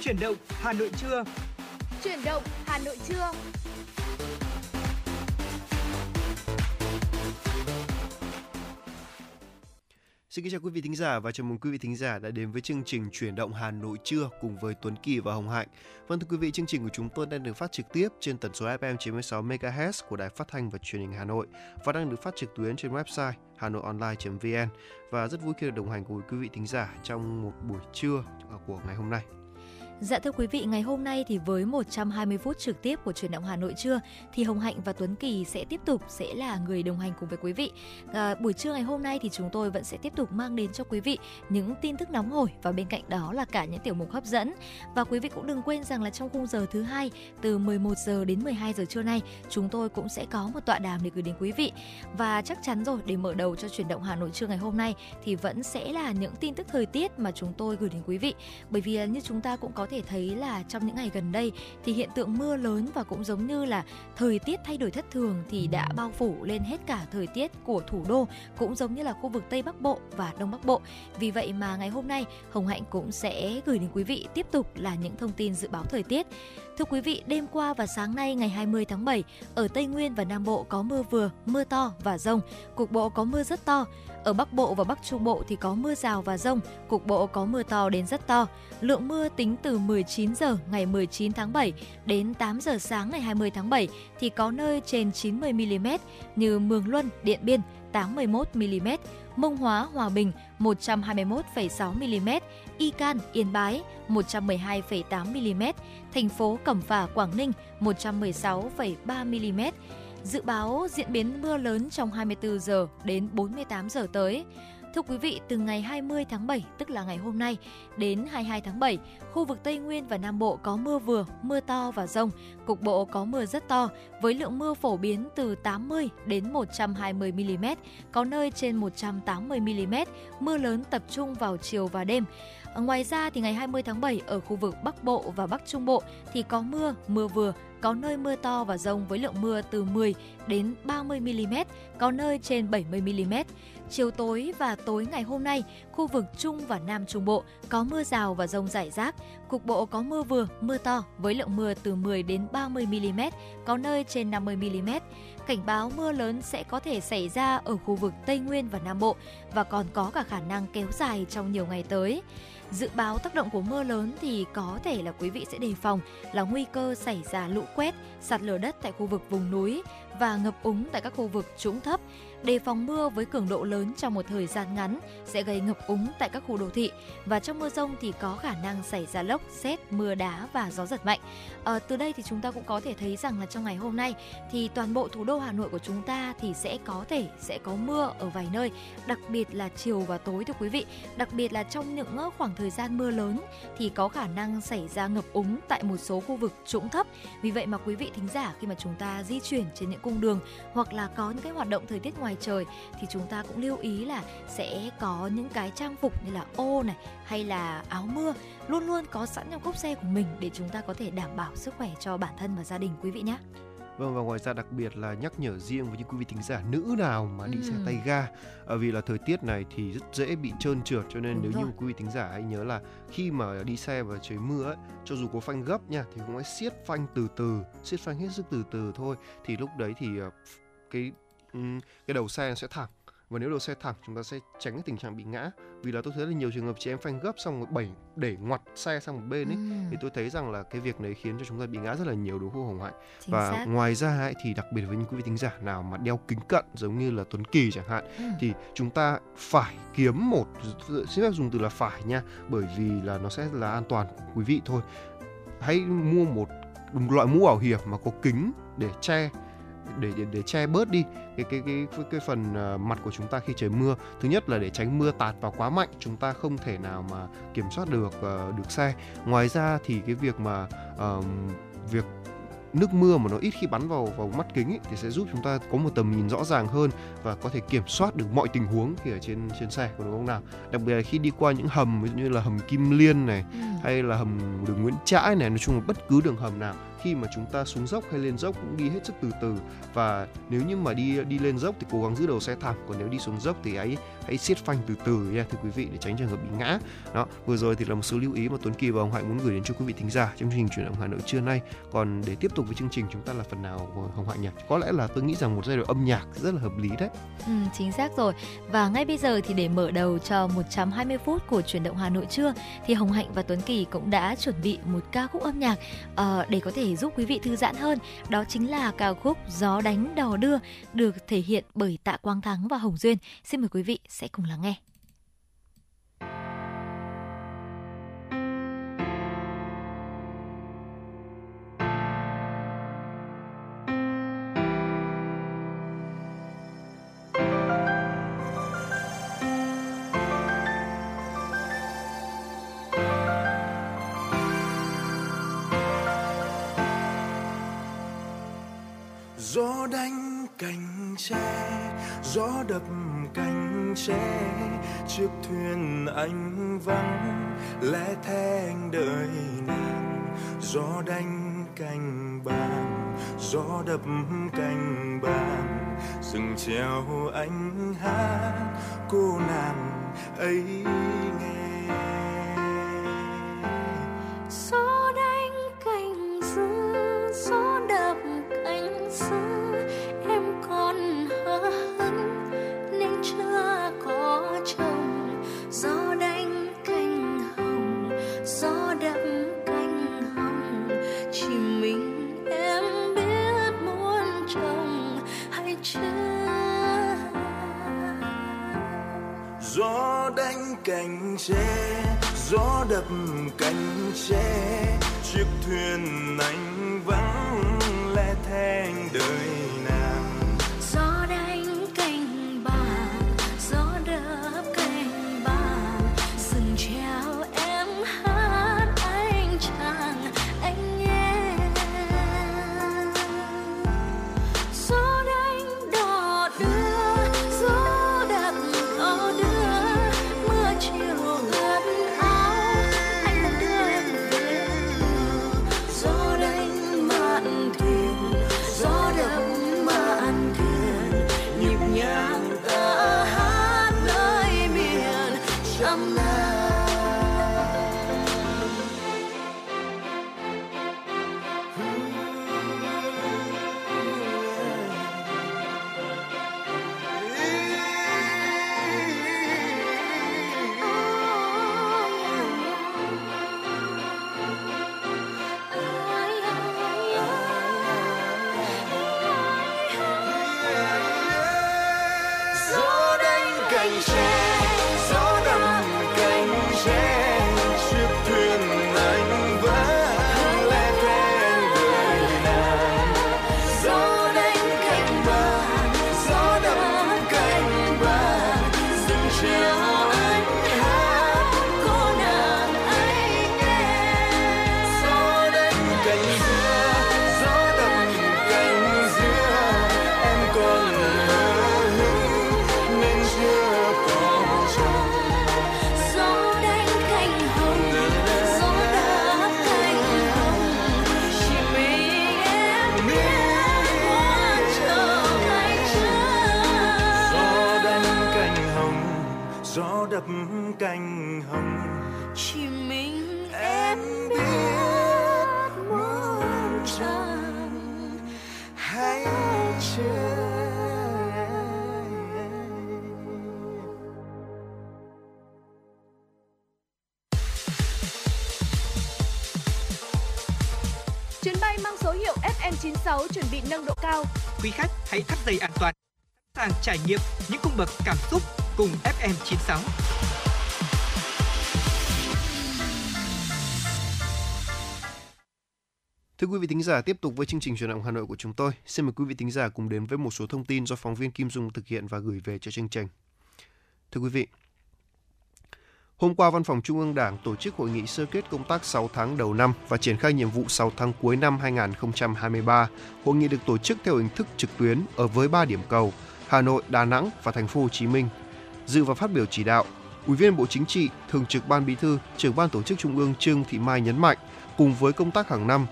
Chuyển động Hà Nội trưa. Chuyển động Hà Nội trưa. Xin kính chào quý vị thính giả và chào mừng quý vị thính giả đã đến với chương trình Chuyển động Hà Nội trưa cùng với Tuấn Kỳ và Hồng Hạnh. Vâng thưa quý vị, chương trình của chúng tôi đang được phát trực tiếp trên tần số FM 96 MHz của Đài Phát thanh và Truyền hình Hà Nội và đang được phát trực tuyến trên website hanoionline.vn và rất vui khi được đồng hành cùng quý vị thính giả trong một buổi trưa của ngày hôm nay. Dạ thưa quý vị, ngày hôm nay thì với 120 phút trực tiếp của truyền động Hà Nội trưa thì Hồng Hạnh và Tuấn Kỳ sẽ tiếp tục sẽ là người đồng hành cùng với quý vị. À, buổi trưa ngày hôm nay thì chúng tôi vẫn sẽ tiếp tục mang đến cho quý vị những tin tức nóng hổi và bên cạnh đó là cả những tiểu mục hấp dẫn. Và quý vị cũng đừng quên rằng là trong khung giờ thứ hai từ 11 giờ đến 12 giờ trưa nay chúng tôi cũng sẽ có một tọa đàm để gửi đến quý vị. Và chắc chắn rồi để mở đầu cho truyền động Hà Nội trưa ngày hôm nay thì vẫn sẽ là những tin tức thời tiết mà chúng tôi gửi đến quý vị. Bởi vì à, như chúng ta cũng có thể thấy là trong những ngày gần đây thì hiện tượng mưa lớn và cũng giống như là thời tiết thay đổi thất thường thì đã bao phủ lên hết cả thời tiết của thủ đô cũng giống như là khu vực Tây Bắc Bộ và Đông Bắc Bộ. Vì vậy mà ngày hôm nay Hồng Hạnh cũng sẽ gửi đến quý vị tiếp tục là những thông tin dự báo thời tiết. Thưa quý vị, đêm qua và sáng nay ngày 20 tháng 7, ở Tây Nguyên và Nam Bộ có mưa vừa, mưa to và rông, cục bộ có mưa rất to. Ở Bắc Bộ và Bắc Trung Bộ thì có mưa rào và rông, cục bộ có mưa to đến rất to. Lượng mưa tính từ 19 giờ ngày 19 tháng 7 đến 8 giờ sáng ngày 20 tháng 7 thì có nơi trên 90 mm như Mường Luân, Điện Biên 81 mm, Mông Hóa, Hòa Bình 121,6 mm, Y Can, Yên Bái 112,8 mm, thành phố Cẩm Phả, Quảng Ninh 116,3 mm. Dự báo diễn biến mưa lớn trong 24 giờ đến 48 giờ tới. Thưa quý vị, từ ngày 20 tháng 7, tức là ngày hôm nay, đến 22 tháng 7, khu vực Tây Nguyên và Nam Bộ có mưa vừa, mưa to và rông. Cục bộ có mưa rất to, với lượng mưa phổ biến từ 80 đến 120 mm, có nơi trên 180 mm, mưa lớn tập trung vào chiều và đêm. Ờ, ngoài ra thì ngày 20 tháng 7 ở khu vực Bắc Bộ và Bắc Trung Bộ thì có mưa, mưa vừa, có nơi mưa to và rông với lượng mưa từ 10 đến 30 mm, có nơi trên 70 mm. Chiều tối và tối ngày hôm nay, khu vực Trung và Nam Trung Bộ có mưa rào và rông rải rác. Cục bộ có mưa vừa, mưa to với lượng mưa từ 10 đến 30 mm, có nơi trên 50 mm. Cảnh báo mưa lớn sẽ có thể xảy ra ở khu vực Tây Nguyên và Nam Bộ và còn có cả khả năng kéo dài trong nhiều ngày tới. Dự báo tác động của mưa lớn thì có thể là quý vị sẽ đề phòng là nguy cơ xảy ra lũ quét, sạt lở đất tại khu vực vùng núi và ngập úng tại các khu vực trũng thấp đề phòng mưa với cường độ lớn trong một thời gian ngắn sẽ gây ngập úng tại các khu đô thị và trong mưa rông thì có khả năng xảy ra lốc, xét, mưa đá và gió giật mạnh. À, từ đây thì chúng ta cũng có thể thấy rằng là trong ngày hôm nay thì toàn bộ thủ đô Hà Nội của chúng ta thì sẽ có thể sẽ có mưa ở vài nơi, đặc biệt là chiều và tối thưa quý vị. Đặc biệt là trong những ờ, khoảng thời gian mưa lớn thì có khả năng xảy ra ngập úng tại một số khu vực trũng thấp. Vì vậy mà quý vị thính giả khi mà chúng ta di chuyển trên những cung đường hoặc là có những cái hoạt động thời tiết ngoài ngoài trời thì chúng ta cũng lưu ý là sẽ có những cái trang phục như là ô này hay là áo mưa luôn luôn có sẵn trong cốp xe của mình để chúng ta có thể đảm bảo sức khỏe cho bản thân và gia đình quý vị nhé. Vâng và ngoài ra đặc biệt là nhắc nhở riêng với những quý vị thính giả nữ nào mà đi ừ. xe tay ga ở vì là thời tiết này thì rất dễ bị trơn trượt cho nên Đúng nếu rồi. như quý vị thính giả hãy nhớ là khi mà đi xe và trời mưa ấy cho dù có phanh gấp nha thì cũng hãy siết phanh từ từ siết phanh hết sức từ từ thôi thì lúc đấy thì ờ, cái cái đầu xe sẽ thẳng và nếu đầu xe thẳng chúng ta sẽ tránh cái tình trạng bị ngã vì là tôi thấy là nhiều trường hợp chị em phanh gấp xong rồi bảy để ngoặt xe sang một bên ấy ừ. thì tôi thấy rằng là cái việc đấy khiến cho chúng ta bị ngã rất là nhiều đúng không hồng hạnh Chính và xác. ngoài ra ấy, thì đặc biệt với những quý vị thính giả nào mà đeo kính cận giống như là tuấn kỳ chẳng hạn ừ. thì chúng ta phải kiếm một xin phép dùng từ là phải nha bởi vì là nó sẽ là an toàn của quý vị thôi hãy mua một loại mũ bảo hiểm mà có kính để che để để, để che bớt đi cái cái cái cái, cái phần uh, mặt của chúng ta khi trời mưa. Thứ nhất là để tránh mưa tạt vào quá mạnh chúng ta không thể nào mà kiểm soát được uh, được xe. Ngoài ra thì cái việc mà uh, việc nước mưa mà nó ít khi bắn vào vào mắt kính ấy, thì sẽ giúp chúng ta có một tầm nhìn rõ ràng hơn và có thể kiểm soát được mọi tình huống khi ở trên trên xe của đúng không nào. Đặc biệt là khi đi qua những hầm ví dụ như là hầm Kim Liên này ừ. hay là hầm đường Nguyễn Trãi này nói chung là bất cứ đường hầm nào khi mà chúng ta xuống dốc hay lên dốc cũng đi hết sức từ từ. Và nếu như mà đi đi lên dốc thì cố gắng giữ đầu xe thẳng, còn nếu đi xuống dốc thì hãy hãy siết phanh từ từ nha thưa quý vị để tránh trường hợp bị ngã. Đó vừa rồi thì là một số lưu ý mà Tuấn Kỳ và ông Hạnh muốn gửi đến cho quý vị thính giả trong chương trình chuyển động Hà Nội trưa nay. Còn để tiếp tục với chương trình chúng ta là phần nào của Hồng Hạnh nhỉ? Có lẽ là tôi nghĩ rằng một giai đoạn âm nhạc rất là hợp lý đấy. Ừ, chính xác rồi. Và ngay bây giờ thì để mở đầu cho 120 phút của chuyển động Hà Nội trưa thì Hồng Hạnh và Tuấn Kỳ cũng đã chuẩn bị một ca khúc âm nhạc uh, để có thể giúp quý vị thư giãn hơn. Đó chính là ca khúc Gió đánh đò đưa được thể hiện bởi Tạ Quang Thắng và Hồng Duyên. Xin mời quý vị sẽ cùng lắng nghe. Gió đánh cành tre gió đập cành tre chiếc thuyền anh vắng, lẽ thế anh đợi nàng, gió đánh cành bàn, gió đập cành bàn rừng treo anh hát, cô nàng ấy nghe. Cành tre gió đập cành tre. Chiếc thuyền anh vắng lẽ thèn đời. Quý bậc cảm xúc cùng FM 96. Thưa quý vị thính giả, tiếp tục với chương trình truyền động Hà Nội của chúng tôi. Xin mời quý vị thính giả cùng đến với một số thông tin do phóng viên Kim Dung thực hiện và gửi về cho chương trình. Thưa quý vị, Hôm qua, Văn phòng Trung ương Đảng tổ chức hội nghị sơ kết công tác 6 tháng đầu năm và triển khai nhiệm vụ 6 tháng cuối năm 2023. Hội nghị được tổ chức theo hình thức trực tuyến ở với 3 điểm cầu: Hà Nội, Đà Nẵng và Thành phố Hồ Chí Minh. Dự và phát biểu chỉ đạo, Ủy viên Bộ Chính trị, Thường trực Ban Bí thư, Trưởng ban Tổ chức Trung ương Trương Thị Mai nhấn mạnh, cùng với công tác hàng năm,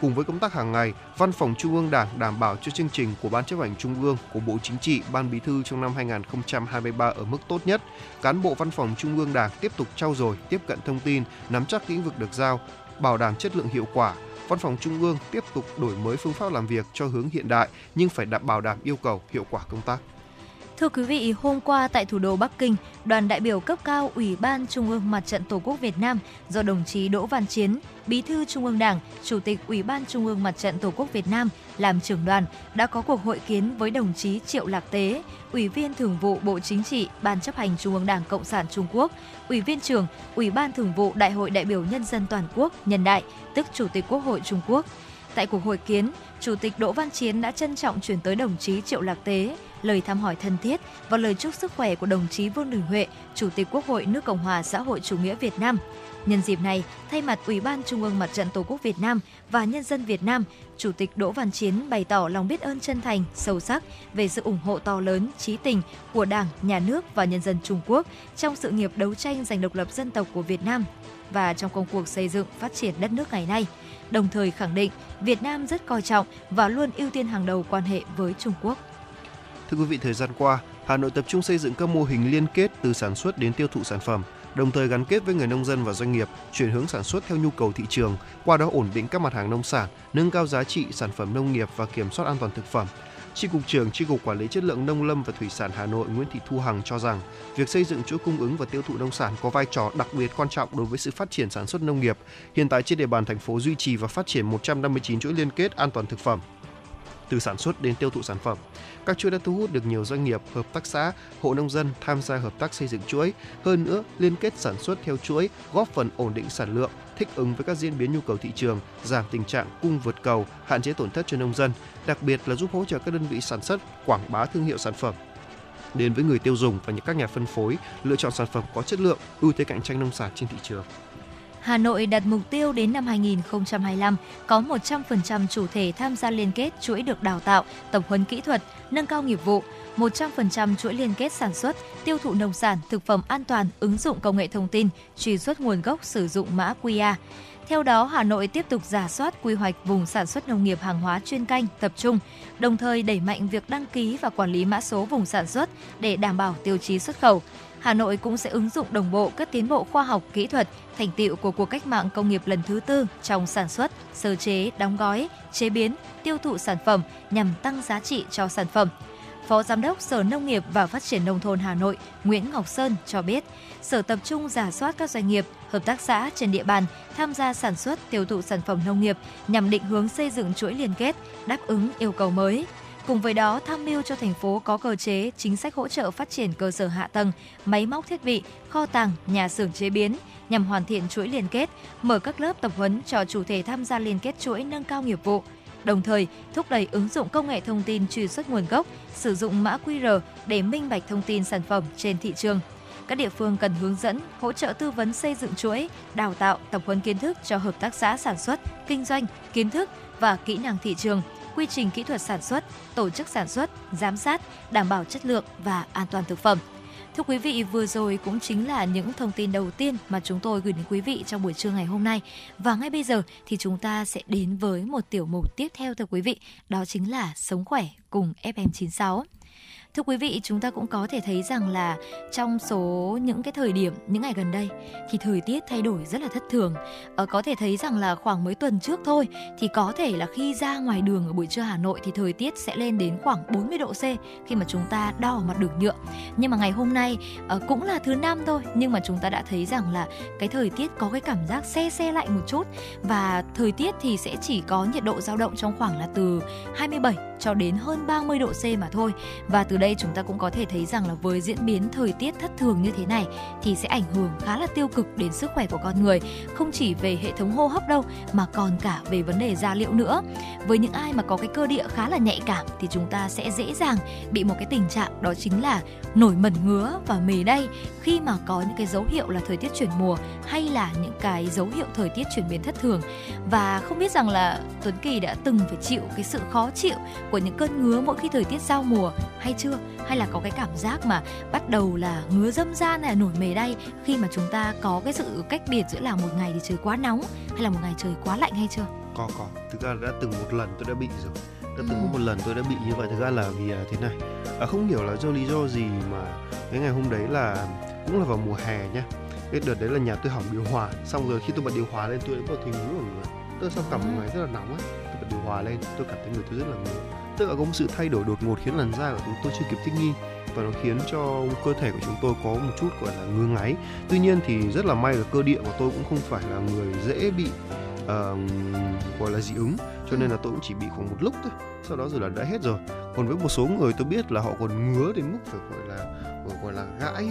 Cùng với công tác hàng ngày, Văn phòng Trung ương Đảng đảm bảo cho chương trình của Ban chấp hành Trung ương, của Bộ Chính trị, Ban Bí thư trong năm 2023 ở mức tốt nhất. Cán bộ Văn phòng Trung ương Đảng tiếp tục trau dồi, tiếp cận thông tin, nắm chắc lĩnh vực được giao, bảo đảm chất lượng hiệu quả, Văn phòng Trung ương tiếp tục đổi mới phương pháp làm việc cho hướng hiện đại, nhưng phải đảm bảo đảm yêu cầu, hiệu quả công tác. Thưa quý vị, hôm qua tại thủ đô Bắc Kinh, đoàn đại biểu cấp cao Ủy ban Trung ương Mặt trận Tổ quốc Việt Nam do đồng chí Đỗ Văn Chiến, Bí thư Trung ương Đảng, Chủ tịch Ủy ban Trung ương Mặt trận Tổ quốc Việt Nam làm trưởng đoàn đã có cuộc hội kiến với đồng chí Triệu Lạc Tế, Ủy viên Thường vụ Bộ Chính trị, Ban chấp hành Trung ương Đảng Cộng sản Trung Quốc, Ủy viên trưởng Ủy ban Thường vụ Đại hội đại biểu nhân dân toàn quốc nhân đại, tức Chủ tịch Quốc hội Trung Quốc. Tại cuộc hội kiến, Chủ tịch Đỗ Văn Chiến đã trân trọng chuyển tới đồng chí Triệu Lạc Tế lời thăm hỏi thân thiết và lời chúc sức khỏe của đồng chí Vương Đình Huệ, Chủ tịch Quốc hội nước Cộng hòa xã hội chủ nghĩa Việt Nam. Nhân dịp này, thay mặt Ủy ban Trung ương Mặt trận Tổ quốc Việt Nam và nhân dân Việt Nam, Chủ tịch Đỗ Văn Chiến bày tỏ lòng biết ơn chân thành, sâu sắc về sự ủng hộ to lớn, trí tình của Đảng, Nhà nước và nhân dân Trung Quốc trong sự nghiệp đấu tranh giành độc lập dân tộc của Việt Nam và trong công cuộc xây dựng phát triển đất nước ngày nay. Đồng thời khẳng định Việt Nam rất coi trọng và luôn ưu tiên hàng đầu quan hệ với Trung Quốc. Thưa quý vị, thời gian qua, Hà Nội tập trung xây dựng các mô hình liên kết từ sản xuất đến tiêu thụ sản phẩm, đồng thời gắn kết với người nông dân và doanh nghiệp, chuyển hướng sản xuất theo nhu cầu thị trường, qua đó ổn định các mặt hàng nông sản, nâng cao giá trị sản phẩm nông nghiệp và kiểm soát an toàn thực phẩm. Tri cục trưởng Tri cục Quản lý chất lượng nông lâm và thủy sản Hà Nội Nguyễn Thị Thu Hằng cho rằng, việc xây dựng chuỗi cung ứng và tiêu thụ nông sản có vai trò đặc biệt quan trọng đối với sự phát triển sản xuất nông nghiệp. Hiện tại trên địa bàn thành phố duy trì và phát triển 159 chuỗi liên kết an toàn thực phẩm từ sản xuất đến tiêu thụ sản phẩm. Các chuỗi đã thu hút được nhiều doanh nghiệp, hợp tác xã, hộ nông dân tham gia hợp tác xây dựng chuỗi. Hơn nữa, liên kết sản xuất theo chuỗi góp phần ổn định sản lượng, thích ứng với các diễn biến nhu cầu thị trường, giảm tình trạng cung vượt cầu, hạn chế tổn thất cho nông dân, đặc biệt là giúp hỗ trợ các đơn vị sản xuất quảng bá thương hiệu sản phẩm đến với người tiêu dùng và những các nhà phân phối lựa chọn sản phẩm có chất lượng, ưu thế cạnh tranh nông sản trên thị trường. Hà Nội đặt mục tiêu đến năm 2025 có 100% chủ thể tham gia liên kết chuỗi được đào tạo, tập huấn kỹ thuật, nâng cao nghiệp vụ, 100% chuỗi liên kết sản xuất, tiêu thụ nông sản, thực phẩm an toàn, ứng dụng công nghệ thông tin, truy xuất nguồn gốc sử dụng mã QR. Theo đó, Hà Nội tiếp tục giả soát quy hoạch vùng sản xuất nông nghiệp hàng hóa chuyên canh tập trung, đồng thời đẩy mạnh việc đăng ký và quản lý mã số vùng sản xuất để đảm bảo tiêu chí xuất khẩu. Hà Nội cũng sẽ ứng dụng đồng bộ các tiến bộ khoa học kỹ thuật, thành tiệu của cuộc cách mạng công nghiệp lần thứ tư trong sản xuất, sơ chế, đóng gói, chế biến, tiêu thụ sản phẩm nhằm tăng giá trị cho sản phẩm. Phó Giám đốc Sở Nông nghiệp và Phát triển Nông thôn Hà Nội Nguyễn Ngọc Sơn cho biết, Sở tập trung giả soát các doanh nghiệp, hợp tác xã trên địa bàn tham gia sản xuất tiêu thụ sản phẩm nông nghiệp nhằm định hướng xây dựng chuỗi liên kết, đáp ứng yêu cầu mới. Cùng với đó, tham mưu cho thành phố có cơ chế, chính sách hỗ trợ phát triển cơ sở hạ tầng, máy móc thiết bị, kho tàng, nhà xưởng chế biến nhằm hoàn thiện chuỗi liên kết, mở các lớp tập huấn cho chủ thể tham gia liên kết chuỗi nâng cao nghiệp vụ, đồng thời thúc đẩy ứng dụng công nghệ thông tin truy xuất nguồn gốc, sử dụng mã QR để minh bạch thông tin sản phẩm trên thị trường. Các địa phương cần hướng dẫn, hỗ trợ tư vấn xây dựng chuỗi, đào tạo, tập huấn kiến thức cho hợp tác xã sản xuất, kinh doanh, kiến thức và kỹ năng thị trường, quy trình kỹ thuật sản xuất, tổ chức sản xuất, giám sát, đảm bảo chất lượng và an toàn thực phẩm. Thưa quý vị, vừa rồi cũng chính là những thông tin đầu tiên mà chúng tôi gửi đến quý vị trong buổi trưa ngày hôm nay. Và ngay bây giờ thì chúng ta sẽ đến với một tiểu mục tiếp theo thưa quý vị, đó chính là Sống khỏe cùng FM96. Thưa quý vị, chúng ta cũng có thể thấy rằng là trong số những cái thời điểm những ngày gần đây thì thời tiết thay đổi rất là thất thường. Ờ, có thể thấy rằng là khoảng mấy tuần trước thôi thì có thể là khi ra ngoài đường ở buổi trưa Hà Nội thì thời tiết sẽ lên đến khoảng 40 độ C khi mà chúng ta đo ở mặt đường nhựa. Nhưng mà ngày hôm nay ờ, cũng là thứ năm thôi nhưng mà chúng ta đã thấy rằng là cái thời tiết có cái cảm giác xe xe lạnh một chút và thời tiết thì sẽ chỉ có nhiệt độ dao động trong khoảng là từ 27 cho đến hơn 30 độ C mà thôi. Và từ đây chúng ta cũng có thể thấy rằng là với diễn biến thời tiết thất thường như thế này thì sẽ ảnh hưởng khá là tiêu cực đến sức khỏe của con người, không chỉ về hệ thống hô hấp đâu mà còn cả về vấn đề da liệu nữa. Với những ai mà có cái cơ địa khá là nhạy cảm thì chúng ta sẽ dễ dàng bị một cái tình trạng đó chính là nổi mẩn ngứa và mề đay khi mà có những cái dấu hiệu là thời tiết chuyển mùa hay là những cái dấu hiệu thời tiết chuyển biến thất thường và không biết rằng là Tuấn Kỳ đã từng phải chịu cái sự khó chịu của những cơn ngứa mỗi khi thời tiết giao mùa hay chưa hay là có cái cảm giác mà bắt đầu là ngứa dâm gian hay là nổi mề đay khi mà chúng ta có cái sự cách biệt giữa là một ngày thì trời quá nóng hay là một ngày trời quá lạnh hay chưa? Có có. Thực ra đã từng một lần tôi đã bị rồi. Đã từng có một lần tôi đã bị như vậy. Thực ra là vì à, thế này. À, không hiểu là do lý do gì mà cái ngày hôm đấy là cũng là vào mùa hè nhá. Cái đợt đấy là nhà tôi hỏng điều hòa. Xong rồi khi tôi bật điều hòa lên tôi đã có thấy ngứa ở người tôi sau cả một ngày rất là nóng ấy tôi bật điều hòa lên tôi cảm thấy người tôi rất là ngứa tức là có một sự thay đổi đột ngột khiến làn da của chúng tôi chưa kịp thích nghi và nó khiến cho cơ thể của chúng tôi có một chút gọi là ngứa ngáy. Tuy nhiên thì rất là may là cơ địa của tôi cũng không phải là người dễ bị uh, gọi là dị ứng cho nên là tôi cũng chỉ bị khoảng một lúc thôi. Sau đó rồi là đã hết rồi. Còn với một số người tôi biết là họ còn ngứa đến mức phải gọi là gọi là gãi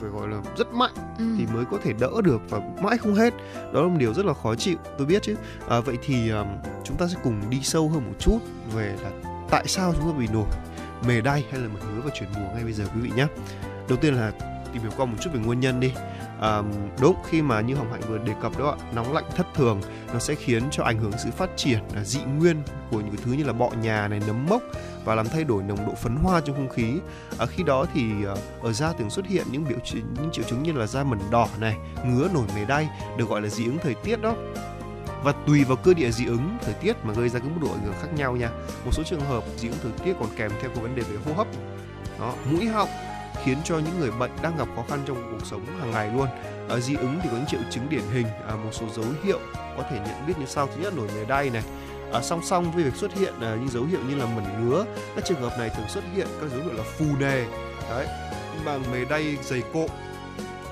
phải gọi là rất mạnh ừ. thì mới có thể đỡ được và mãi không hết. Đó là một điều rất là khó chịu tôi biết chứ. À, vậy thì um, chúng ta sẽ cùng đi sâu hơn một chút về là tại sao chúng ta bị nổi mề đay hay là mẩn ngứa và chuyển mùa ngay bây giờ quý vị nhé. Đầu tiên là tìm hiểu qua một chút về nguyên nhân đi. À, đúng khi mà như hồng hạnh vừa đề cập đó nóng lạnh thất thường nó sẽ khiến cho ảnh hưởng sự phát triển à, dị nguyên của những thứ như là bọ nhà này nấm mốc và làm thay đổi nồng độ phấn hoa trong không khí. À, khi đó thì à, ở da thường xuất hiện những biểu những triệu chứng như là da mẩn đỏ này ngứa nổi mề đay được gọi là dị ứng thời tiết đó. Và tùy vào cơ địa dị ứng thời tiết mà gây ra cái mức độ ảnh hưởng khác nhau nha. Một số trường hợp dị ứng thời tiết còn kèm theo các vấn đề về hô hấp. Đó mũi họng khiến cho những người bệnh đang gặp khó khăn trong cuộc sống hàng ngày luôn. À, dị ứng thì có những triệu chứng điển hình à, một số dấu hiệu có thể nhận biết như sau. Thứ nhất nổi mề đay này. À, song song với việc xuất hiện à, những dấu hiệu như là mẩn ngứa các trường hợp này thường xuất hiện các dấu hiệu là phù nề. Đấy bằng mề đay dày cộ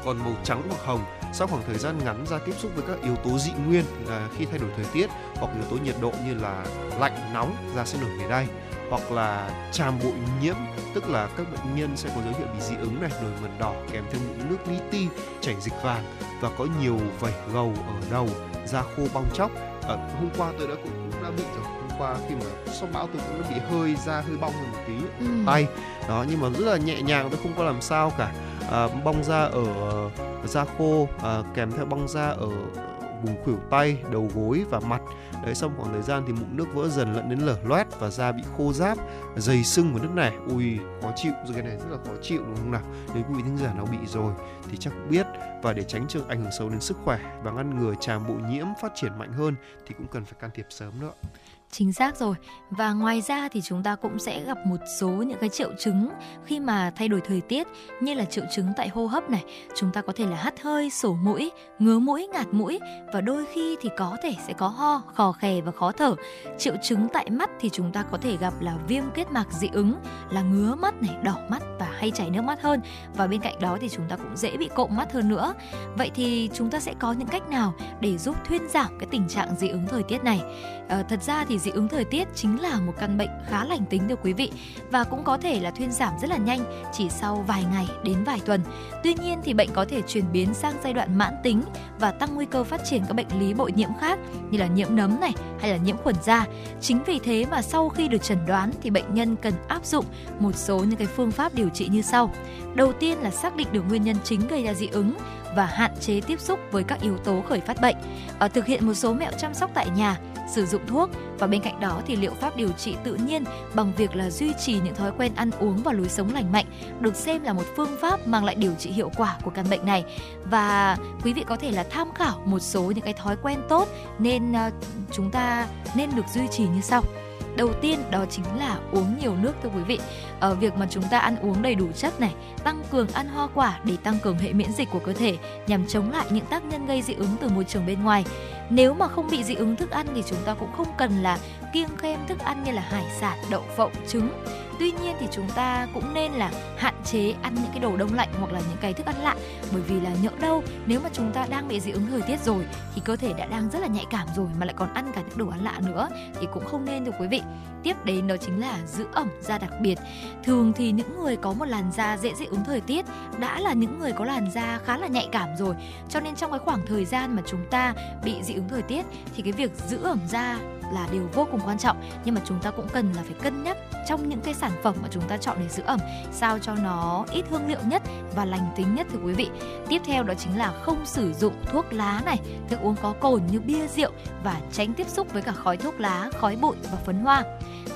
còn màu trắng hoặc hồng. Sau khoảng thời gian ngắn ra tiếp xúc với các yếu tố dị nguyên là khi thay đổi thời tiết hoặc yếu tố nhiệt độ như là lạnh nóng da sẽ nổi mề đay hoặc là tràm bụi nhiễm tức là các bệnh nhân sẽ có dấu hiệu bị dị ứng này nổi mẩn đỏ kèm theo mụn nước li ti chảy dịch vàng và có nhiều vảy gầu ở đầu da khô bong chóc à, hôm qua tôi đã cũng, cũng đã bị rồi hôm qua khi mà sau bão tôi cũng đã bị hơi da hơi bong một tí ừ. tay đó nhưng mà rất là nhẹ nhàng tôi không có làm sao cả à, bong da ở da khô à, kèm theo bong da ở vùng khuỷu tay, đầu gối và mặt. Đấy sau khoảng thời gian thì mụn nước vỡ dần lẫn đến lở loét và da bị khô ráp, dày sưng và nước này Ui, khó chịu, rồi cái này rất là khó chịu đúng không nào? Nếu quý vị thính giả nào bị rồi thì chắc cũng biết và để tránh trường ảnh hưởng xấu đến sức khỏe và ngăn ngừa tràm bụi nhiễm phát triển mạnh hơn thì cũng cần phải can thiệp sớm nữa. Chính xác rồi. Và ngoài ra thì chúng ta cũng sẽ gặp một số những cái triệu chứng khi mà thay đổi thời tiết như là triệu chứng tại hô hấp này, chúng ta có thể là hắt hơi, sổ mũi, ngứa mũi, ngạt mũi và đôi khi thì có thể sẽ có ho, khò khè và khó thở. Triệu chứng tại mắt thì chúng ta có thể gặp là viêm kết mạc dị ứng, là ngứa mắt này, đỏ mắt và hay chảy nước mắt hơn và bên cạnh đó thì chúng ta cũng dễ bị cộm mắt hơn nữa. Vậy thì chúng ta sẽ có những cách nào để giúp thuyên giảm cái tình trạng dị ứng thời tiết này? À, thật ra thì dị ứng thời tiết chính là một căn bệnh khá lành tính thưa quý vị và cũng có thể là thuyên giảm rất là nhanh chỉ sau vài ngày đến vài tuần. Tuy nhiên thì bệnh có thể chuyển biến sang giai đoạn mãn tính và tăng nguy cơ phát triển các bệnh lý bội nhiễm khác như là nhiễm nấm này hay là nhiễm khuẩn da. Chính vì thế mà sau khi được chẩn đoán thì bệnh nhân cần áp dụng một số những cái phương pháp điều trị như sau. Đầu tiên là xác định được nguyên nhân chính gây ra dị ứng và hạn chế tiếp xúc với các yếu tố khởi phát bệnh. Ở thực hiện một số mẹo chăm sóc tại nhà, sử dụng thuốc và bên cạnh đó thì liệu pháp điều trị tự nhiên bằng việc là duy trì những thói quen ăn uống và lối sống lành mạnh được xem là một phương pháp mang lại điều trị hiệu quả của căn bệnh này và quý vị có thể là tham khảo một số những cái thói quen tốt nên ờ, chúng ta nên được duy trì như sau đầu tiên đó chính là uống nhiều nước thưa quý vị. Ở việc mà chúng ta ăn uống đầy đủ chất này, tăng cường ăn hoa quả để tăng cường hệ miễn dịch của cơ thể nhằm chống lại những tác nhân gây dị ứng từ môi trường bên ngoài. Nếu mà không bị dị ứng thức ăn thì chúng ta cũng không cần là kiêng khem thức ăn như là hải sản, đậu phộng, trứng tuy nhiên thì chúng ta cũng nên là hạn chế ăn những cái đồ đông lạnh hoặc là những cái thức ăn lạ, bởi vì là nhỡ đâu, nếu mà chúng ta đang bị dị ứng thời tiết rồi thì cơ thể đã đang rất là nhạy cảm rồi mà lại còn ăn cả những đồ ăn lạ nữa thì cũng không nên thưa quý vị. Tiếp đến đó chính là giữ ẩm da đặc biệt. Thường thì những người có một làn da dễ dị ứng thời tiết đã là những người có làn da khá là nhạy cảm rồi, cho nên trong cái khoảng thời gian mà chúng ta bị dị ứng thời tiết thì cái việc giữ ẩm da là điều vô cùng quan trọng. Nhưng mà chúng ta cũng cần là phải cân nhắc trong những cái sản phẩm mà chúng ta chọn để giữ ẩm, sao cho nó ít hương liệu nhất và lành tính nhất, thưa quý vị. Tiếp theo đó chính là không sử dụng thuốc lá này, thức uống có cồn như bia rượu và tránh tiếp xúc với cả khói thuốc lá, khói bụi và phấn hoa.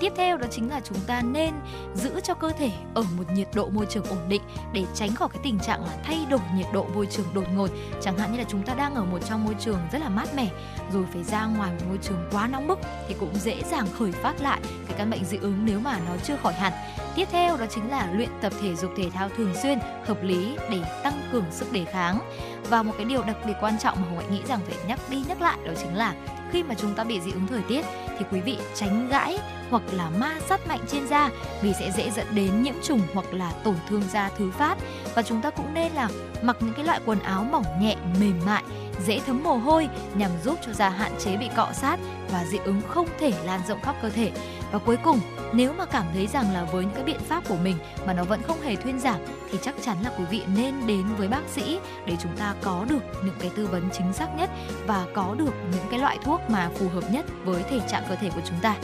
Tiếp theo đó chính là chúng ta nên giữ cho cơ thể ở một nhiệt độ môi trường ổn định để tránh khỏi cái tình trạng là thay đổi nhiệt độ môi trường đột ngột. Chẳng hạn như là chúng ta đang ở một trong môi trường rất là mát mẻ, rồi phải ra ngoài một môi trường quá nóng bức thì cũng dễ dàng khởi phát lại cái căn bệnh dị ứng nếu mà nó chưa khỏi hẳn. Tiếp theo đó chính là luyện tập thể dục thể thao thường xuyên, hợp lý để tăng cường sức đề kháng. Và một cái điều đặc biệt quan trọng mà hồng hạnh nghĩ rằng phải nhắc đi nhắc lại đó chính là khi mà chúng ta bị dị ứng thời tiết thì quý vị tránh gãi hoặc là ma sát mạnh trên da vì sẽ dễ dẫn đến nhiễm trùng hoặc là tổn thương da thứ phát. Và chúng ta cũng nên là mặc những cái loại quần áo mỏng nhẹ, mềm mại dễ thấm mồ hôi nhằm giúp cho da hạn chế bị cọ sát và dị ứng không thể lan rộng khắp cơ thể và cuối cùng nếu mà cảm thấy rằng là với những cái biện pháp của mình mà nó vẫn không hề thuyên giảm thì chắc chắn là quý vị nên đến với bác sĩ để chúng ta có được những cái tư vấn chính xác nhất và có được những cái loại thuốc mà phù hợp nhất với thể trạng cơ thể của chúng ta.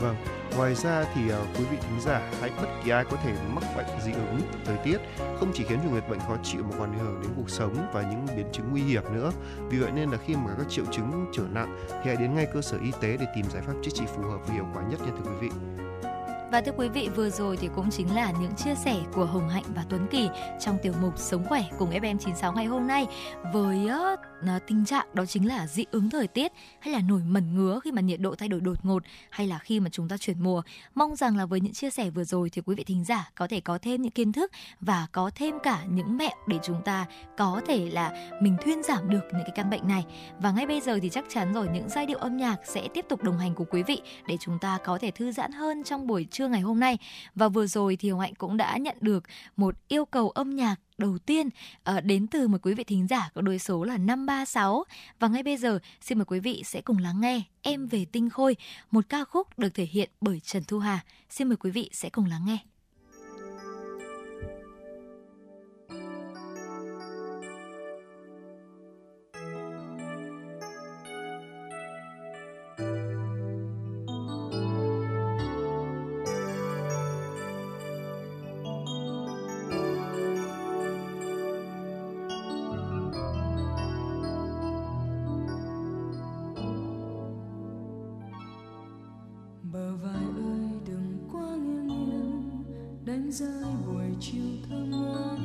Vâng, ngoài ra thì à, quý vị thính giả, hãy bất kỳ ai có thể mắc bệnh dị ứng, thời tiết không chỉ khiến cho người bệnh khó chịu mà còn ảnh hưởng đến cuộc sống và những biến chứng nguy hiểm nữa. Vì vậy nên là khi mà các triệu chứng trở nặng thì hãy đến ngay cơ sở y tế để tìm giải pháp chữa trị phù hợp và hiệu quả nhất nha thưa quý vị. Và thưa quý vị, vừa rồi thì cũng chính là những chia sẻ của Hồng Hạnh và Tuấn Kỳ trong tiểu mục Sống khỏe cùng FM96 ngày hôm nay với uh, tình trạng đó chính là dị ứng thời tiết hay là nổi mẩn ngứa khi mà nhiệt độ thay đổi đột ngột hay là khi mà chúng ta chuyển mùa. Mong rằng là với những chia sẻ vừa rồi thì quý vị thính giả có thể có thêm những kiến thức và có thêm cả những mẹo để chúng ta có thể là mình thuyên giảm được những cái căn bệnh này. Và ngay bây giờ thì chắc chắn rồi những giai điệu âm nhạc sẽ tiếp tục đồng hành cùng quý vị để chúng ta có thể thư giãn hơn trong buổi trưa ngày hôm nay. Và vừa rồi thì Hồng Hạnh cũng đã nhận được một yêu cầu âm nhạc đầu tiên uh, đến từ một quý vị thính giả có đôi số là 536 và ngay bây giờ xin mời quý vị sẽ cùng lắng nghe Em về tinh khôi, một ca khúc được thể hiện bởi Trần Thu Hà. Xin mời quý vị sẽ cùng lắng nghe. Rơi buổi chiều thơ ngát.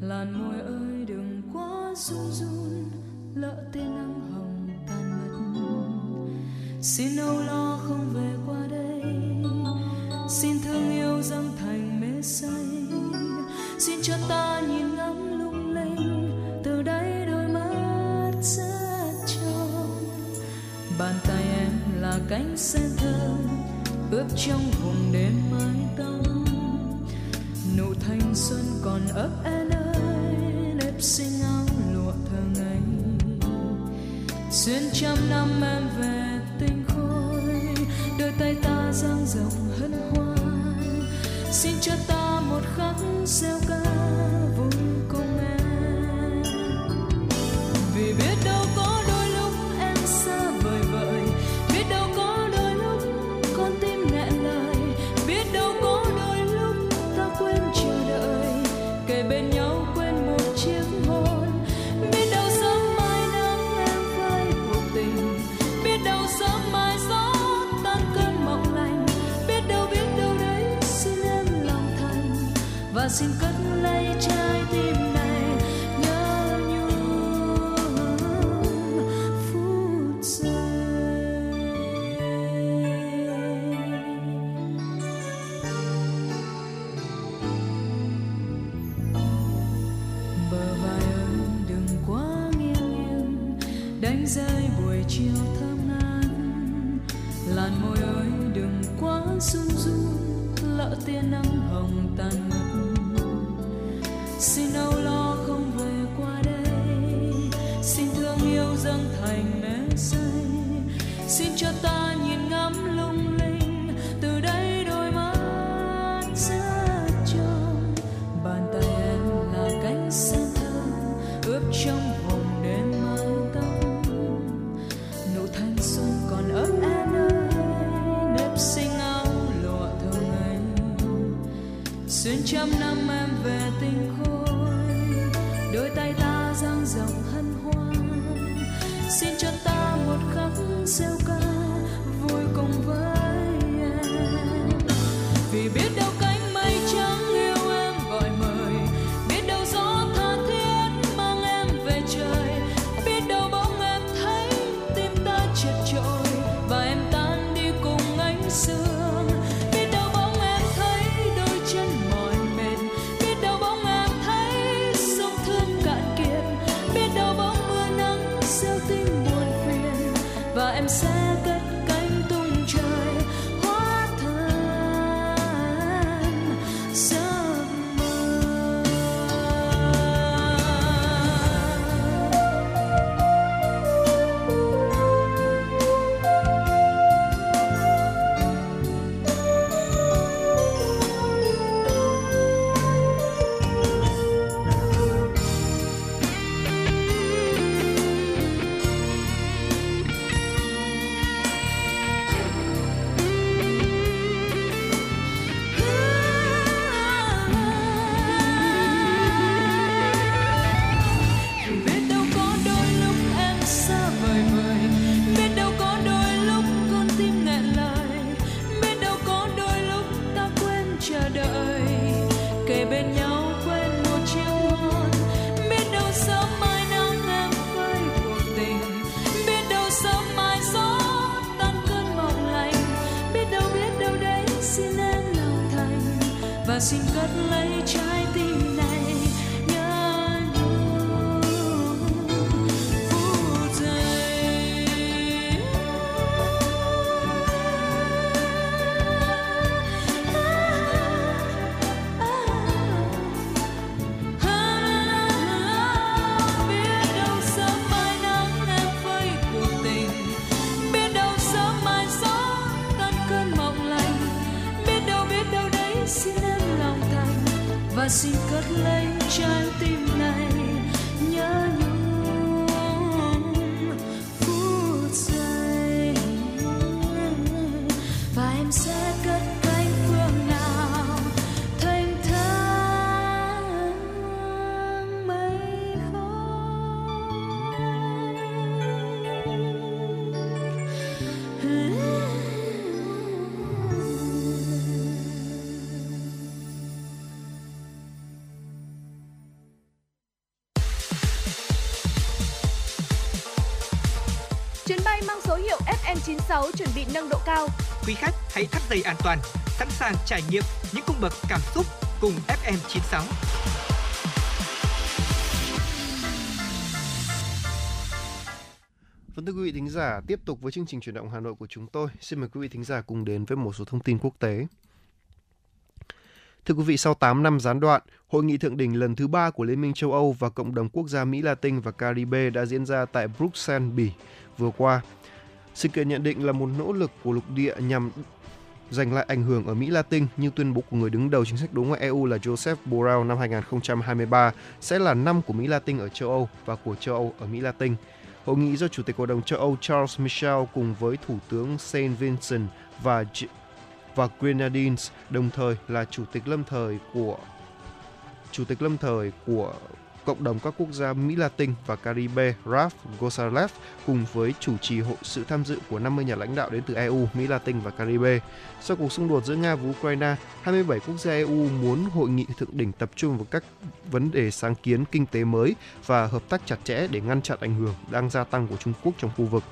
Làn môi ơi, đừng quá run run, lỡ tên nắng hồng tan mất. Xin âu lo không về qua đây. Xin thương yêu dâng thành mê say. Xin cho ta nhìn ngắm lung linh, từ đây đôi mắt rất trong bàn tay em là cánh sen thơm, ướp trong vùng đêm mái tông nụ thanh xuân còn ấp e nơi nếp xinh áo lụa thơ ngây. Xuyên trăm năm em về tinh khôi, đôi tay ta dang rộng hân hoan. Xin cho ta một khắc gieo ca FM96 chuẩn bị nâng độ cao. Quý khách hãy thắt dây an toàn, sẵn sàng trải nghiệm những cung bậc cảm xúc cùng FM96. Vâng thưa quý vị thính giả, tiếp tục với chương trình chuyển động Hà Nội của chúng tôi. Xin mời quý vị thính giả cùng đến với một số thông tin quốc tế. Thưa quý vị, sau 8 năm gián đoạn, Hội nghị thượng đỉnh lần thứ ba của Liên minh châu Âu và Cộng đồng quốc gia Mỹ Latin và Caribe đã diễn ra tại Bruxelles, Bỉ vừa qua. Sự kiện nhận định là một nỗ lực của lục địa nhằm giành lại ảnh hưởng ở Mỹ Latin như tuyên bố của người đứng đầu chính sách đối ngoại EU là Joseph Borrell năm 2023 sẽ là năm của Mỹ Latin ở châu Âu và của châu Âu ở Mỹ Latin. Hội nghị do Chủ tịch Hội đồng châu Âu Charles Michel cùng với Thủ tướng Saint Vincent và G- và Grenadines, đồng thời là chủ tịch lâm thời của chủ tịch lâm thời của cộng đồng các quốc gia Mỹ Latin và Caribe Raf Gosalev cùng với chủ trì hội sự tham dự của 50 nhà lãnh đạo đến từ EU, Mỹ Latin và Caribe. Sau cuộc xung đột giữa Nga và Ukraine, 27 quốc gia EU muốn hội nghị thượng đỉnh tập trung vào các vấn đề sáng kiến kinh tế mới và hợp tác chặt chẽ để ngăn chặn ảnh hưởng đang gia tăng của Trung Quốc trong khu vực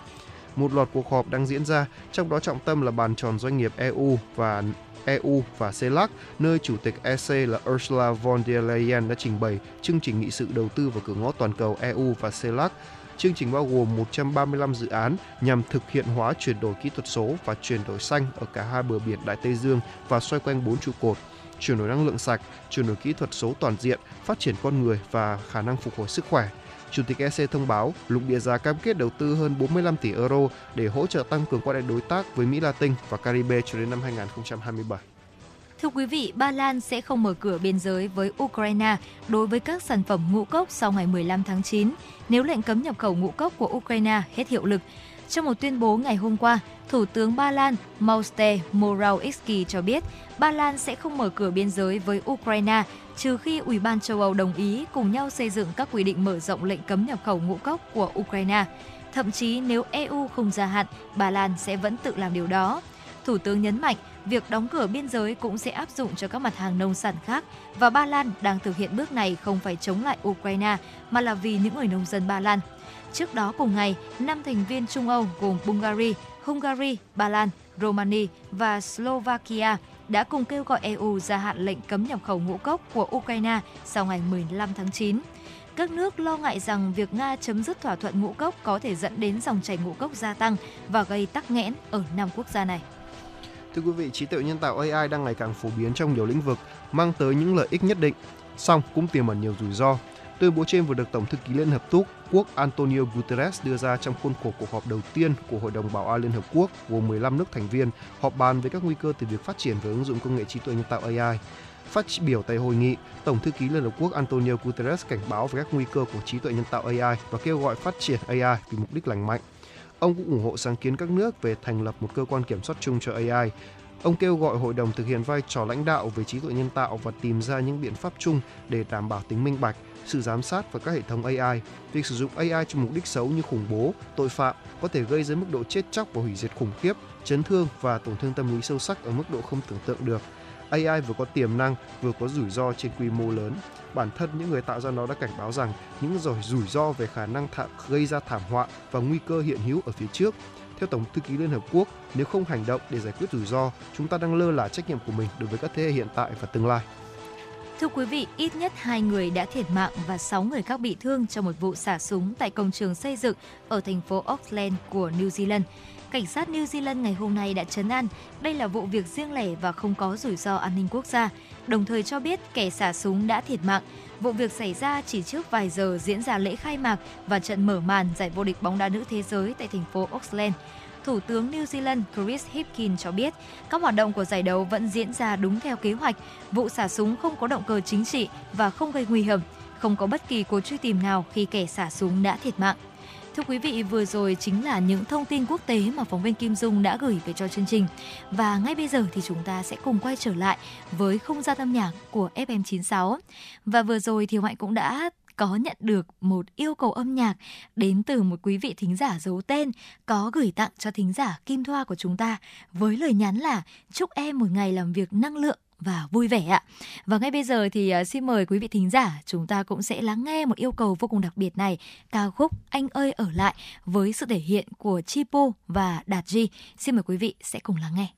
một loạt cuộc họp đang diễn ra, trong đó trọng tâm là bàn tròn doanh nghiệp EU và EU và CELAC, nơi Chủ tịch EC là Ursula von der Leyen đã trình bày chương trình nghị sự đầu tư vào cửa ngõ toàn cầu EU và CELAC. Chương trình bao gồm 135 dự án nhằm thực hiện hóa chuyển đổi kỹ thuật số và chuyển đổi xanh ở cả hai bờ biển Đại Tây Dương và xoay quanh bốn trụ cột chuyển đổi năng lượng sạch, chuyển đổi kỹ thuật số toàn diện, phát triển con người và khả năng phục hồi sức khỏe. Chủ tịch EC thông báo lục địa già cam kết đầu tư hơn 45 tỷ euro để hỗ trợ tăng cường quan hệ đối tác với Mỹ Latin và Caribe cho đến năm 2027. Thưa quý vị, Ba Lan sẽ không mở cửa biên giới với Ukraine đối với các sản phẩm ngũ cốc sau ngày 15 tháng 9 nếu lệnh cấm nhập khẩu ngũ cốc của Ukraine hết hiệu lực. Trong một tuyên bố ngày hôm qua, Thủ tướng Ba Lan Mauste Morawiecki cho biết Ba Lan sẽ không mở cửa biên giới với Ukraine trừ khi Ủy ban châu Âu đồng ý cùng nhau xây dựng các quy định mở rộng lệnh cấm nhập khẩu ngũ cốc của Ukraine. Thậm chí nếu EU không gia hạn, Ba Lan sẽ vẫn tự làm điều đó. Thủ tướng nhấn mạnh, việc đóng cửa biên giới cũng sẽ áp dụng cho các mặt hàng nông sản khác và Ba Lan đang thực hiện bước này không phải chống lại Ukraine mà là vì những người nông dân Ba Lan. Trước đó cùng ngày, năm thành viên Trung Âu gồm Bulgaria, Hungary, Ba Lan, Romania và Slovakia đã cùng kêu gọi EU gia hạn lệnh cấm nhập khẩu ngũ cốc của Ukraine sau ngày 15 tháng 9. Các nước lo ngại rằng việc Nga chấm dứt thỏa thuận ngũ cốc có thể dẫn đến dòng chảy ngũ cốc gia tăng và gây tắc nghẽn ở năm quốc gia này. Thưa quý vị, trí tuệ nhân tạo AI đang ngày càng phổ biến trong nhiều lĩnh vực, mang tới những lợi ích nhất định, song cũng tiềm ẩn nhiều rủi ro. Tuyên bố trên vừa được Tổng thư ký Liên Hợp Quốc Antonio Guterres đưa ra trong khuôn khổ cuộc họp đầu tiên của Hội đồng Bảo an Liên Hợp Quốc gồm 15 nước thành viên họp bàn về các nguy cơ từ việc phát triển và ứng dụng công nghệ trí tuệ nhân tạo AI. Phát biểu tại hội nghị, Tổng thư ký Liên Hợp Quốc Antonio Guterres cảnh báo về các nguy cơ của trí tuệ nhân tạo AI và kêu gọi phát triển AI vì mục đích lành mạnh. Ông cũng ủng hộ sáng kiến các nước về thành lập một cơ quan kiểm soát chung cho AI. Ông kêu gọi hội đồng thực hiện vai trò lãnh đạo về trí tuệ nhân tạo và tìm ra những biện pháp chung để đảm bảo tính minh bạch, sự giám sát và các hệ thống AI. Việc sử dụng AI cho mục đích xấu như khủng bố, tội phạm có thể gây ra mức độ chết chóc và hủy diệt khủng khiếp, chấn thương và tổn thương tâm lý sâu sắc ở mức độ không tưởng tượng được. AI vừa có tiềm năng, vừa có rủi ro trên quy mô lớn. Bản thân những người tạo ra nó đã cảnh báo rằng những rồi rủi ro về khả năng thả, gây ra thảm họa và nguy cơ hiện hữu ở phía trước. Theo Tổng thư ký Liên Hợp Quốc, nếu không hành động để giải quyết rủi ro, chúng ta đang lơ là trách nhiệm của mình đối với các thế hệ hiện tại và tương lai. Thưa quý vị, ít nhất 2 người đã thiệt mạng và 6 người khác bị thương trong một vụ xả súng tại công trường xây dựng ở thành phố Auckland của New Zealand. Cảnh sát New Zealand ngày hôm nay đã chấn an đây là vụ việc riêng lẻ và không có rủi ro an ninh quốc gia, đồng thời cho biết kẻ xả súng đã thiệt mạng. Vụ việc xảy ra chỉ trước vài giờ diễn ra lễ khai mạc và trận mở màn giải vô địch bóng đá nữ thế giới tại thành phố Auckland. Thủ tướng New Zealand Chris Hipkins cho biết các hoạt động của giải đấu vẫn diễn ra đúng theo kế hoạch, vụ xả súng không có động cơ chính trị và không gây nguy hiểm, không có bất kỳ cuộc truy tìm nào khi kẻ xả súng đã thiệt mạng. Thưa quý vị, vừa rồi chính là những thông tin quốc tế mà phóng viên Kim Dung đã gửi về cho chương trình. Và ngay bây giờ thì chúng ta sẽ cùng quay trở lại với không gian âm nhạc của FM96. Và vừa rồi thì Hoạnh cũng đã có nhận được một yêu cầu âm nhạc đến từ một quý vị thính giả giấu tên có gửi tặng cho thính giả Kim Thoa của chúng ta với lời nhắn là chúc em một ngày làm việc năng lượng và vui vẻ ạ. Và ngay bây giờ thì à, xin mời quý vị thính giả chúng ta cũng sẽ lắng nghe một yêu cầu vô cùng đặc biệt này, ca khúc Anh ơi ở lại với sự thể hiện của Chipo và Đạt Ji. Xin mời quý vị sẽ cùng lắng nghe.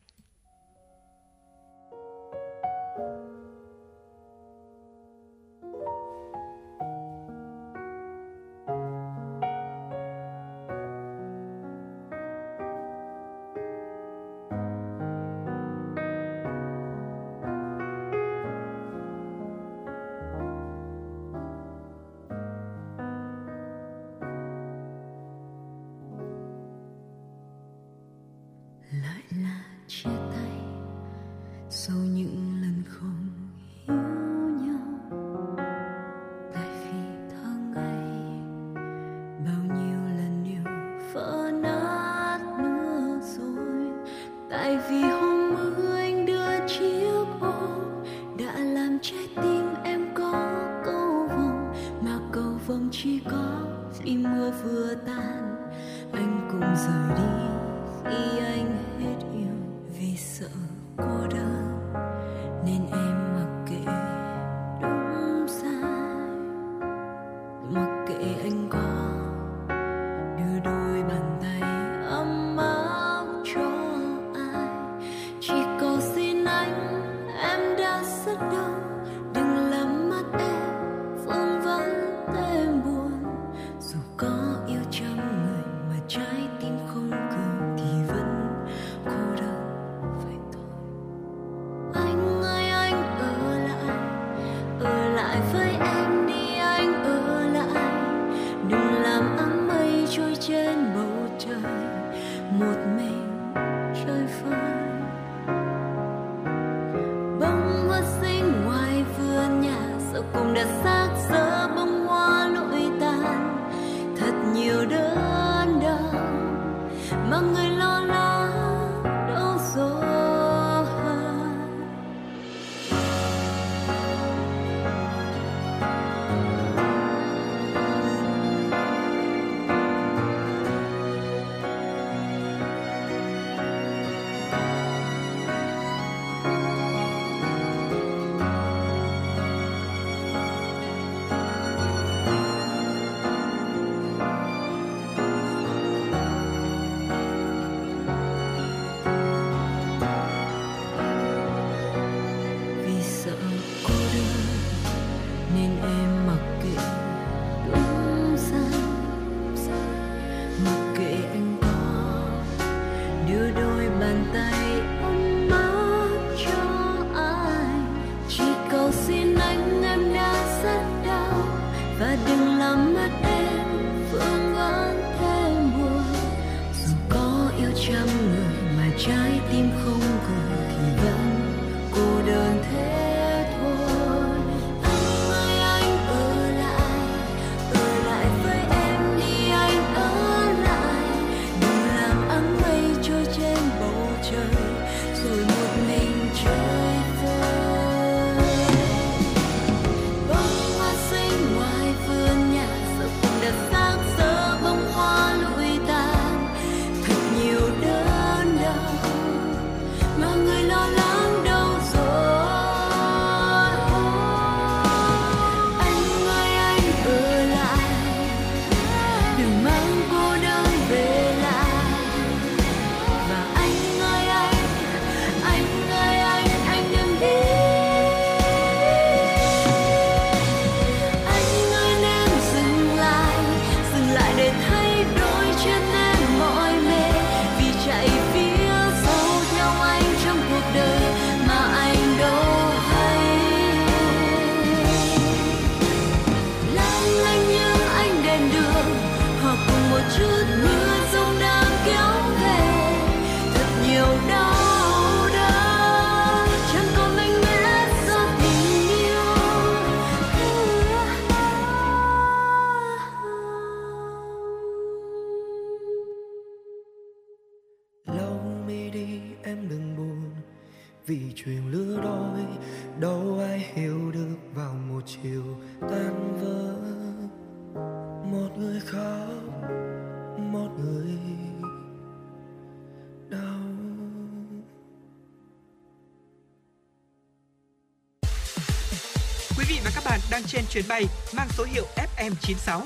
Chuyến bay mang số hiệu FM96.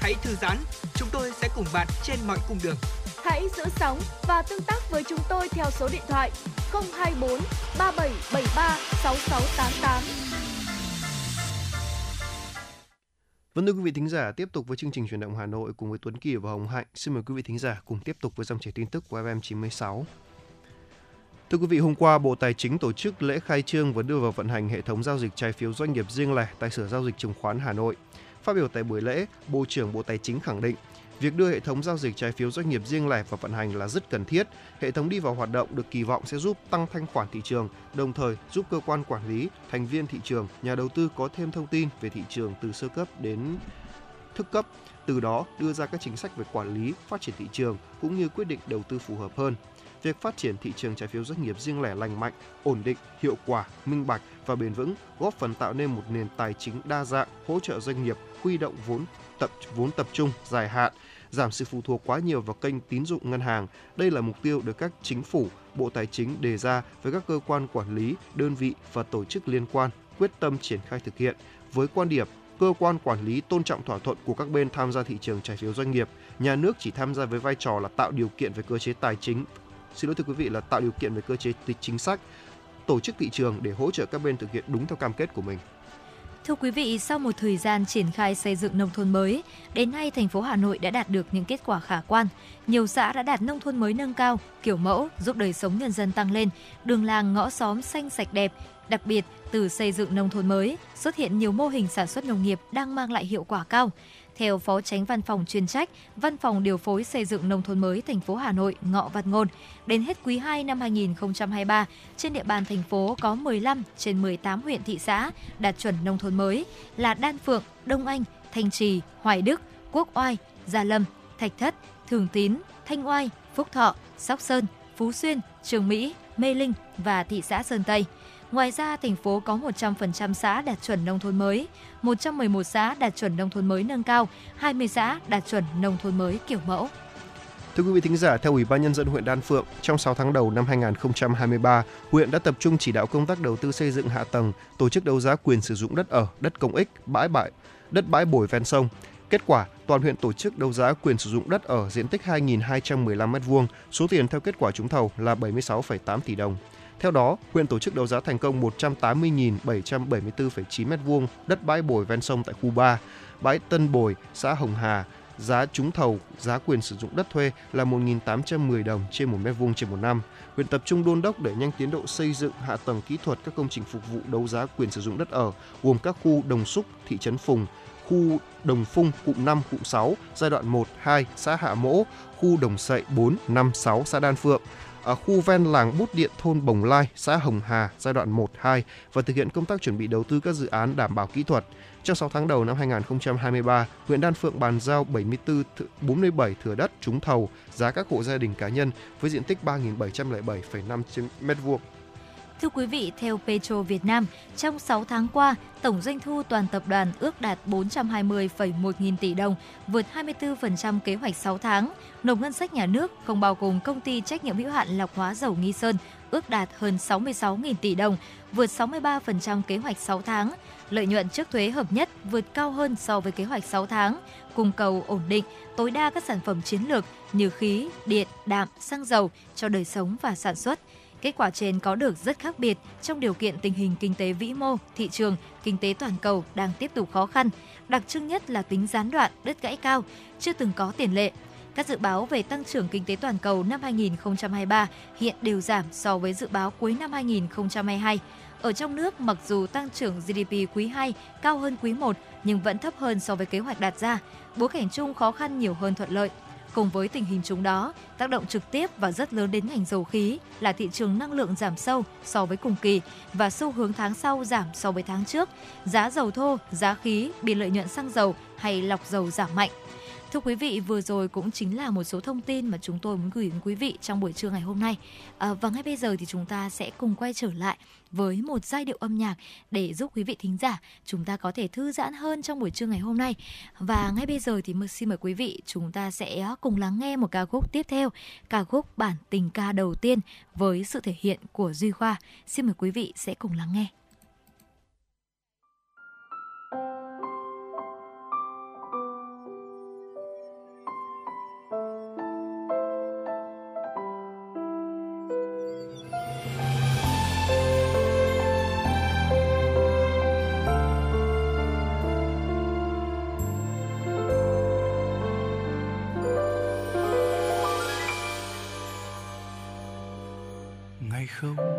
Hãy thư giãn, chúng tôi sẽ cùng bạn trên mọi cung đường. Hãy giữ sóng và tương tác với chúng tôi theo số điện thoại 024 3773 6688. Vâng thưa quý vị thính giả, tiếp tục với chương trình truyền động Hà Nội cùng với Tuấn Kỳ và Hồng Hạnh. Xin mời quý vị thính giả cùng tiếp tục với dòng chảy tin tức của FM 96. Thưa quý vị, hôm qua Bộ Tài chính tổ chức lễ khai trương và đưa vào vận hành hệ thống giao dịch trái phiếu doanh nghiệp riêng lẻ tại Sở Giao dịch Chứng khoán Hà Nội. Phát biểu tại buổi lễ, Bộ trưởng Bộ Tài chính khẳng định Việc đưa hệ thống giao dịch trái phiếu doanh nghiệp riêng lẻ vào vận hành là rất cần thiết. Hệ thống đi vào hoạt động được kỳ vọng sẽ giúp tăng thanh khoản thị trường, đồng thời giúp cơ quan quản lý, thành viên thị trường, nhà đầu tư có thêm thông tin về thị trường từ sơ cấp đến thức cấp, từ đó đưa ra các chính sách về quản lý, phát triển thị trường cũng như quyết định đầu tư phù hợp hơn. Việc phát triển thị trường trái phiếu doanh nghiệp riêng lẻ lành mạnh, ổn định, hiệu quả, minh bạch và bền vững góp phần tạo nên một nền tài chính đa dạng, hỗ trợ doanh nghiệp huy động vốn tập vốn tập trung dài hạn, giảm sự phụ thuộc quá nhiều vào kênh tín dụng ngân hàng. Đây là mục tiêu được các chính phủ, Bộ Tài chính đề ra với các cơ quan quản lý, đơn vị và tổ chức liên quan quyết tâm triển khai thực hiện với quan điểm cơ quan quản lý tôn trọng thỏa thuận của các bên tham gia thị trường trái phiếu doanh nghiệp, nhà nước chỉ tham gia với vai trò là tạo điều kiện về cơ chế tài chính. Xin lỗi thưa quý vị là tạo điều kiện về cơ chế chính sách, tổ chức thị trường để hỗ trợ các bên thực hiện đúng theo cam kết của mình. Thưa quý vị, sau một thời gian triển khai xây dựng nông thôn mới, đến nay thành phố Hà Nội đã đạt được những kết quả khả quan. Nhiều xã đã đạt nông thôn mới nâng cao, kiểu mẫu, giúp đời sống nhân dân tăng lên, đường làng ngõ xóm xanh sạch đẹp. Đặc biệt, từ xây dựng nông thôn mới, xuất hiện nhiều mô hình sản xuất nông nghiệp đang mang lại hiệu quả cao. Theo Phó Tránh Văn phòng chuyên trách, Văn phòng điều phối xây dựng nông thôn mới thành phố Hà Nội Ngọ Văn Ngôn, đến hết quý 2 năm 2023, trên địa bàn thành phố có 15 trên 18 huyện thị xã đạt chuẩn nông thôn mới là Đan Phượng, Đông Anh, Thanh Trì, Hoài Đức, Quốc Oai, Gia Lâm, Thạch Thất, Thường Tín, Thanh Oai, Phúc Thọ, Sóc Sơn, Phú Xuyên, Trường Mỹ, Mê Linh và thị xã Sơn Tây. Ngoài ra, thành phố có 100% xã đạt chuẩn nông thôn mới, 111 xã đạt chuẩn nông thôn mới nâng cao, 20 xã đạt chuẩn nông thôn mới kiểu mẫu. Thưa quý vị thính giả, theo Ủy ban Nhân dân huyện Đan Phượng, trong 6 tháng đầu năm 2023, huyện đã tập trung chỉ đạo công tác đầu tư xây dựng hạ tầng, tổ chức đấu giá quyền sử dụng đất ở, đất công ích, bãi bãi, đất bãi bồi ven sông. Kết quả, toàn huyện tổ chức đấu giá quyền sử dụng đất ở diện tích 2.215 m2, số tiền theo kết quả trúng thầu là 76,8 tỷ đồng. Theo đó, huyện tổ chức đấu giá thành công 180.774,9 m2 đất bãi bồi ven sông tại khu 3, bãi Tân Bồi, xã Hồng Hà. Giá trúng thầu, giá quyền sử dụng đất thuê là 1.810 đồng trên 1 m2 trên một năm. Huyện tập trung đôn đốc để nhanh tiến độ xây dựng hạ tầng kỹ thuật các công trình phục vụ đấu giá quyền sử dụng đất ở, gồm các khu Đồng Xúc, thị trấn Phùng, khu Đồng Phung cụm 5, cụm 6, giai đoạn 1, 2, xã Hạ Mỗ, khu Đồng Sậy 4, 5, 6, xã Đan Phượng, ở khu ven làng Bút Điện thôn Bồng Lai, xã Hồng Hà giai đoạn 1, 2 và thực hiện công tác chuẩn bị đầu tư các dự án đảm bảo kỹ thuật. Trong 6 tháng đầu năm 2023, huyện Đan Phượng bàn giao 74 47 thửa đất trúng thầu giá các hộ gia đình cá nhân với diện tích 3.707,5 m2. Thưa quý vị, theo Petro Việt Nam, trong 6 tháng qua, tổng doanh thu toàn tập đoàn ước đạt 420,1 nghìn tỷ đồng, vượt 24% kế hoạch 6 tháng. Nộp ngân sách nhà nước không bao gồm công ty trách nhiệm hữu hạn lọc hóa dầu Nghi Sơn ước đạt hơn 66 nghìn tỷ đồng, vượt 63% kế hoạch 6 tháng. Lợi nhuận trước thuế hợp nhất vượt cao hơn so với kế hoạch 6 tháng, cung cầu ổn định, tối đa các sản phẩm chiến lược như khí, điện, đạm, xăng dầu cho đời sống và sản xuất. Kết quả trên có được rất khác biệt trong điều kiện tình hình kinh tế vĩ mô, thị trường, kinh tế toàn cầu đang tiếp tục khó khăn. Đặc trưng nhất là tính gián đoạn, đứt gãy cao, chưa từng có tiền lệ. Các dự báo về tăng trưởng kinh tế toàn cầu năm 2023 hiện đều giảm so với dự báo cuối năm 2022. Ở trong nước, mặc dù tăng trưởng GDP quý 2 cao hơn quý 1 nhưng vẫn thấp hơn so với kế hoạch đặt ra. Bối cảnh chung khó khăn nhiều hơn thuận lợi. Cùng với tình hình chúng đó, tác động trực tiếp và rất lớn đến ngành dầu khí là thị trường năng lượng giảm sâu so với cùng kỳ và xu hướng tháng sau giảm so với tháng trước. Giá dầu thô, giá khí, biên lợi nhuận xăng dầu hay lọc dầu giảm mạnh. Thưa quý vị, vừa rồi cũng chính là một số thông tin mà chúng tôi muốn gửi đến quý vị trong buổi trưa ngày hôm nay. À, và ngay bây giờ thì chúng ta sẽ cùng quay trở lại với một giai điệu âm nhạc để giúp quý vị thính giả chúng ta có thể thư giãn hơn trong buổi trưa ngày hôm nay. Và ngay bây giờ thì xin mời quý vị chúng ta sẽ cùng lắng nghe một ca khúc tiếp theo, ca khúc bản tình ca đầu tiên với sự thể hiện của Duy Khoa. Xin mời quý vị sẽ cùng lắng nghe. come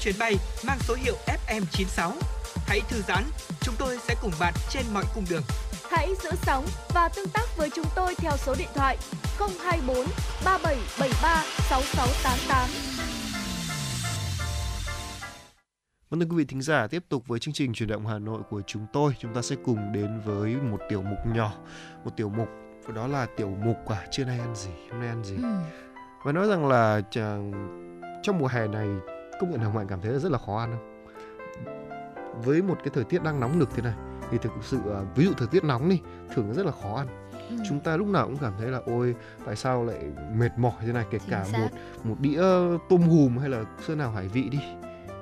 chuyến bay mang số hiệu FM96. Hãy thư giãn, chúng tôi sẽ cùng bạn trên mọi cung đường. Hãy giữ sóng và tương tác với chúng tôi theo số điện thoại 024 3773 6688. Vâng thưa quý vị thính giả, tiếp tục với chương trình chuyển động Hà Nội của chúng tôi, chúng ta sẽ cùng đến với một tiểu mục nhỏ, một tiểu mục đó là tiểu mục à trưa nay ăn gì, hôm nay ăn gì. Ừ. Và nói rằng là chàng, trong mùa hè này công nhận Hồng Hạnh cảm thấy là rất là khó ăn không? Với một cái thời tiết đang nóng nực thế này thì thực sự à, ví dụ thời tiết nóng đi thường rất là khó ăn. Ừ. Chúng ta lúc nào cũng cảm thấy là ôi tại sao lại mệt mỏi thế này kể Chính cả xác. một một đĩa tôm hùm hay là sơn nào hải vị đi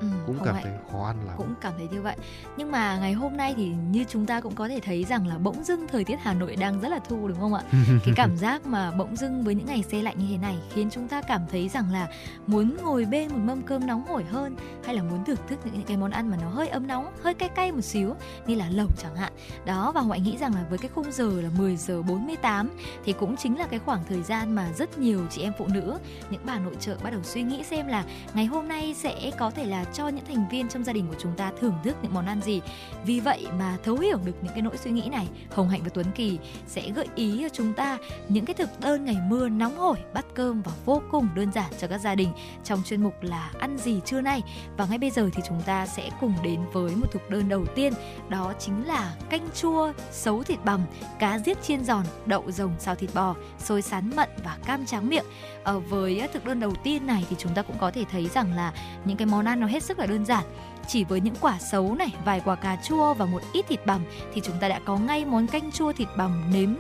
Ừ, cũng cảm Hạnh thấy khó ăn lắm. cũng cảm thấy như vậy. Nhưng mà ngày hôm nay thì như chúng ta cũng có thể thấy rằng là bỗng dưng thời tiết Hà Nội đang rất là thu đúng không ạ? Cái cảm giác mà bỗng dưng với những ngày xe lạnh như thế này khiến chúng ta cảm thấy rằng là muốn ngồi bên một mâm cơm nóng hổi hơn hay là muốn thưởng thức những cái món ăn mà nó hơi ấm nóng hơi cay cay một xíu như là lẩu chẳng hạn. Đó và Hoài nghĩ rằng là với cái khung giờ là 10 giờ 48 thì cũng chính là cái khoảng thời gian mà rất nhiều chị em phụ nữ những bà nội trợ bắt đầu suy nghĩ xem là ngày hôm nay sẽ có thể là cho những thành viên trong gia đình của chúng ta thưởng thức những món ăn gì. Vì vậy mà thấu hiểu được những cái nỗi suy nghĩ này, Hồng Hạnh và Tuấn Kỳ sẽ gợi ý cho chúng ta những cái thực đơn ngày mưa nóng hổi bắt cơm và vô cùng đơn giản cho các gia đình trong chuyên mục là ăn gì trưa nay. Và ngay bây giờ thì chúng ta sẽ cùng đến với một thực đơn đầu tiên, đó chính là canh chua sấu thịt bằm, cá giết chiên giòn, đậu rồng xào thịt bò, xôi sán mận và cam tráng miệng ờ, với thực đơn đầu tiên này thì chúng ta cũng có thể thấy rằng là những cái món ăn nó hết sức là đơn giản. Chỉ với những quả sấu này vài quả cà chua và một ít thịt bằm thì chúng ta đã có ngay món canh chua thịt bằm nếm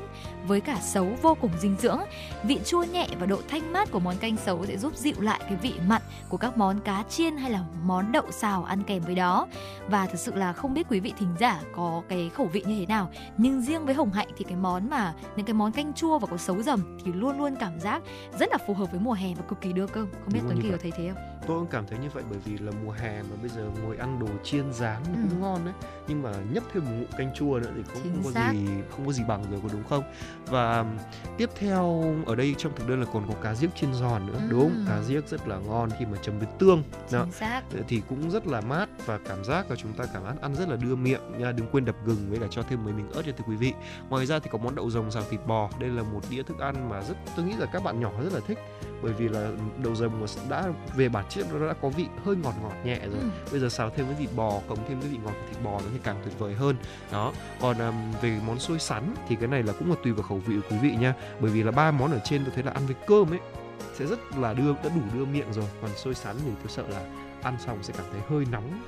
với cả sấu vô cùng dinh dưỡng. Vị chua nhẹ và độ thanh mát của món canh sấu sẽ giúp dịu lại cái vị mặn của các món cá chiên hay là món đậu xào ăn kèm với đó. Và thực sự là không biết quý vị thính giả có cái khẩu vị như thế nào nhưng riêng với hồng hạnh thì cái món mà những cái món canh chua và có sấu dầm thì luôn luôn cảm giác rất là phù hợp với mùa hè và cực kỳ đưa cơm. Không biết Đúng tuấn kỳ có thấy thế không? Tôi cũng cảm thấy như vậy bởi vì là mùa hè mà bây giờ ngồi ăn đồ chiên rán Ừ. cũng ngon đấy. Nhưng mà nhấp thêm một ngụm canh chua nữa thì cũng Chính không có xác. gì không có gì bằng rồi có đúng không và tiếp theo ở đây trong thực đơn là còn có cá giếc chiên giòn nữa Ừ. đúng cá giếc rất là ngon khi mà chấm với tương. Đó. xác. Thì cũng rất là mát và cảm giác là chúng ta cảm giác ăn rất là đưa miệng nha đừng quên đập gừng với cả cho thêm mấy miếng ớt cho thưa quý vị. Ngoài ra thì có món đậu rồng xào thịt bò. Đây là một đĩa thức ăn mà rất tôi nghĩ là các bạn nhỏ rất là thích. Bởi vì là đậu rồng đã về bản chất nó đã có vị hơi ngọt ngọt nhẹ rồi. Ừ. bây giờ xào thêm với thịt bò cộng thêm cái vị ngọt của thịt bò nó thì càng tuyệt vời hơn. Đó. Còn um, về món xôi sắn thì cái này là cũng là tùy vào khẩu vị của quý vị nha. Bởi vì là ba món ở trên tôi thấy là ăn với cơm ấy sẽ rất là đưa đã đủ đưa miệng rồi. Còn xôi sắn thì tôi sợ là ăn xong sẽ cảm thấy hơi nóng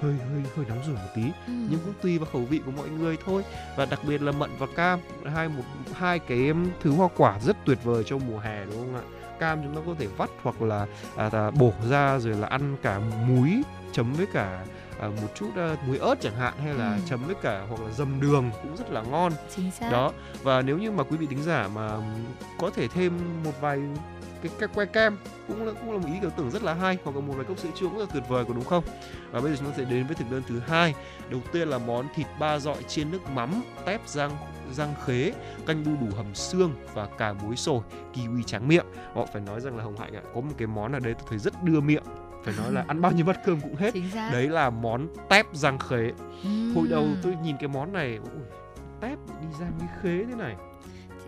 hơi hơi hơi nóng rồi một tí. Ừ. nhưng cũng tùy vào khẩu vị của mọi người thôi. Và đặc biệt là mận và cam hai một hai cái thứ hoa quả rất tuyệt vời trong mùa hè đúng không ạ? Cam chúng ta có thể vắt hoặc là à, à, bổ ra rồi là ăn cả muối chấm với cả à, một chút à, muối ớt chẳng hạn hay là Ừ. chấm với cả hoặc là dầm đường cũng rất là ngon. Chính xác. Đó và nếu như mà quý vị tính giả mà có thể thêm một vài cái, cái que kem cũng là cũng là một ý tưởng rất là hay hoặc là một vài cốc sữa chua cũng rất là tuyệt vời có đúng không? Và bây giờ chúng ta sẽ đến với thực đơn thứ hai. Đầu tiên là món thịt ba dọi chiên nước mắm tép rang rang khế canh đu đủ hầm xương và cà muối sồi kiwi tráng miệng. Họ phải nói rằng là hồng hạnh ạ có một cái món ở đây tôi thấy rất đưa miệng phải nói là ăn bao nhiêu bát cơm cũng hết. Đấy là món tép rang khế. Ừm. hồi đầu tôi nhìn cái món này ui, tép đi rang với khế thế này.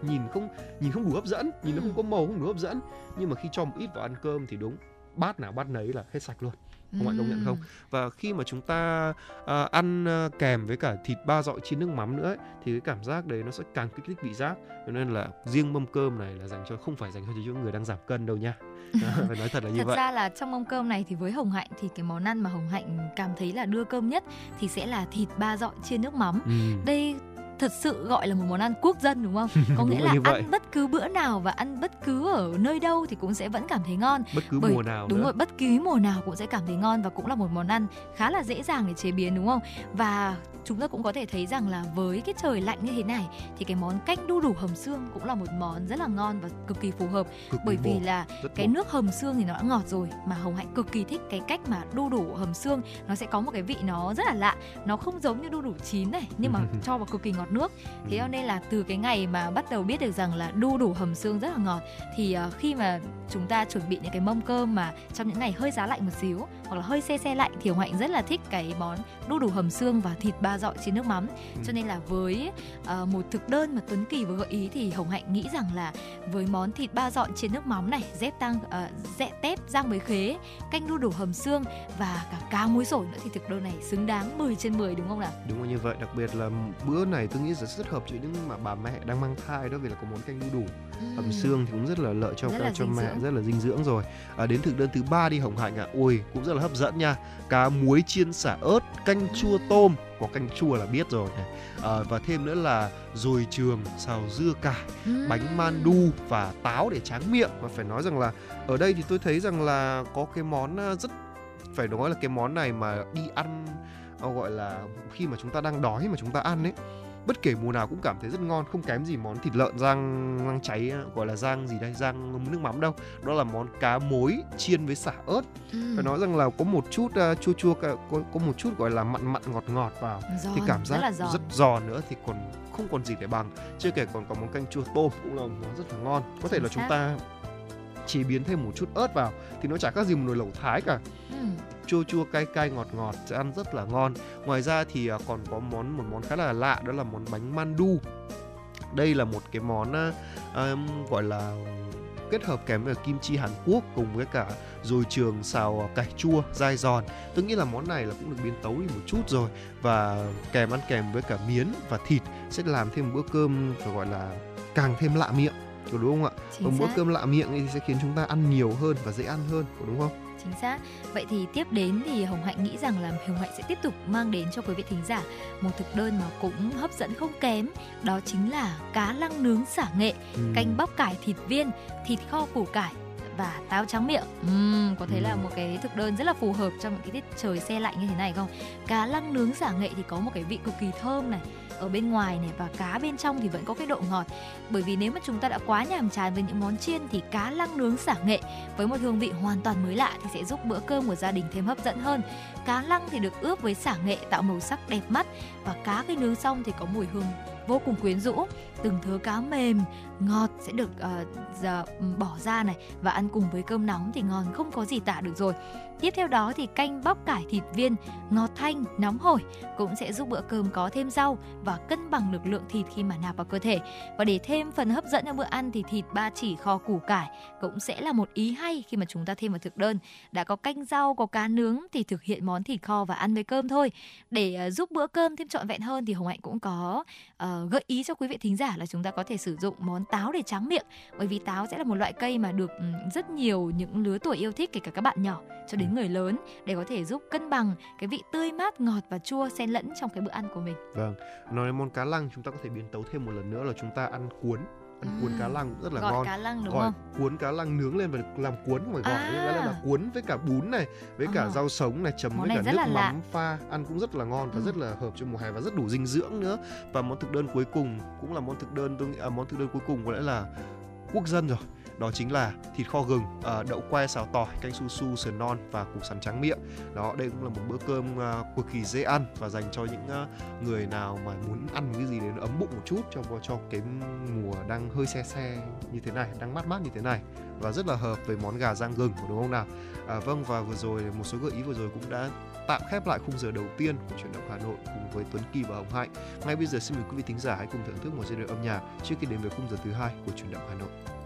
Nhìn không nhìn không đủ hấp dẫn nhìn nó Ừ. không có màu không đủ hấp dẫn. Nhưng mà khi cho một ít vào ăn cơm thì đúng bát nào bát nấy là hết sạch luôn. Không bạn công nhận không? Và khi mà chúng ta à, ăn à, kèm với cả thịt ba dọi chiên nước mắm nữa ấy, thì cái cảm giác đấy nó sẽ càng kích thích vị giác. Cho nên là riêng mâm cơm này là dành cho không phải dành cho những người đang giảm cân đâu nha phải nói thật là như thật vậy ra là trong mâm cơm này thì với hồng hạnh thì cái món ăn mà hồng hạnh cảm thấy là đưa cơm nhất thì sẽ là thịt ba dọi chiên nước mắm ừ. đây thật sự gọi là một món ăn quốc dân đúng không? Có nghĩa là ăn bất cứ bữa nào và ăn bất cứ ở nơi đâu thì cũng sẽ vẫn cảm thấy ngon. Bất cứ Bởi, mùa nào Đúng nữa. rồi, bất cứ mùa nào cũng sẽ cảm thấy ngon và cũng là một món ăn khá là dễ dàng để chế biến đúng không? Và chúng ta cũng có thể thấy rằng là với cái trời lạnh như thế này thì cái món canh đu đủ hầm xương cũng là một món rất là ngon và cực kỳ phù hợp cực bởi vì bổ, là cái bổ. nước hầm xương thì nó đã ngọt rồi mà hồng hạnh cực kỳ thích cái cách mà đu đủ hầm xương nó sẽ có một cái vị nó rất là lạ nó không giống như đu đủ chín này nhưng mà cho vào cực kỳ ngọt nước. Thế cho nên là từ cái ngày mà bắt đầu biết được rằng là đu đủ hầm xương rất là ngọt thì uh, khi mà chúng ta chuẩn bị những cái mâm cơm mà trong những ngày hơi giá lạnh một xíu hoặc là hơi xe xe lạnh thì hồng hạnh rất là thích cái món đu đủ hầm xương và thịt ba dọi trên nước mắm. Ừ. cho nên là với uh, một thực đơn mà Tuấn Kỳ vừa gợi ý thì Hồng Hạnh nghĩ rằng là với món thịt ba dọi trên nước mắm này dép tăng uh, dẹ tép rang với khế canh đu đủ hầm xương và cả cá muối sổi nữa thì thực đơn này xứng đáng 10 trên 10 đúng không nào? Đúng như vậy. Đặc biệt là bữa này tôi nghĩ rất rất hợp cho những mà bà mẹ đang mang thai đó vì là có món canh đu đủ hầm xương thì cũng rất là lợi cho rất là cho mẹ dưỡng. rất là dinh dưỡng rồi à, đến thực đơn thứ ba đi Hồng Hạnh ạ à. ui cũng rất là hấp dẫn nha cá muối chiên xả ớt canh chua tôm có canh chua là biết rồi này à, và thêm nữa là dồi trường xào dưa cải uhm. bánh mandu và táo để tráng miệng và phải nói rằng là ở đây thì tôi thấy rằng là có cái món rất phải nói là cái món này mà đi ăn ờ, gọi là khi mà chúng ta đang đói mà chúng ta ăn ấy bất kể mùa nào cũng cảm thấy rất ngon không kém gì món thịt lợn rang rang cháy gọi là rang gì đây rang nước mắm đâu. Đó là món cá muối chiên với xả ớt. Ừ. phải nói rằng là có một chút uh, chua chua có, có một chút gọi là mặn mặn ngọt ngọt vào giòn, thì cảm giác rất, giòn. rất giòn nữa thì còn không còn gì để bằng. Chưa kể còn có món canh chua tôm cũng là món rất là ngon. Có thể là chúng ta chế biến thêm một chút ớt vào thì nó chả khác gì một nồi lẩu thái cả. Ừ. Chua chua cay cay ngọt ngọt sẽ ăn rất là ngon. Ngoài ra thì à, còn có món một món khá là lạ đó là món bánh mandu. Đây là một cái món uh, gọi là kết hợp kèm với kim chi Hàn Quốc cùng với cả rồi trường xào cải chua dai giòn. Tôi nghĩ là món này là cũng được biến tấu đi một chút rồi. Và kèm ăn kèm với cả miến và thịt sẽ làm thêm bữa cơm phải gọi là càng thêm lạ miệng đúng không ạ? Chính một bữa cơm lạ miệng thì sẽ khiến chúng ta ăn nhiều hơn và dễ ăn hơn, đúng không? chính xác vậy thì tiếp đến thì hồng hạnh nghĩ rằng là hồng hạnh sẽ tiếp tục mang đến cho quý vị thính giả một thực đơn mà cũng hấp dẫn không kém đó chính là cá lăng nướng xả nghệ ừ. canh bắp cải thịt viên thịt kho củ cải và táo trắng miệng uhm, có thấy ừ. là một cái thực đơn rất là phù hợp trong những cái tiết trời xe lạnh như thế này không cá lăng nướng xả nghệ thì có một cái vị cực kỳ thơm này ở bên ngoài này và cá bên trong thì vẫn có cái độ ngọt. Bởi vì nếu mà chúng ta đã quá nhàm chán với những món chiên thì cá lăng nướng xả nghệ với một hương vị hoàn toàn mới lạ thì sẽ giúp bữa cơm của gia đình thêm hấp dẫn hơn. Cá lăng thì được ướp với xả nghệ tạo màu sắc đẹp mắt và cá khi nướng xong thì có mùi hương vô cùng quyến rũ. Từng thứ cá mềm ngọt sẽ được uh, giờ, bỏ ra này và ăn cùng với cơm nóng thì ngon không có gì tả được rồi Tiếp theo đó thì canh bắp cải thịt viên ngọt thanh, nóng hổi cũng sẽ giúp bữa cơm có thêm rau và cân bằng lực lượng thịt khi mà nạp vào cơ thể. Và để thêm phần hấp dẫn cho bữa ăn thì thịt ba chỉ kho củ cải cũng sẽ là một ý hay khi mà chúng ta thêm vào thực đơn. Đã có canh rau, có cá nướng thì thực hiện món thịt kho và ăn với cơm thôi. Để uh, giúp bữa cơm thêm trọn vẹn hơn thì Hồng Hạnh cũng có uh, gợi ý cho quý vị thính giả là chúng ta có thể sử dụng món táo để tráng miệng. Bởi vì táo sẽ là một loại cây mà được um, rất nhiều những lứa tuổi yêu thích kể cả các bạn nhỏ cho đến người lớn để có thể giúp cân bằng cái vị tươi mát ngọt và chua xen lẫn trong cái bữa ăn của mình. Vâng, nói đến món cá lăng chúng ta có thể biến tấu thêm một lần nữa là chúng ta ăn cuốn ăn cuốn cá lăng rất là gọt ngon cá lăng đúng Gọi không cuốn cá lăng nướng lên và làm cuốn không phải gỏi à. là, là cuốn với cả bún này với cả à. rau sống này chấm món với cả nước mắm lạ. pha ăn cũng rất là ngon và ừ. rất là hợp cho mùa hè và rất đủ dinh dưỡng nữa và món thực đơn cuối cùng cũng là món thực đơn tôi nghĩ à, món thực đơn cuối cùng có lẽ là quốc dân rồi đó chính là thịt kho gừng, à, đậu que xào tỏi, canh su su, sườn non và củ sắn trắng miệng. Đó, đây cũng là một bữa cơm à, cực kỳ dễ ăn và dành cho những à, người nào mà muốn ăn cái gì đấy ấm bụng một chút cho cho cái mùa đang hơi xe xe như thế này, đang mát mát như thế này và rất là hợp với món gà rang gừng đúng không nào? À, vâng và vừa rồi một số gợi ý vừa rồi cũng đã tạm khép lại khung giờ đầu tiên của chuyển động Hà Nội cùng với Tuấn Kỳ và Hồng Hạnh. Ngay bây giờ xin mời quý vị thính giả hãy cùng thưởng thức một giai điệu âm nhạc trước khi đến với khung giờ thứ hai của chuyển động Hà Nội.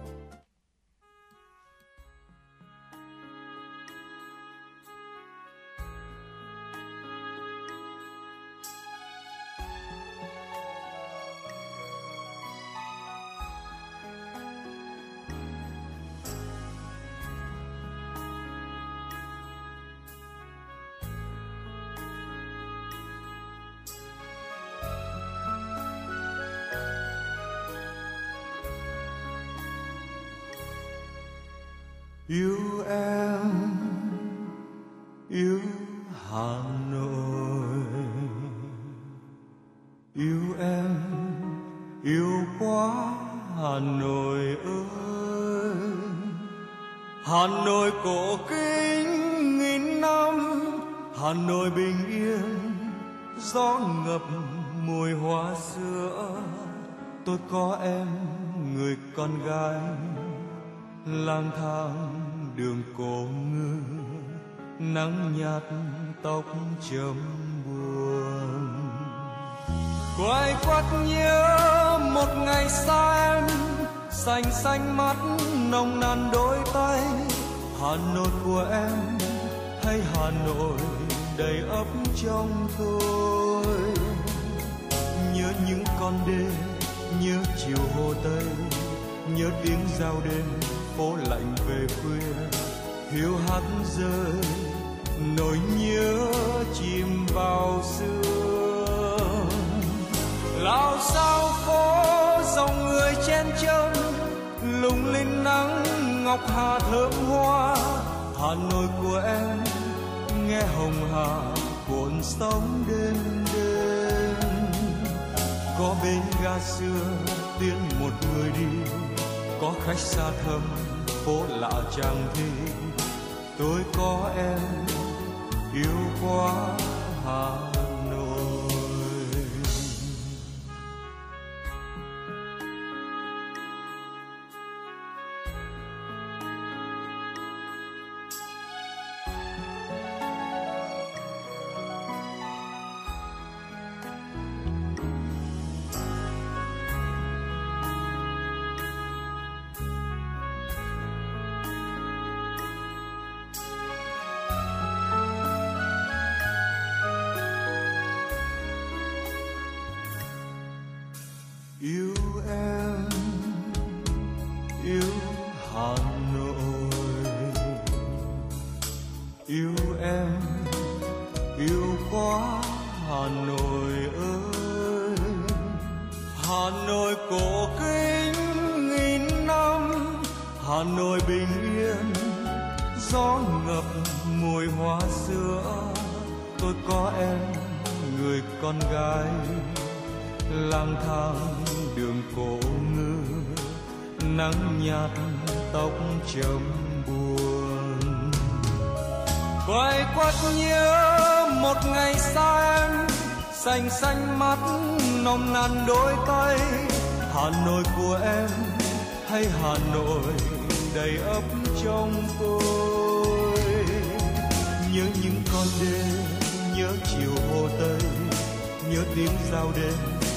Tiếng giao đêm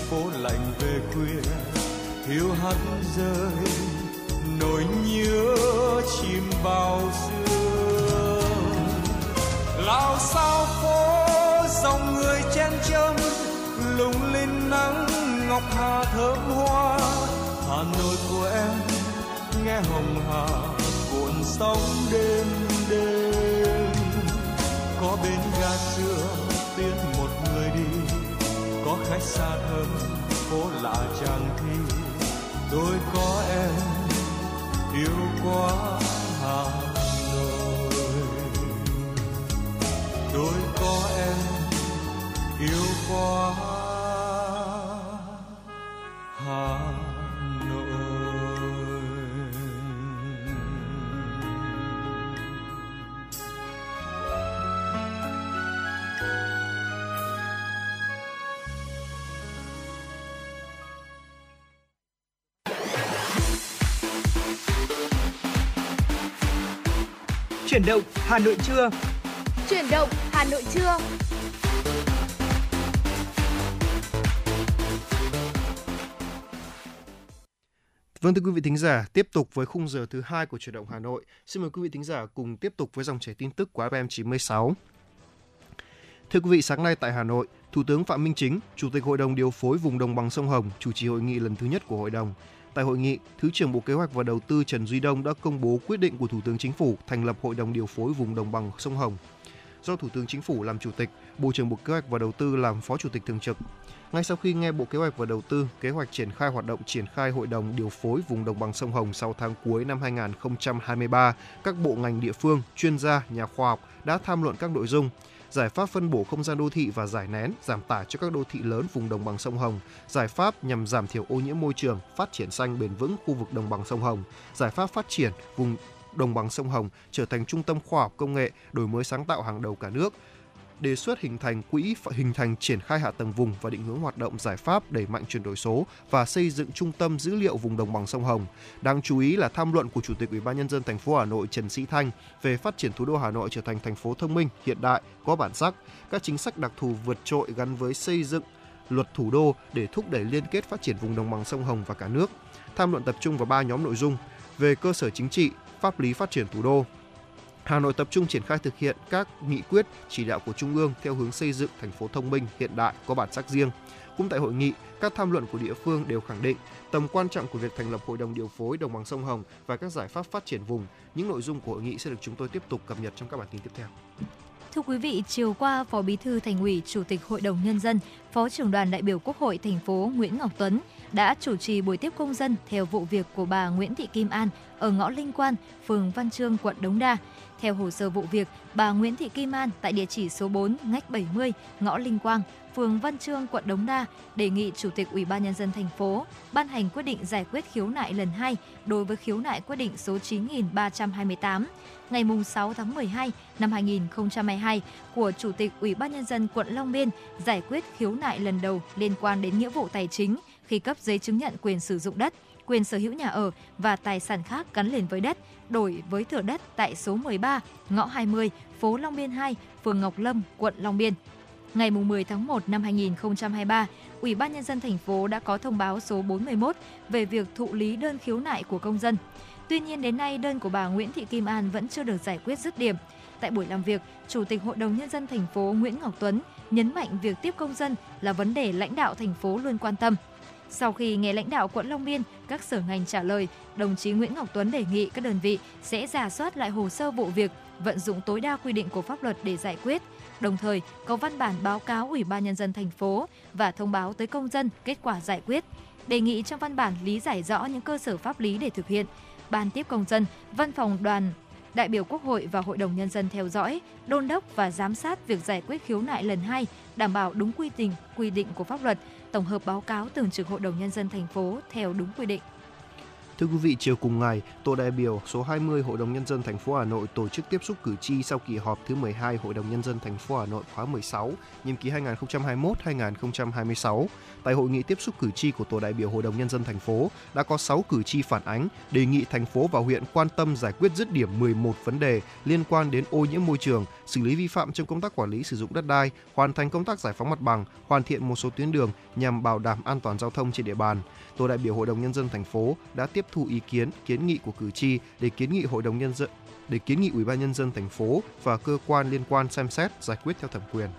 phố lạnh về khuya. Hiu hắt rơi, nỗi nhớ chìm vào xưa. Lao sao phố, dòng người chen chân lung linh nắng, ngọc hà thơm hoa. Hà nội của em, nghe hồng hà, cuộn sóng đêm đêm. Có bên ga xưa, tiếng có khách xa thơm phố lạ chẳng thi. Tôi có em, yêu quá hà nội. Tôi có em, yêu quá động Hà Nội trưa. Chuyển động Hà Nội trưa. Vâng thưa quý vị thính giả, tiếp tục với khung giờ thứ hai của chuyển động Hà Nội. Xin mời quý vị thính giả cùng tiếp tục với dòng chảy tin tức của FM 96. Thưa quý vị, sáng nay tại Hà Nội, Thủ tướng Phạm Minh Chính, Chủ tịch Hội đồng điều phối vùng đồng bằng sông Hồng chủ trì hội nghị lần thứ nhất của hội đồng. Tại hội nghị, Thứ trưởng Bộ Kế hoạch và Đầu tư Trần Duy Đông đã công bố quyết định của Thủ tướng Chính phủ thành lập Hội đồng điều phối vùng đồng bằng sông Hồng. do Thủ tướng Chính phủ làm chủ tịch, Bộ trưởng Bộ Kế hoạch và Đầu tư làm phó chủ tịch thường trực. Ngay sau khi nghe Bộ Kế hoạch và Đầu tư kế hoạch triển khai hoạt động triển khai hội đồng điều phối vùng đồng bằng sông Hồng sau tháng cuối năm 2023, các bộ ngành địa phương, chuyên gia, nhà khoa học đã tham luận các nội dung giải pháp phân bổ không gian đô thị và giải nén, giảm tải cho các đô thị lớn vùng đồng bằng sông Hồng, giải pháp nhằm giảm thiểu ô nhiễm môi trường, phát triển xanh bền vững khu vực đồng bằng sông Hồng, giải pháp phát triển vùng đồng bằng sông Hồng trở thành trung tâm khoa học công nghệ, đổi mới sáng tạo hàng đầu cả nước, đề xuất hình thành quỹ hình thành triển khai hạ tầng vùng và định hướng hoạt động giải pháp đẩy mạnh chuyển đổi số và xây dựng trung tâm dữ liệu vùng đồng bằng sông Hồng. Đáng chú ý là tham luận của Chủ tịch Ủy ban nhân dân thành phố Hà Nội Trần Sĩ Thanh về phát triển thủ đô Hà Nội trở thành thành phố thông minh, hiện đại, có bản sắc, các chính sách đặc thù vượt trội gắn với xây dựng luật thủ đô để thúc đẩy liên kết phát triển vùng đồng bằng sông Hồng và cả nước. Tham luận tập trung vào ba nhóm nội dung về cơ sở chính trị, pháp lý phát triển thủ đô, Hà Nội tập trung triển khai thực hiện các nghị quyết, chỉ đạo của Trung ương theo hướng xây dựng thành phố thông minh, hiện đại, có bản sắc riêng. Cũng tại hội nghị, các tham luận của địa phương đều khẳng định tầm quan trọng của việc thành lập Hội đồng điều phối đồng bằng sông Hồng và các giải pháp phát triển vùng. Những nội dung của hội nghị sẽ được chúng tôi tiếp tục cập nhật trong các bản tin tiếp theo. Thưa quý vị, chiều qua, Phó Bí thư Thành ủy, Chủ tịch Hội đồng nhân dân, Phó trưởng đoàn đại biểu Quốc hội thành phố Nguyễn Ngọc Tuấn đã chủ trì buổi tiếp công dân theo vụ việc của bà Nguyễn Thị Kim An ở ngõ Linh Quan, phường Văn Trương, quận Đống Đa. Theo hồ sơ vụ việc, bà Nguyễn Thị Kim An tại địa chỉ số 4 ngách 70, ngõ Linh Quang, phường Văn Trương, quận Đống Đa đề nghị Chủ tịch Ủy ban nhân dân thành phố ban hành quyết định giải quyết khiếu nại lần 2 đối với khiếu nại quyết định số 9328 ngày 6 tháng 12 năm 2022 của Chủ tịch Ủy ban nhân dân quận Long Biên giải quyết khiếu nại lần đầu liên quan đến nghĩa vụ tài chính khi cấp giấy chứng nhận quyền sử dụng đất, quyền sở hữu nhà ở và tài sản khác gắn liền với đất đổi với thửa đất tại số 13, ngõ 20, phố Long Biên 2, phường Ngọc Lâm, quận Long Biên. Ngày 10 tháng 1 năm 2023, Ủy ban nhân dân thành phố đã có thông báo số 41 về việc thụ lý đơn khiếu nại của công dân. Tuy nhiên đến nay đơn của bà Nguyễn Thị Kim An vẫn chưa được giải quyết dứt điểm. Tại buổi làm việc, Chủ tịch Hội đồng nhân dân thành phố Nguyễn Ngọc Tuấn nhấn mạnh việc tiếp công dân là vấn đề lãnh đạo thành phố luôn quan tâm. Sau khi nghe lãnh đạo quận Long Biên, các sở ngành trả lời, đồng chí Nguyễn Ngọc Tuấn đề nghị các đơn vị sẽ giả soát lại hồ sơ vụ việc, vận dụng tối đa quy định của pháp luật để giải quyết, đồng thời có văn bản báo cáo Ủy ban nhân dân thành phố và thông báo tới công dân kết quả giải quyết. Đề nghị trong văn bản lý giải rõ những cơ sở pháp lý để thực hiện. Ban tiếp công dân, văn phòng đoàn đại biểu Quốc hội và Hội đồng Nhân dân theo dõi, đôn đốc và giám sát việc giải quyết khiếu nại lần hai, đảm bảo đúng quy trình, quy định của pháp luật, tổng hợp báo cáo thường trực Hội đồng Nhân dân thành phố theo đúng quy định. Thưa quý vị, chiều cùng ngày, tổ đại biểu số 20 Hội đồng nhân dân thành phố Hà Nội tổ chức tiếp xúc cử tri sau kỳ họp thứ 12 Hội đồng nhân dân thành phố Hà Nội khóa 16, nhiệm kỳ 2021-2026. Tại hội nghị tiếp xúc cử tri của tổ đại biểu Hội đồng nhân dân thành phố đã có 6 cử tri phản ánh đề nghị thành phố và huyện quan tâm giải quyết dứt điểm 11 vấn đề liên quan đến ô nhiễm môi trường, xử lý vi phạm trong công tác quản lý sử dụng đất đai, hoàn thành công tác giải phóng mặt bằng, hoàn thiện một số tuyến đường nhằm bảo đảm an toàn giao thông trên địa bàn tổ đại biểu Hội đồng nhân dân thành phố đã tiếp thu ý kiến, kiến nghị của cử tri để kiến nghị Hội đồng nhân dân để kiến nghị Ủy ban nhân dân thành phố và cơ quan liên quan xem xét giải quyết theo thẩm quyền.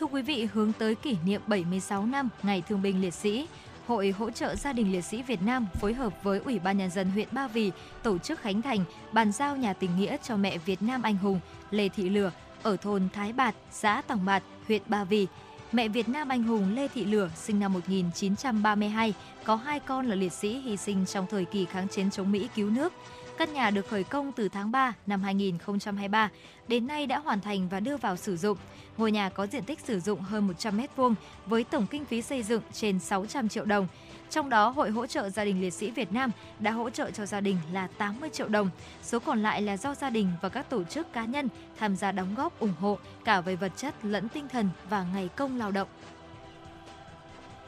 Thưa quý vị, hướng tới kỷ niệm 76 năm Ngày Thương binh Liệt sĩ, Hội hỗ trợ gia đình liệt sĩ Việt Nam phối hợp với Ủy ban nhân dân huyện Ba Vì tổ chức khánh thành bàn giao nhà tình nghĩa cho mẹ Việt Nam anh hùng Lê Thị Lửa ở thôn Thái Bạt, xã Tòng Bạt, huyện Ba Vì Mẹ Việt Nam anh hùng Lê Thị Lửa sinh năm 1932, có hai con là liệt sĩ hy sinh trong thời kỳ kháng chiến chống Mỹ cứu nước. Căn nhà được khởi công từ tháng 3 năm 2023, đến nay đã hoàn thành và đưa vào sử dụng. Ngôi nhà có diện tích sử dụng hơn 100 m2 với tổng kinh phí xây dựng trên 600 triệu đồng. Trong đó, Hội hỗ trợ gia đình liệt sĩ Việt Nam đã hỗ trợ cho gia đình là 80 triệu đồng. Số còn lại là do gia đình và các tổ chức cá nhân tham gia đóng góp ủng hộ cả về vật chất lẫn tinh thần và ngày công lao động.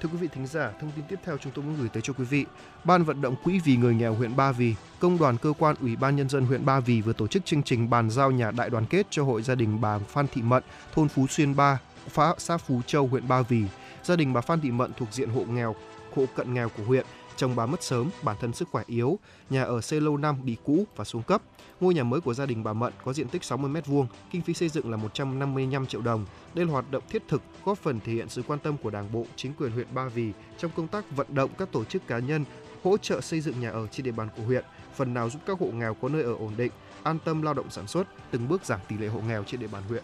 Thưa quý vị thính giả, thông tin tiếp theo chúng tôi muốn gửi tới cho quý vị. Ban vận động quỹ vì người nghèo huyện Ba Vì, công đoàn cơ quan Ủy ban nhân dân huyện Ba Vì vừa tổ chức chương trình bàn giao nhà đại đoàn kết cho hội gia đình bà Phan Thị Mận, thôn Phú Xuyên 3, xã Phú Châu, huyện Ba Vì. Gia đình bà Phan Thị Mận thuộc diện hộ nghèo hộ cận nghèo của huyện, chồng bà mất sớm, bản thân sức khỏe yếu, nhà ở xây lâu năm bị cũ và xuống cấp. Ngôi nhà mới của gia đình bà Mận có diện tích 60 m2, kinh phí xây dựng là 155 triệu đồng. Đây là hoạt động thiết thực góp phần thể hiện sự quan tâm của Đảng bộ, chính quyền huyện Ba Vì trong công tác vận động các tổ chức cá nhân hỗ trợ xây dựng nhà ở trên địa bàn của huyện, phần nào giúp các hộ nghèo có nơi ở ổn định, an tâm lao động sản xuất, từng bước giảm tỷ lệ hộ nghèo trên địa bàn huyện.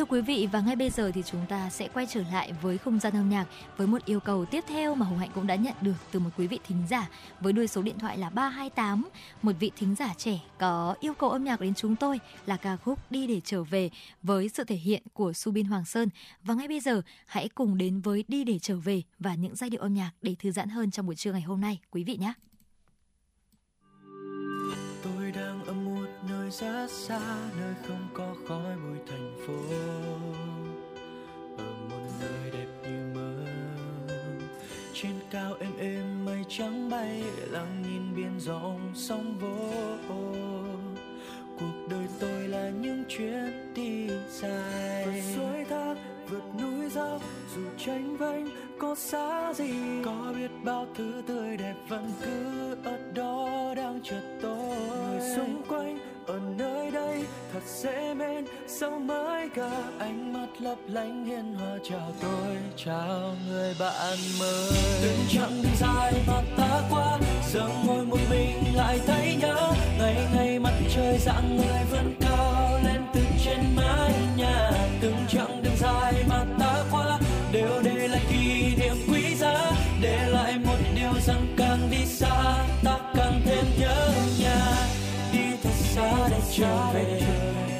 Thưa quý vị, và ngay bây giờ thì chúng ta sẽ quay trở lại với không gian âm nhạc với một yêu cầu tiếp theo mà Hồng Hạnh cũng đã nhận được từ một quý vị thính giả với đuôi số điện thoại là 328. Một vị thính giả trẻ có yêu cầu âm nhạc đến chúng tôi là ca khúc Đi để trở về với sự thể hiện của Subin Hoàng Sơn. Và ngay bây giờ, hãy cùng đến với Đi để trở về và những giai điệu âm nhạc để thư giãn hơn trong buổi trưa ngày hôm nay, quý vị nhé. Rất xa nơi không có khói bụi thành phố. Ở một nơi đẹp như mơ. Trên cao êm êm mây trắng bay lặng nhìn biển rộng sóng vỗ. Cuộc đời tôi là những chuyến đi dài. Vượt suối thác vượt núi dốc dù tranh vênh có xa gì. Có biết bao thứ tươi đẹp vẫn cứ ở đó đang chờ tôi. Người xung quanh ở nơi đây, thật dễ mến sau mới cả ánh mắt lấp lánh hiền hòa. Chào tôi, chào người bạn mới. Từng chặng đường dài mà ta qua giờ ngồi một mình lại thấy nhớ. Ngày ngày mặt trời dạng người vẫn cao lên từ trên mái nhà. Từng chặng đường dài mà ta trở về.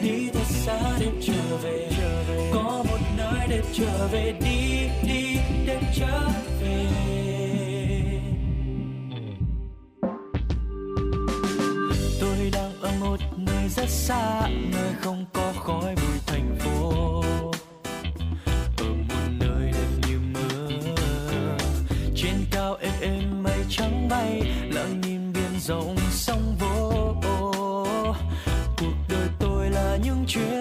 Đi thật xa để trở về. Có một nơi để trở về. Đi đi, để trở về. Tôi đang ở một nơi rất xa, nơi không có khói bụi thành phố. Ở một nơi đẹp như mơ trên cao êm êm mây trắng bay, lặng nhìn biển rộng là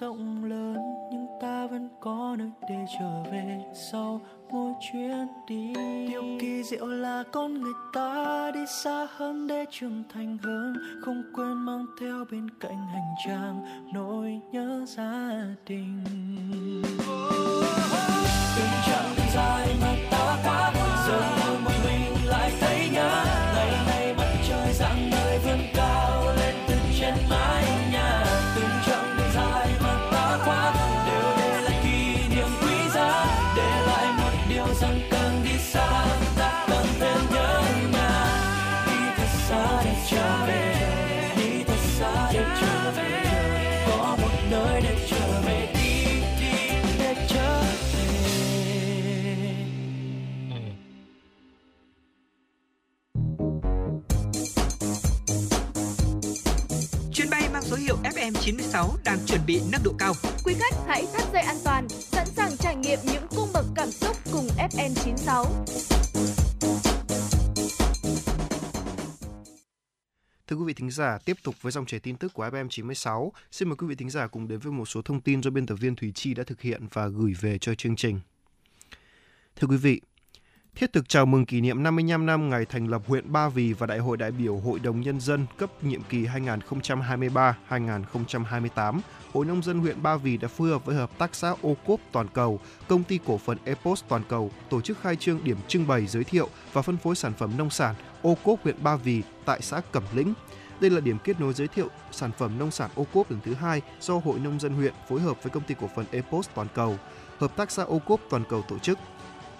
rộng lớn nhưng ta vẫn có nơi để trở về sau mỗi chuyến đi. Điều kỳ diệu là con người ta đi xa hơn để trưởng thành hơn không quên mang theo bên cạnh hành trang nỗi nhớ gia đình. Từng chặng đường dài mà ta qua giờ FM96 đang chuẩn bị nâng độ cao. Quý khách hãy thắt dây an toàn, sẵn sàng trải nghiệm những cung bậc cảm xúc cùng FN96. Thưa quý vị thính giả, tiếp tục với dòng chảy tin tức của FM 96, xin mời quý vị thính giả cùng đến với một số thông tin do biên tập viên Thùy Chi đã thực hiện và gửi về cho chương trình. Thưa quý vị, thiết thực chào mừng kỷ niệm 55 năm ngày thành lập huyện Ba Vì và Đại hội đại biểu Hội đồng Nhân dân cấp nhiệm kỳ 2023-2028, Hội Nông dân huyện Ba Vì đã phối hợp với Hợp tác xã ô cốp toàn cầu, Công ty cổ phần Epos toàn cầu tổ chức khai trương điểm trưng bày giới thiệu và phân phối sản phẩm nông sản ô cốp huyện Ba Vì tại xã Cẩm Lĩnh. Đây là điểm kết nối giới thiệu sản phẩm nông sản ô cốp lần thứ hai do Hội Nông dân huyện phối hợp với Công ty cổ phần Epos toàn cầu, Hợp tác xã ô cốp toàn cầu tổ chức.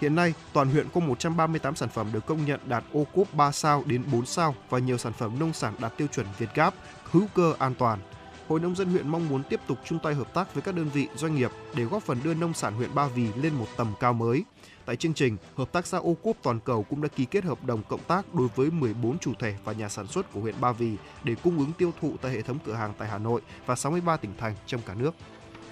Hiện nay, toàn huyện có 138 sản phẩm được công nhận đạt ô cốp 3 sao đến 4 sao và nhiều sản phẩm nông sản đạt tiêu chuẩn Việt Gáp, hữu cơ an toàn. Hội nông dân huyện mong muốn tiếp tục chung tay hợp tác với các đơn vị, doanh nghiệp để góp phần đưa nông sản huyện Ba Vì lên một tầm cao mới. Tại chương trình, Hợp tác xã ô cốp toàn cầu cũng đã ký kết hợp đồng cộng tác đối với 14 chủ thể và nhà sản xuất của huyện Ba Vì để cung ứng tiêu thụ tại hệ thống cửa hàng tại Hà Nội và 63 tỉnh thành trong cả nước.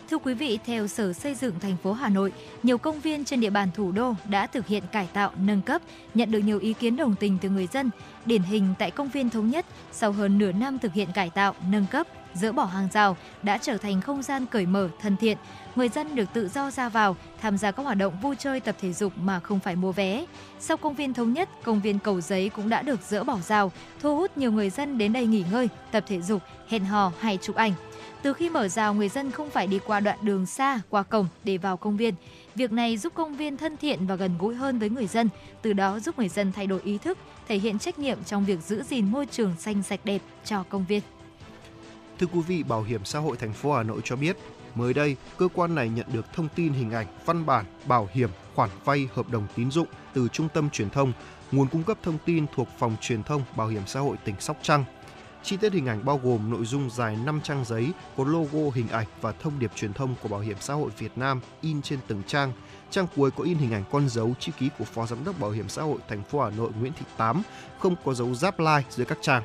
Thưa quý vị, theo Sở Xây dựng thành phố Hà Nội, nhiều công viên trên địa bàn thủ đô đã thực hiện cải tạo, nâng cấp, nhận được nhiều ý kiến đồng tình từ người dân. Điển hình tại công viên Thống Nhất, sau hơn nửa năm thực hiện cải tạo, nâng cấp, dỡ bỏ hàng rào đã trở thành không gian cởi mở, thân thiện. Người dân được tự do ra vào, tham gia các hoạt động vui chơi tập thể dục mà không phải mua vé. Sau công viên Thống Nhất, công viên Cầu Giấy cũng đã được dỡ bỏ rào, thu hút nhiều người dân đến đây nghỉ ngơi, tập thể dục, hẹn hò hay chụp ảnh. Từ khi mở rào, người dân không phải đi qua đoạn đường xa qua cổng để vào công viên. Việc này giúp công viên thân thiện và gần gũi hơn với người dân, từ đó giúp người dân thay đổi ý thức, thể hiện trách nhiệm trong việc giữ gìn môi trường xanh sạch đẹp cho công viên. Thưa quý vị, Bảo hiểm xã hội thành phố Hà Nội cho biết, mới đây, cơ quan này nhận được thông tin hình ảnh, văn bản, bảo hiểm, khoản vay hợp đồng tín dụng từ Trung tâm Truyền thông, nguồn cung cấp thông tin thuộc Phòng Truyền thông Bảo hiểm xã hội tỉnh Sóc Trăng. Chi tiết hình ảnh bao gồm nội dung dài 5 trang giấy có logo, hình ảnh và thông điệp truyền thông của Bảo hiểm xã hội Việt Nam in trên từng trang. Trang cuối có in hình ảnh con dấu chữ ký của Phó Giám đốc Bảo hiểm xã hội thành phố Hà Nội Nguyễn Thị Tám, không có dấu giáp like dưới các trang.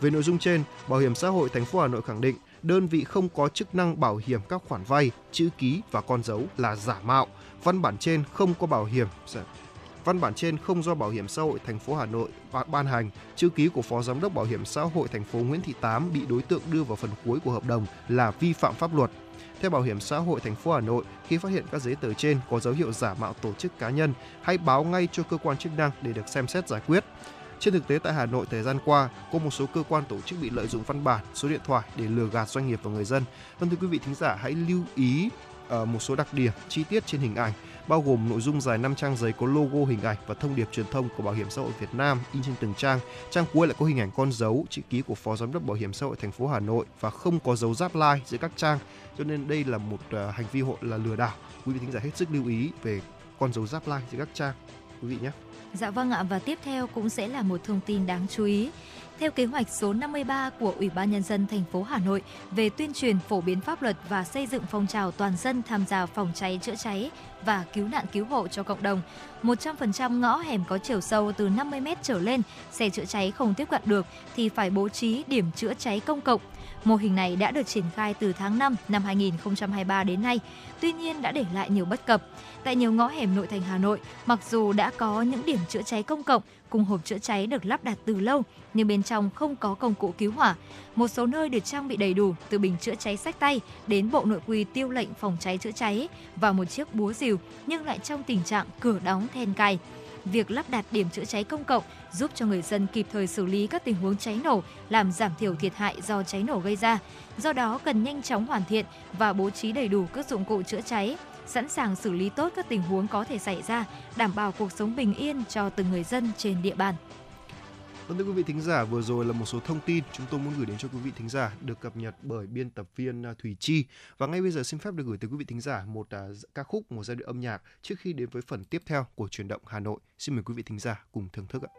Về nội dung trên, Bảo hiểm xã hội thành phố Hà Nội khẳng định đơn vị không có chức năng bảo hiểm các khoản vay, chữ ký và con dấu là giả mạo. Văn bản trên không có bảo hiểm Văn bản trên không do Bảo hiểm xã hội thành phố Hà Nội ban hành, chữ ký của Phó Giám đốc Bảo hiểm xã hội thành phố Nguyễn Thị Tám bị đối tượng đưa vào phần cuối của hợp đồng là vi phạm pháp luật. Theo Bảo hiểm xã hội thành phố Hà Nội, khi phát hiện các giấy tờ trên có dấu hiệu giả mạo tổ chức cá nhân, hãy báo ngay cho cơ quan chức năng để được xem xét giải quyết. Trên thực tế tại Hà Nội thời gian qua, có một số cơ quan tổ chức bị lợi dụng văn bản, số điện thoại để lừa gạt doanh nghiệp và người dân. Vâng thưa quý vị thính giả hãy lưu ý ờ, một số đặc điểm chi tiết trên hình ảnh bao gồm nội dung dài 5 trang giấy có logo hình ảnh và thông điệp truyền thông của Bảo hiểm xã hội Việt Nam in trên từng trang. Trang cuối lại có hình ảnh con dấu, chữ ký của Phó Giám đốc Bảo hiểm xã hội thành phố Hà Nội và không có dấu giáp like giữa các trang. Cho nên đây là một uh, hành vi hội là lừa đảo. Quý vị thính giả hết sức lưu ý về con dấu giáp like giữa các trang. Quý vị nhé. Dạ vâng ạ và tiếp theo cũng sẽ là một thông tin đáng chú ý. Theo kế hoạch số 53 của Ủy ban nhân dân thành phố Hà Nội về tuyên truyền phổ biến pháp luật và xây dựng phong trào toàn dân tham gia phòng cháy chữa cháy và cứu nạn cứu hộ cho cộng đồng, 100% ngõ hẻm có chiều sâu từ 50 m trở lên, xe chữa cháy không tiếp cận được thì phải bố trí điểm chữa cháy công cộng. Mô hình này đã được triển khai từ tháng 5 năm 2023 đến nay, tuy nhiên đã để lại nhiều bất cập. Tại nhiều ngõ hẻm nội thành Hà Nội, mặc dù đã có những điểm chữa cháy công cộng cùng hộp chữa cháy được lắp đặt từ lâu, nhưng bên trong không có công cụ cứu hỏa. Một số nơi được trang bị đầy đủ từ bình chữa cháy sách tay đến bộ nội quy tiêu lệnh phòng cháy chữa cháy và một chiếc búa rìu nhưng lại trong tình trạng cửa đóng then cài việc lắp đặt điểm chữa cháy công cộng giúp cho người dân kịp thời xử lý các tình huống cháy nổ, làm giảm thiểu thiệt hại do cháy nổ gây ra. Do đó cần nhanh chóng hoàn thiện và bố trí đầy đủ các dụng cụ chữa cháy, sẵn sàng xử lý tốt các tình huống có thể xảy ra, đảm bảo cuộc sống bình yên cho từng người dân trên địa bàn. Vâng thưa quý vị thính giả, vừa rồi là một số thông tin chúng tôi muốn gửi đến cho quý vị thính giả được cập nhật bởi biên tập viên à, Thủy Chi. Và ngay bây giờ xin phép được gửi tới quý vị thính giả một uh, ca khúc, một giai đoạn âm nhạc trước khi đến với phần tiếp theo của truyền động Hà Nội. Xin mời quý vị thính giả cùng thưởng thức ạ.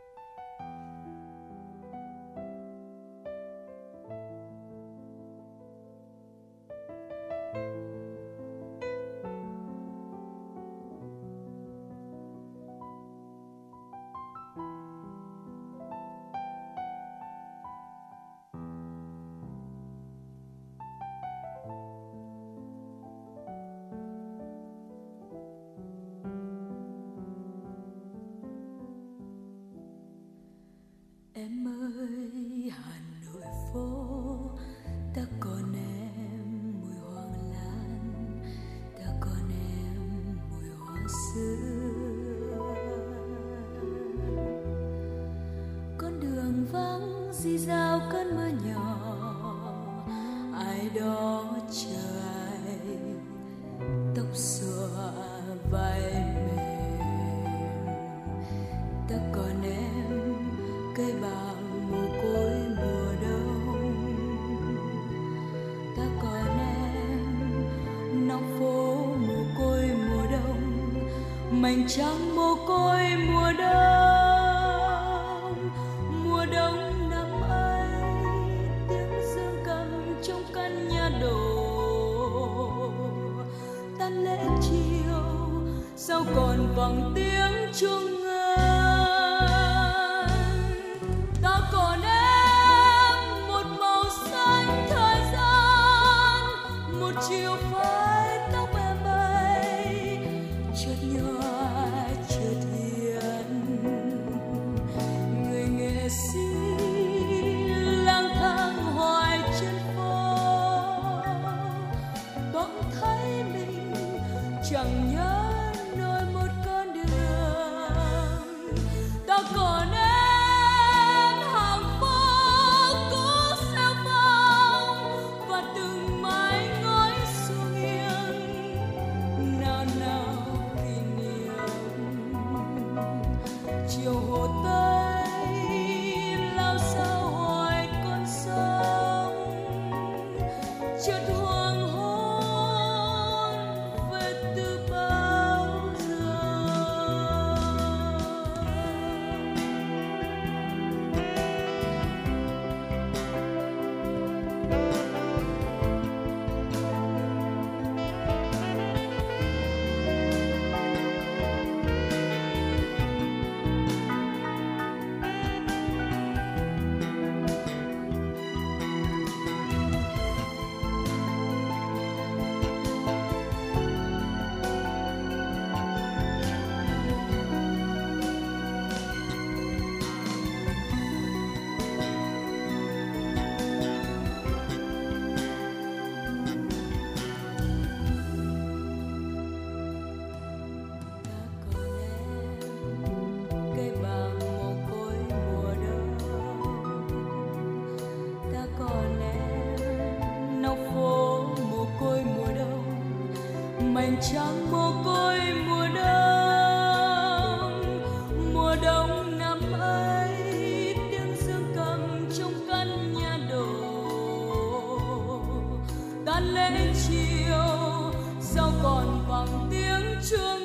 Tan lễ chiều. Sao còn vòng tiếng chuông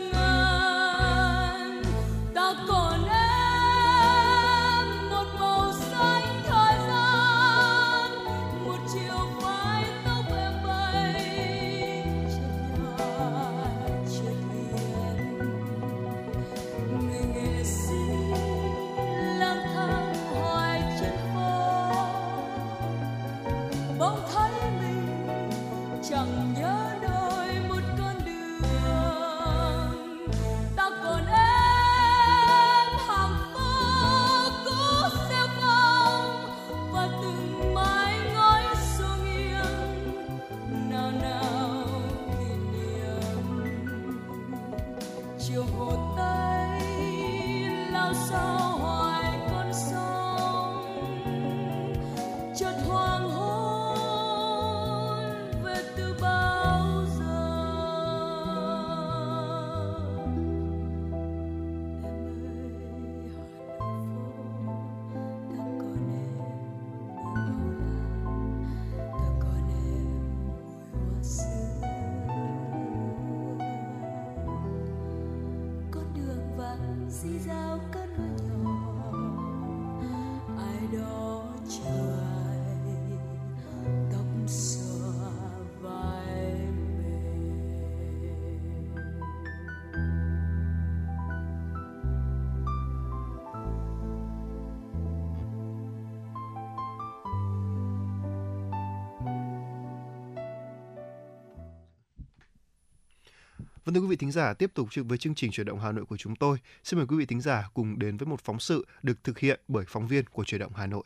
thưa quý vị thính giả, tiếp tục với chương trình chuyển động Hà Nội của chúng tôi. Xin mời quý vị thính giả cùng đến với một phóng sự được thực hiện bởi phóng viên của chuyển động Hà Nội.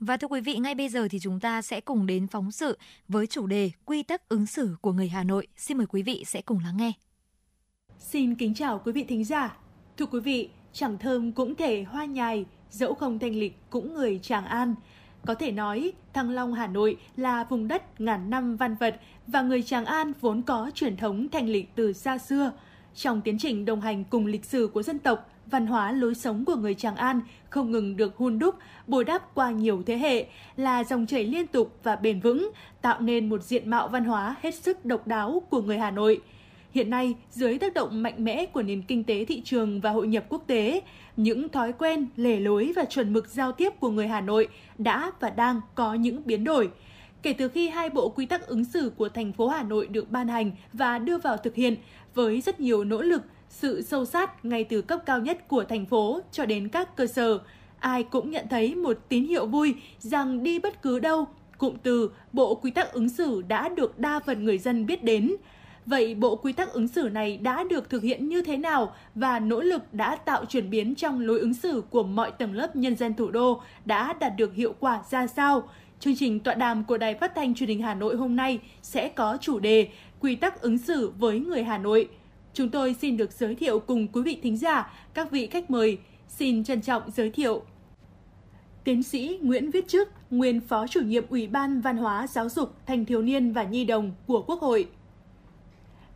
Và thưa quý vị, ngay bây giờ thì chúng ta sẽ cùng đến phóng sự với chủ đề Quy tắc ứng xử của người Hà Nội. Xin mời quý vị sẽ cùng lắng nghe. Xin kính chào quý vị thính giả. Thưa quý vị, chẳng thơm cũng thể hoa nhài, dẫu không thanh lịch cũng người Tràng An. Có thể nói, Thăng Long Hà Nội là vùng đất ngàn năm văn vật và người Tràng An vốn có truyền thống thanh lịch từ xa xưa. Trong tiến trình đồng hành cùng lịch sử của dân tộc, văn hóa lối sống của người Tràng An không ngừng được hun đúc, bồi đắp qua nhiều thế hệ, là dòng chảy liên tục và bền vững, tạo nên một diện mạo văn hóa hết sức độc đáo của người Hà Nội. Hiện nay, dưới tác động mạnh mẽ của nền kinh tế thị trường và hội nhập quốc tế, những thói quen, lề lối và chuẩn mực giao tiếp của người Hà Nội đã và đang có những biến đổi – kể từ khi hai bộ quy tắc ứng xử của thành phố Hà Nội được ban hành và đưa vào thực hiện với rất nhiều nỗ lực, sự sâu sát ngay từ cấp cao nhất của thành phố cho đến các cơ sở. Ai cũng nhận thấy một tín hiệu vui rằng đi bất cứ đâu, cụm từ Bộ Quy tắc ứng xử đã được đa phần người dân biết đến. Vậy bộ quy tắc ứng xử này đã được thực hiện như thế nào và nỗ lực đã tạo chuyển biến trong lối ứng xử của mọi tầng lớp nhân dân thủ đô đã đạt được hiệu quả ra sao? Chương trình tọa đàm của Đài Phát thanh Truyền hình Hà Nội hôm nay sẽ có chủ đề Quy tắc ứng xử với người Hà Nội. Chúng tôi xin được giới thiệu cùng quý vị thính giả, các vị khách mời. Xin trân trọng giới thiệu. Tiến sĩ Nguyễn Viết Chức, nguyên Phó chủ nhiệm Ủy ban Văn hóa Giáo dục Thanh thiếu niên và Nhi đồng của Quốc hội.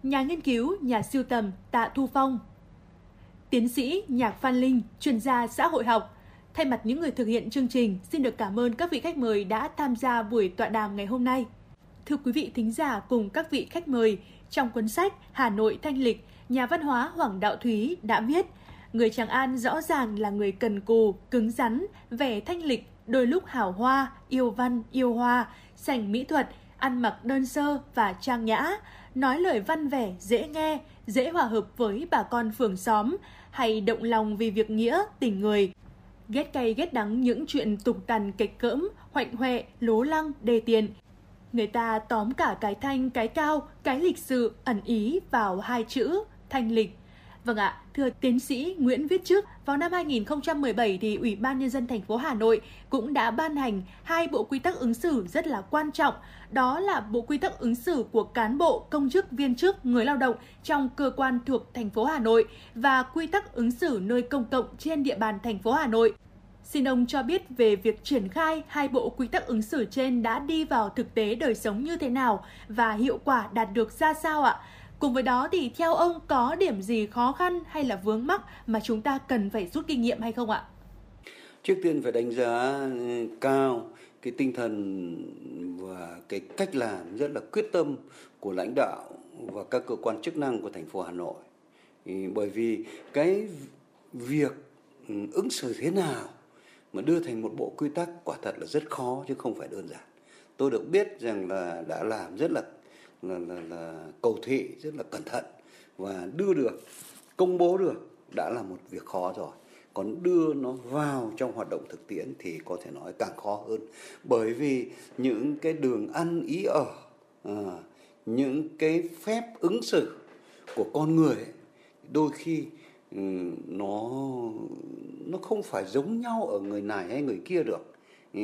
Nhà nghiên cứu, nhà siêu tầm Tạ Thu Phong. Tiến sĩ Nhạc Phan Linh, chuyên gia xã hội học, Thay mặt những người thực hiện chương trình, xin được cảm ơn các vị khách mời đã tham gia buổi tọa đàm ngày hôm nay. Thưa quý vị thính giả cùng các vị khách mời, trong cuốn sách Hà Nội Thanh Lịch, nhà văn hóa Hoàng Đạo Thúy đã viết Người Tràng An rõ ràng là người cần cù, cứng rắn, vẻ thanh lịch, đôi lúc hào hoa, yêu văn, yêu hoa, sành mỹ thuật, ăn mặc đơn sơ và trang nhã, nói lời văn vẻ dễ nghe, dễ hòa hợp với bà con phường xóm, hay động lòng vì việc nghĩa, tình người, ghét cay ghét đắng những chuyện tục tằn kịch cỡm, hoạnh hoẹ, lố lăng, đề tiền. Người ta tóm cả cái thanh, cái cao, cái lịch sự ẩn ý vào hai chữ thanh lịch. Vâng ạ, thưa tiến sĩ Nguyễn Viết Trước, vào năm 2017 thì Ủy ban nhân dân thành phố Hà Nội cũng đã ban hành hai bộ quy tắc ứng xử rất là quan trọng. Đó là bộ quy tắc ứng xử của cán bộ, công chức, viên chức, người lao động trong cơ quan thuộc thành phố Hà Nội và quy tắc ứng xử nơi công cộng trên địa bàn thành phố Hà Nội. Xin ông cho biết về việc triển khai hai bộ quy tắc ứng xử trên đã đi vào thực tế đời sống như thế nào và hiệu quả đạt được ra sao ạ? Cùng với đó thì theo ông có điểm gì khó khăn hay là vướng mắc mà chúng ta cần phải rút kinh nghiệm hay không ạ? Trước tiên phải đánh giá ừ, cao cái tinh thần và cái cách làm rất là quyết tâm của lãnh đạo và các cơ quan chức năng của thành phố Hà Nội. Ừ, bởi vì cái việc ừ, ứng xử thế nào mà đưa thành một bộ quy tắc quả thật là rất khó chứ không phải đơn giản. Tôi được biết rằng là đã làm rất là là, là, là cầu thị rất là cẩn thận và đưa được công bố được đã là một việc khó rồi. Còn đưa nó vào trong hoạt động thực tiễn thì có thể nói càng khó hơn. Bởi vì những cái đường ăn ý ở à, những cái phép ứng xử của con người ấy, đôi khi um, nó nó không phải giống nhau ở người này hay người kia được. Ừ,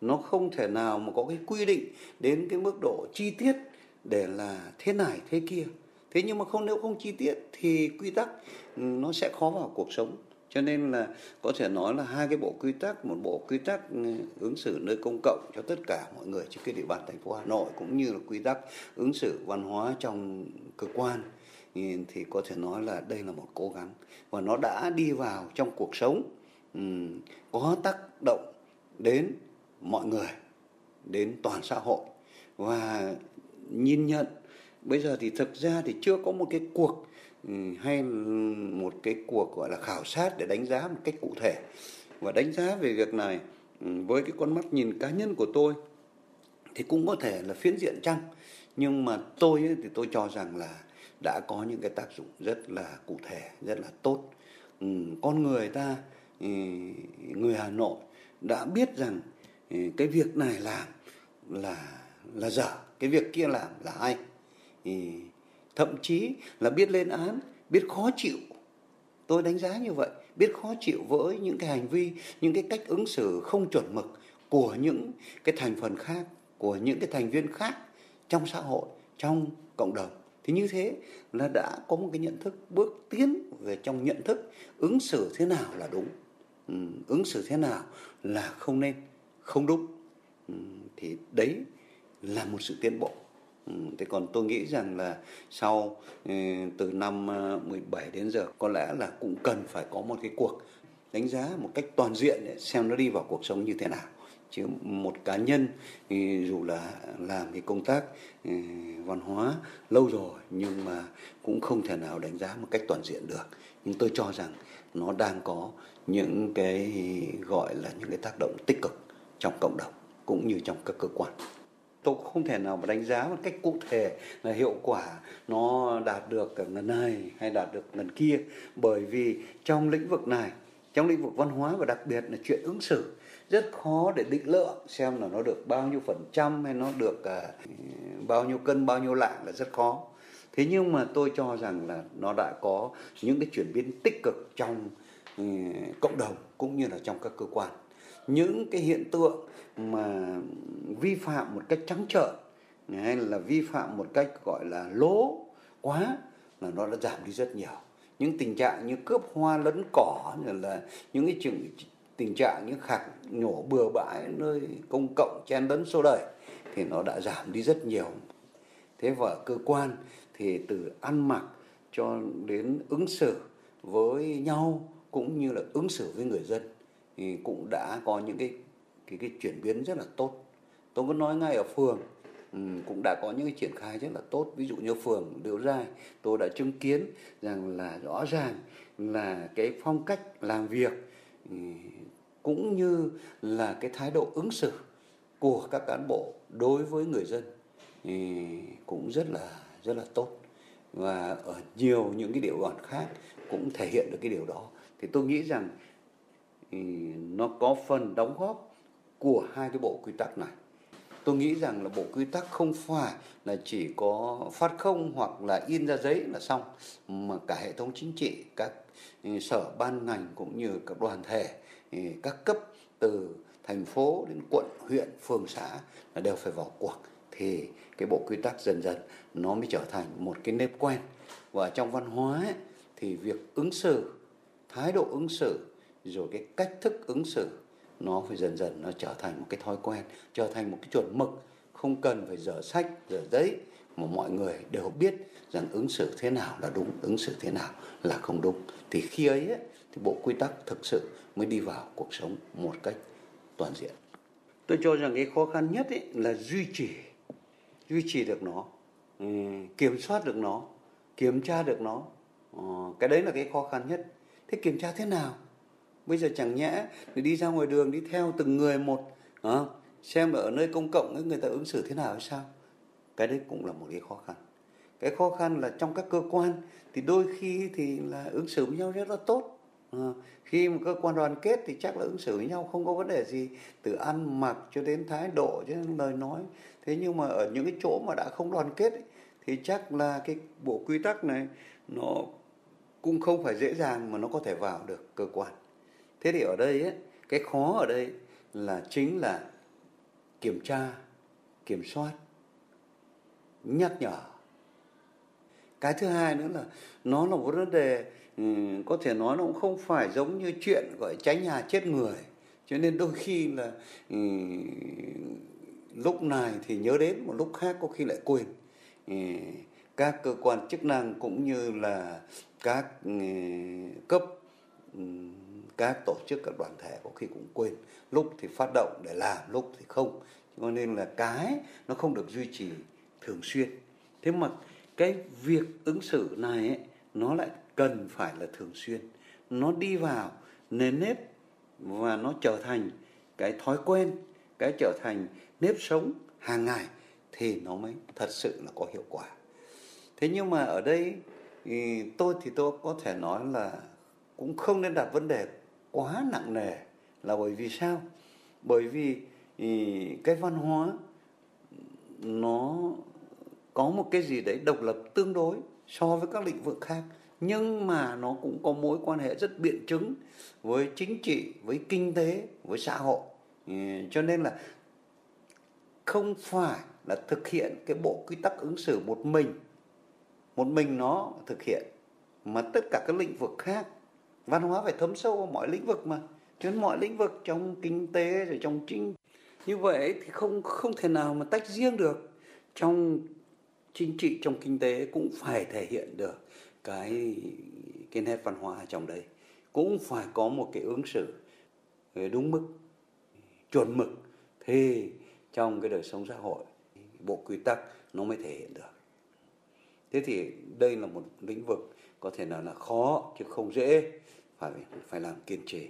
nó không thể nào mà có cái quy định đến cái mức độ chi tiết để là thế này, thế kia. Thế nhưng mà không, nếu không chi tiết thì quy tắc ừ, nó sẽ khó vào cuộc sống. Cho nên là có thể nói là hai cái bộ quy tắc, một bộ quy tắc ừ, ứng xử nơi công cộng cho tất cả mọi người trên cái địa bàn thành phố Hà Nội cũng như là quy tắc ứng xử văn hóa trong cơ quan ừ, thì có thể nói là đây là một cố gắng. Và nó đã đi vào trong cuộc sống có tác động đến mọi người, đến toàn xã hội. Và nhìn nhận. Bây giờ thì thực ra thì chưa có một cái cuộc ừ, hay một cái cuộc gọi là khảo sát để đánh giá một cách cụ thể. Và đánh giá về việc này ừ, với cái con mắt nhìn cá nhân của tôi thì cũng có thể là phiến diện chăng? Nhưng mà tôi ấy, thì tôi cho rằng là đã có những cái tác dụng rất là cụ thể rất là tốt. Ừ, con người ta ừ, người Hà Nội đã biết rằng cái việc này làm là là dở, cái việc kia làm là hay. Thì thậm chí là biết lên án, biết khó chịu. Tôi đánh giá như vậy, biết khó chịu với những cái hành vi, những cái cách ứng xử không chuẩn mực của những cái thành phần khác, của những cái thành viên khác trong xã hội, trong cộng đồng. Thì như thế là đã có một cái nhận thức bước tiến về trong nhận thức ứng xử thế nào là đúng. Ừ, ứng xử thế nào là không nên, không đúng. Ừ, thì đấy là một sự tiến bộ. Ừ, thế còn tôi nghĩ rằng là sau ừ, từ năm ờ, 17 đến giờ, có lẽ là cũng cần phải có một cái cuộc đánh giá một cách toàn diện để xem nó đi vào cuộc sống như thế nào. Chứ một cá nhân ừ, dù là làm cái công tác văn hóa lâu rồi nhưng mà cũng không thể nào đánh giá một cách toàn diện được. Nhưng tôi cho rằng nó đang có những cái, gọi là những cái tác động tích cực trong cộng đồng cũng như trong các cơ quan tôi không thể nào mà đánh giá một cách cụ thể là hiệu quả nó đạt được ngần này hay đạt được ngần kia. Bởi vì trong lĩnh vực này trong lĩnh vực văn hóa và đặc biệt là chuyện ứng xử rất khó để định lượng xem là nó được bao nhiêu phần trăm hay nó được uh, bao nhiêu cân bao nhiêu lạng là rất khó. Thế nhưng mà tôi cho rằng là nó đã có những cái chuyển biến tích cực trong uh, cộng đồng cũng như là trong các cơ quan những cái hiện tượng mà vi phạm một cách trắng trợn, hay là vi phạm một cách gọi là lố quá là nó đã giảm đi rất nhiều. Những tình trạng như cướp hoa lấn cỏ là những cái trường, tình trạng như khạc nhổ bừa bãi nơi công cộng chen lấn xô đẩy thì nó đã giảm đi rất nhiều. Thế và cơ quan thì từ ăn mặc cho đến ứng xử với nhau cũng như là ứng xử với người dân thì cũng đã có những cái cái cái chuyển biến rất là tốt. Tôi có nói ngay ở phường ừ, cũng đã có những cái triển khai rất là tốt. Ví dụ như phường Liễu Giai, tôi đã chứng kiến rằng là rõ ràng là cái phong cách làm việc ừ, cũng như là cái thái độ ứng xử của các cán bộ đối với người dân thì cũng rất là rất là tốt. Và ở nhiều những cái địa bàn khác cũng thể hiện được cái điều đó. Thì tôi nghĩ rằng nó có phần đóng góp của hai cái bộ quy tắc này. Tôi nghĩ rằng là bộ quy tắc không phải là chỉ có phát không hoặc là in ra giấy là xong mà cả hệ thống chính trị các ừ, sở ban ngành cũng như các đoàn thể ừ, các cấp từ thành phố đến quận huyện phường xã là đều phải vào cuộc. Thì cái bộ quy tắc dần dần nó mới trở thành một cái nếp quen. Và trong văn hóa ấy, thì việc ứng xử thái độ ứng xử rồi cái cách thức ứng xử nó phải dần dần nó trở thành một cái thói quen trở thành một cái chuẩn mực. Không cần phải dở sách dở giấy mà mọi người đều biết rằng ứng xử thế nào là đúng ứng xử thế nào là không đúng. Thì khi ấy, ấy thì bộ quy tắc thực sự mới đi vào cuộc sống một cách toàn diện. Tôi cho rằng cái khó khăn nhất ấy là duy trì duy trì được nó ừ, kiểm soát được nó kiểm tra được nó. Ờ, cái đấy là cái khó khăn nhất. Thế kiểm tra thế nào? Bây giờ chẳng nhẽ thì đi ra ngoài đường đi theo từng người một à, xem ở nơi công cộng ấy người ta ứng xử thế nào hay sao? Cái đấy cũng là một cái khó khăn. Cái khó khăn là trong các cơ quan thì đôi khi thì là ứng xử với nhau rất là tốt à, khi mà cơ quan đoàn kết thì chắc là ứng xử với nhau không có vấn đề gì từ ăn mặc cho đến thái độ cho đến lời nói. Thế nhưng mà ở những cái chỗ mà đã không đoàn kết ấy, thì chắc là cái bộ quy tắc này nó cũng không phải dễ dàng mà nó có thể vào được cơ quan thế thì ở đây ấy, cái khó ở đây là chính là kiểm tra kiểm soát nhắc nhở. Cái thứ hai nữa là nó là một vấn đề um, có thể nói nó cũng không phải giống như chuyện gọi cháy nhà chết người. Cho nên đôi khi là um, lúc này thì nhớ đến một lúc khác có khi lại quên. Um, các cơ quan chức năng cũng như là các cấp các tổ chức các đoàn thể có khi cũng quên. Lúc thì phát động để làm lúc thì không. Cho nên là cái nó không được duy trì thường xuyên. Thế mà cái việc ứng xử này ấy, nó lại cần phải là thường xuyên. Nó đi vào nền nếp và nó trở thành cái thói quen cái trở thành nếp sống hàng ngày thì nó mới thật sự là có hiệu quả. Thế nhưng mà ở đây thì tôi thì tôi có thể nói là cũng không nên đặt vấn đề quá nặng nề là bởi vì sao? Bởi vì cái văn hóa, nó có một cái gì đấy độc lập tương đối so với các lĩnh vực khác, nhưng mà nó cũng có mối quan hệ rất biện chứng với chính trị, với kinh tế, với xã hội. Cho nên là không phải là thực hiện cái bộ quy tắc ứng xử một mình một mình nó thực hiện, mà tất cả các lĩnh vực khác văn hóa phải thấm sâu vào mọi lĩnh vực mà. Trên mọi lĩnh vực trong kinh tế rồi trong chính, như vậy thì không không thể nào mà tách riêng được. Trong chính trị, trong kinh tế cũng phải thể hiện được cái cái nét văn hóa ở trong đấy. Cũng phải có một cái ứng xử đúng mức, chuẩn mực. Thì trong cái đời sống xã hội, bộ quy tắc nó mới thể hiện được. Thế thì đây là một lĩnh vực có thể nói là khó chứ không dễ phải phải làm kiên trì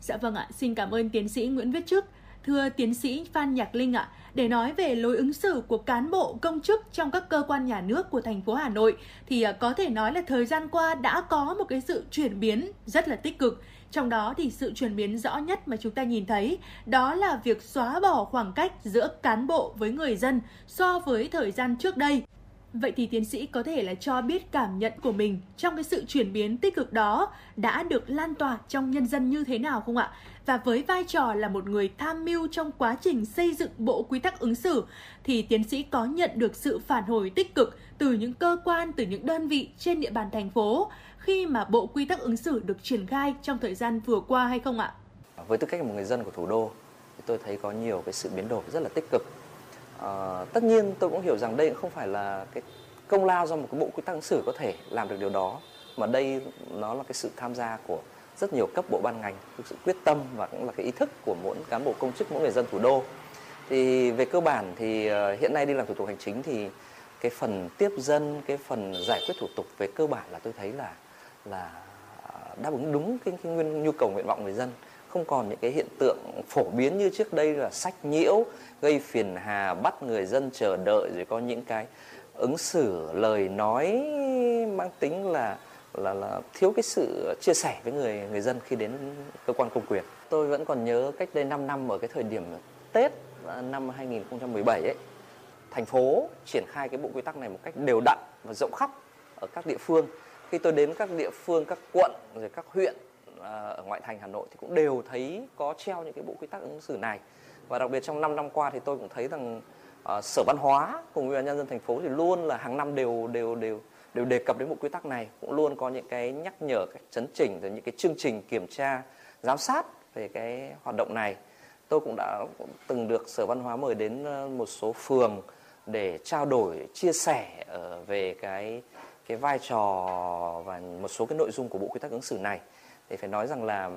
Dạ vâng ạ, xin cảm ơn tiến sĩ Nguyễn Viết Trước. Thưa tiến sĩ Phan Nhạc Linh ạ, để nói về lối ứng xử của cán bộ công chức trong các cơ quan nhà nước của thành phố Hà Nội thì à, có thể nói là thời gian qua đã có một cái sự chuyển biến rất là tích cực. Trong đó thì sự chuyển biến rõ nhất mà chúng ta nhìn thấy đó là việc xóa bỏ khoảng cách giữa cán bộ với người dân so với thời gian trước đây. Vậy thì tiến sĩ có thể là cho biết cảm nhận của mình trong cái sự chuyển biến tích cực đó đã được lan tỏa trong nhân dân như thế nào không ạ? Và với vai trò là một người tham mưu trong quá trình xây dựng bộ quy tắc ứng xử thì tiến sĩ có nhận được sự phản hồi tích cực từ những cơ quan, từ những đơn vị trên địa bàn thành phố khi mà bộ quy tắc ứng xử được triển khai trong thời gian vừa qua hay không ạ? Với tư cách là một người dân của thủ đô thì tôi thấy có nhiều cái sự biến đổi rất là tích cực Ờ, tất nhiên tôi cũng hiểu rằng đây cũng không phải là cái công lao do một cái bộ quy tắc ứng xử có thể làm được điều đó mà đây nó là cái sự tham gia của rất nhiều cấp bộ ban ngành sự quyết tâm và cũng là cái ý thức của mỗi cán bộ công chức mỗi người dân thủ đô. Thì về cơ bản thì uh, hiện nay đi làm thủ tục hành chính thì cái phần tiếp dân cái phần giải quyết thủ tục về cơ bản là tôi thấy là là ờ, đáp ứng đúng cái, cái nguyên nhu cầu nguyện vọng người dân. Không còn những cái hiện tượng phổ biến như trước đây là sách nhiễu gây phiền hà bắt người dân chờ đợi rồi có những cái ứng xử lời nói mang tính là là là thiếu cái sự chia sẻ với người người dân khi đến cơ quan công quyền. Tôi vẫn còn nhớ cách đây 5 năm ở cái thời điểm Tết à, năm 2017 ấy, thành phố triển khai cái bộ quy tắc này một cách đều đặn và rộng khắp ở các địa phương. Khi tôi đến các địa phương, các quận rồi các huyện à, ở ngoại thành Hà Nội thì cũng đều thấy có treo những cái bộ quy tắc ứng xử này và đặc biệt trong 5 năm qua thì tôi cũng thấy rằng uh, sở văn hóa cùng ủy ban nhân dân thành phố thì luôn là hàng năm đều đều đều đều đề cập đến bộ quy tắc này cũng luôn có những cái nhắc nhở cái chấn chỉnh rồi những cái chương trình kiểm tra giám sát về cái hoạt động này. Tôi cũng đã từng được sở văn hóa mời đến ờ, một số phường để trao đổi chia sẻ ờ, về cái cái vai trò và một số cái nội dung của bộ quy tắc ứng xử này. Thì phải nói rằng là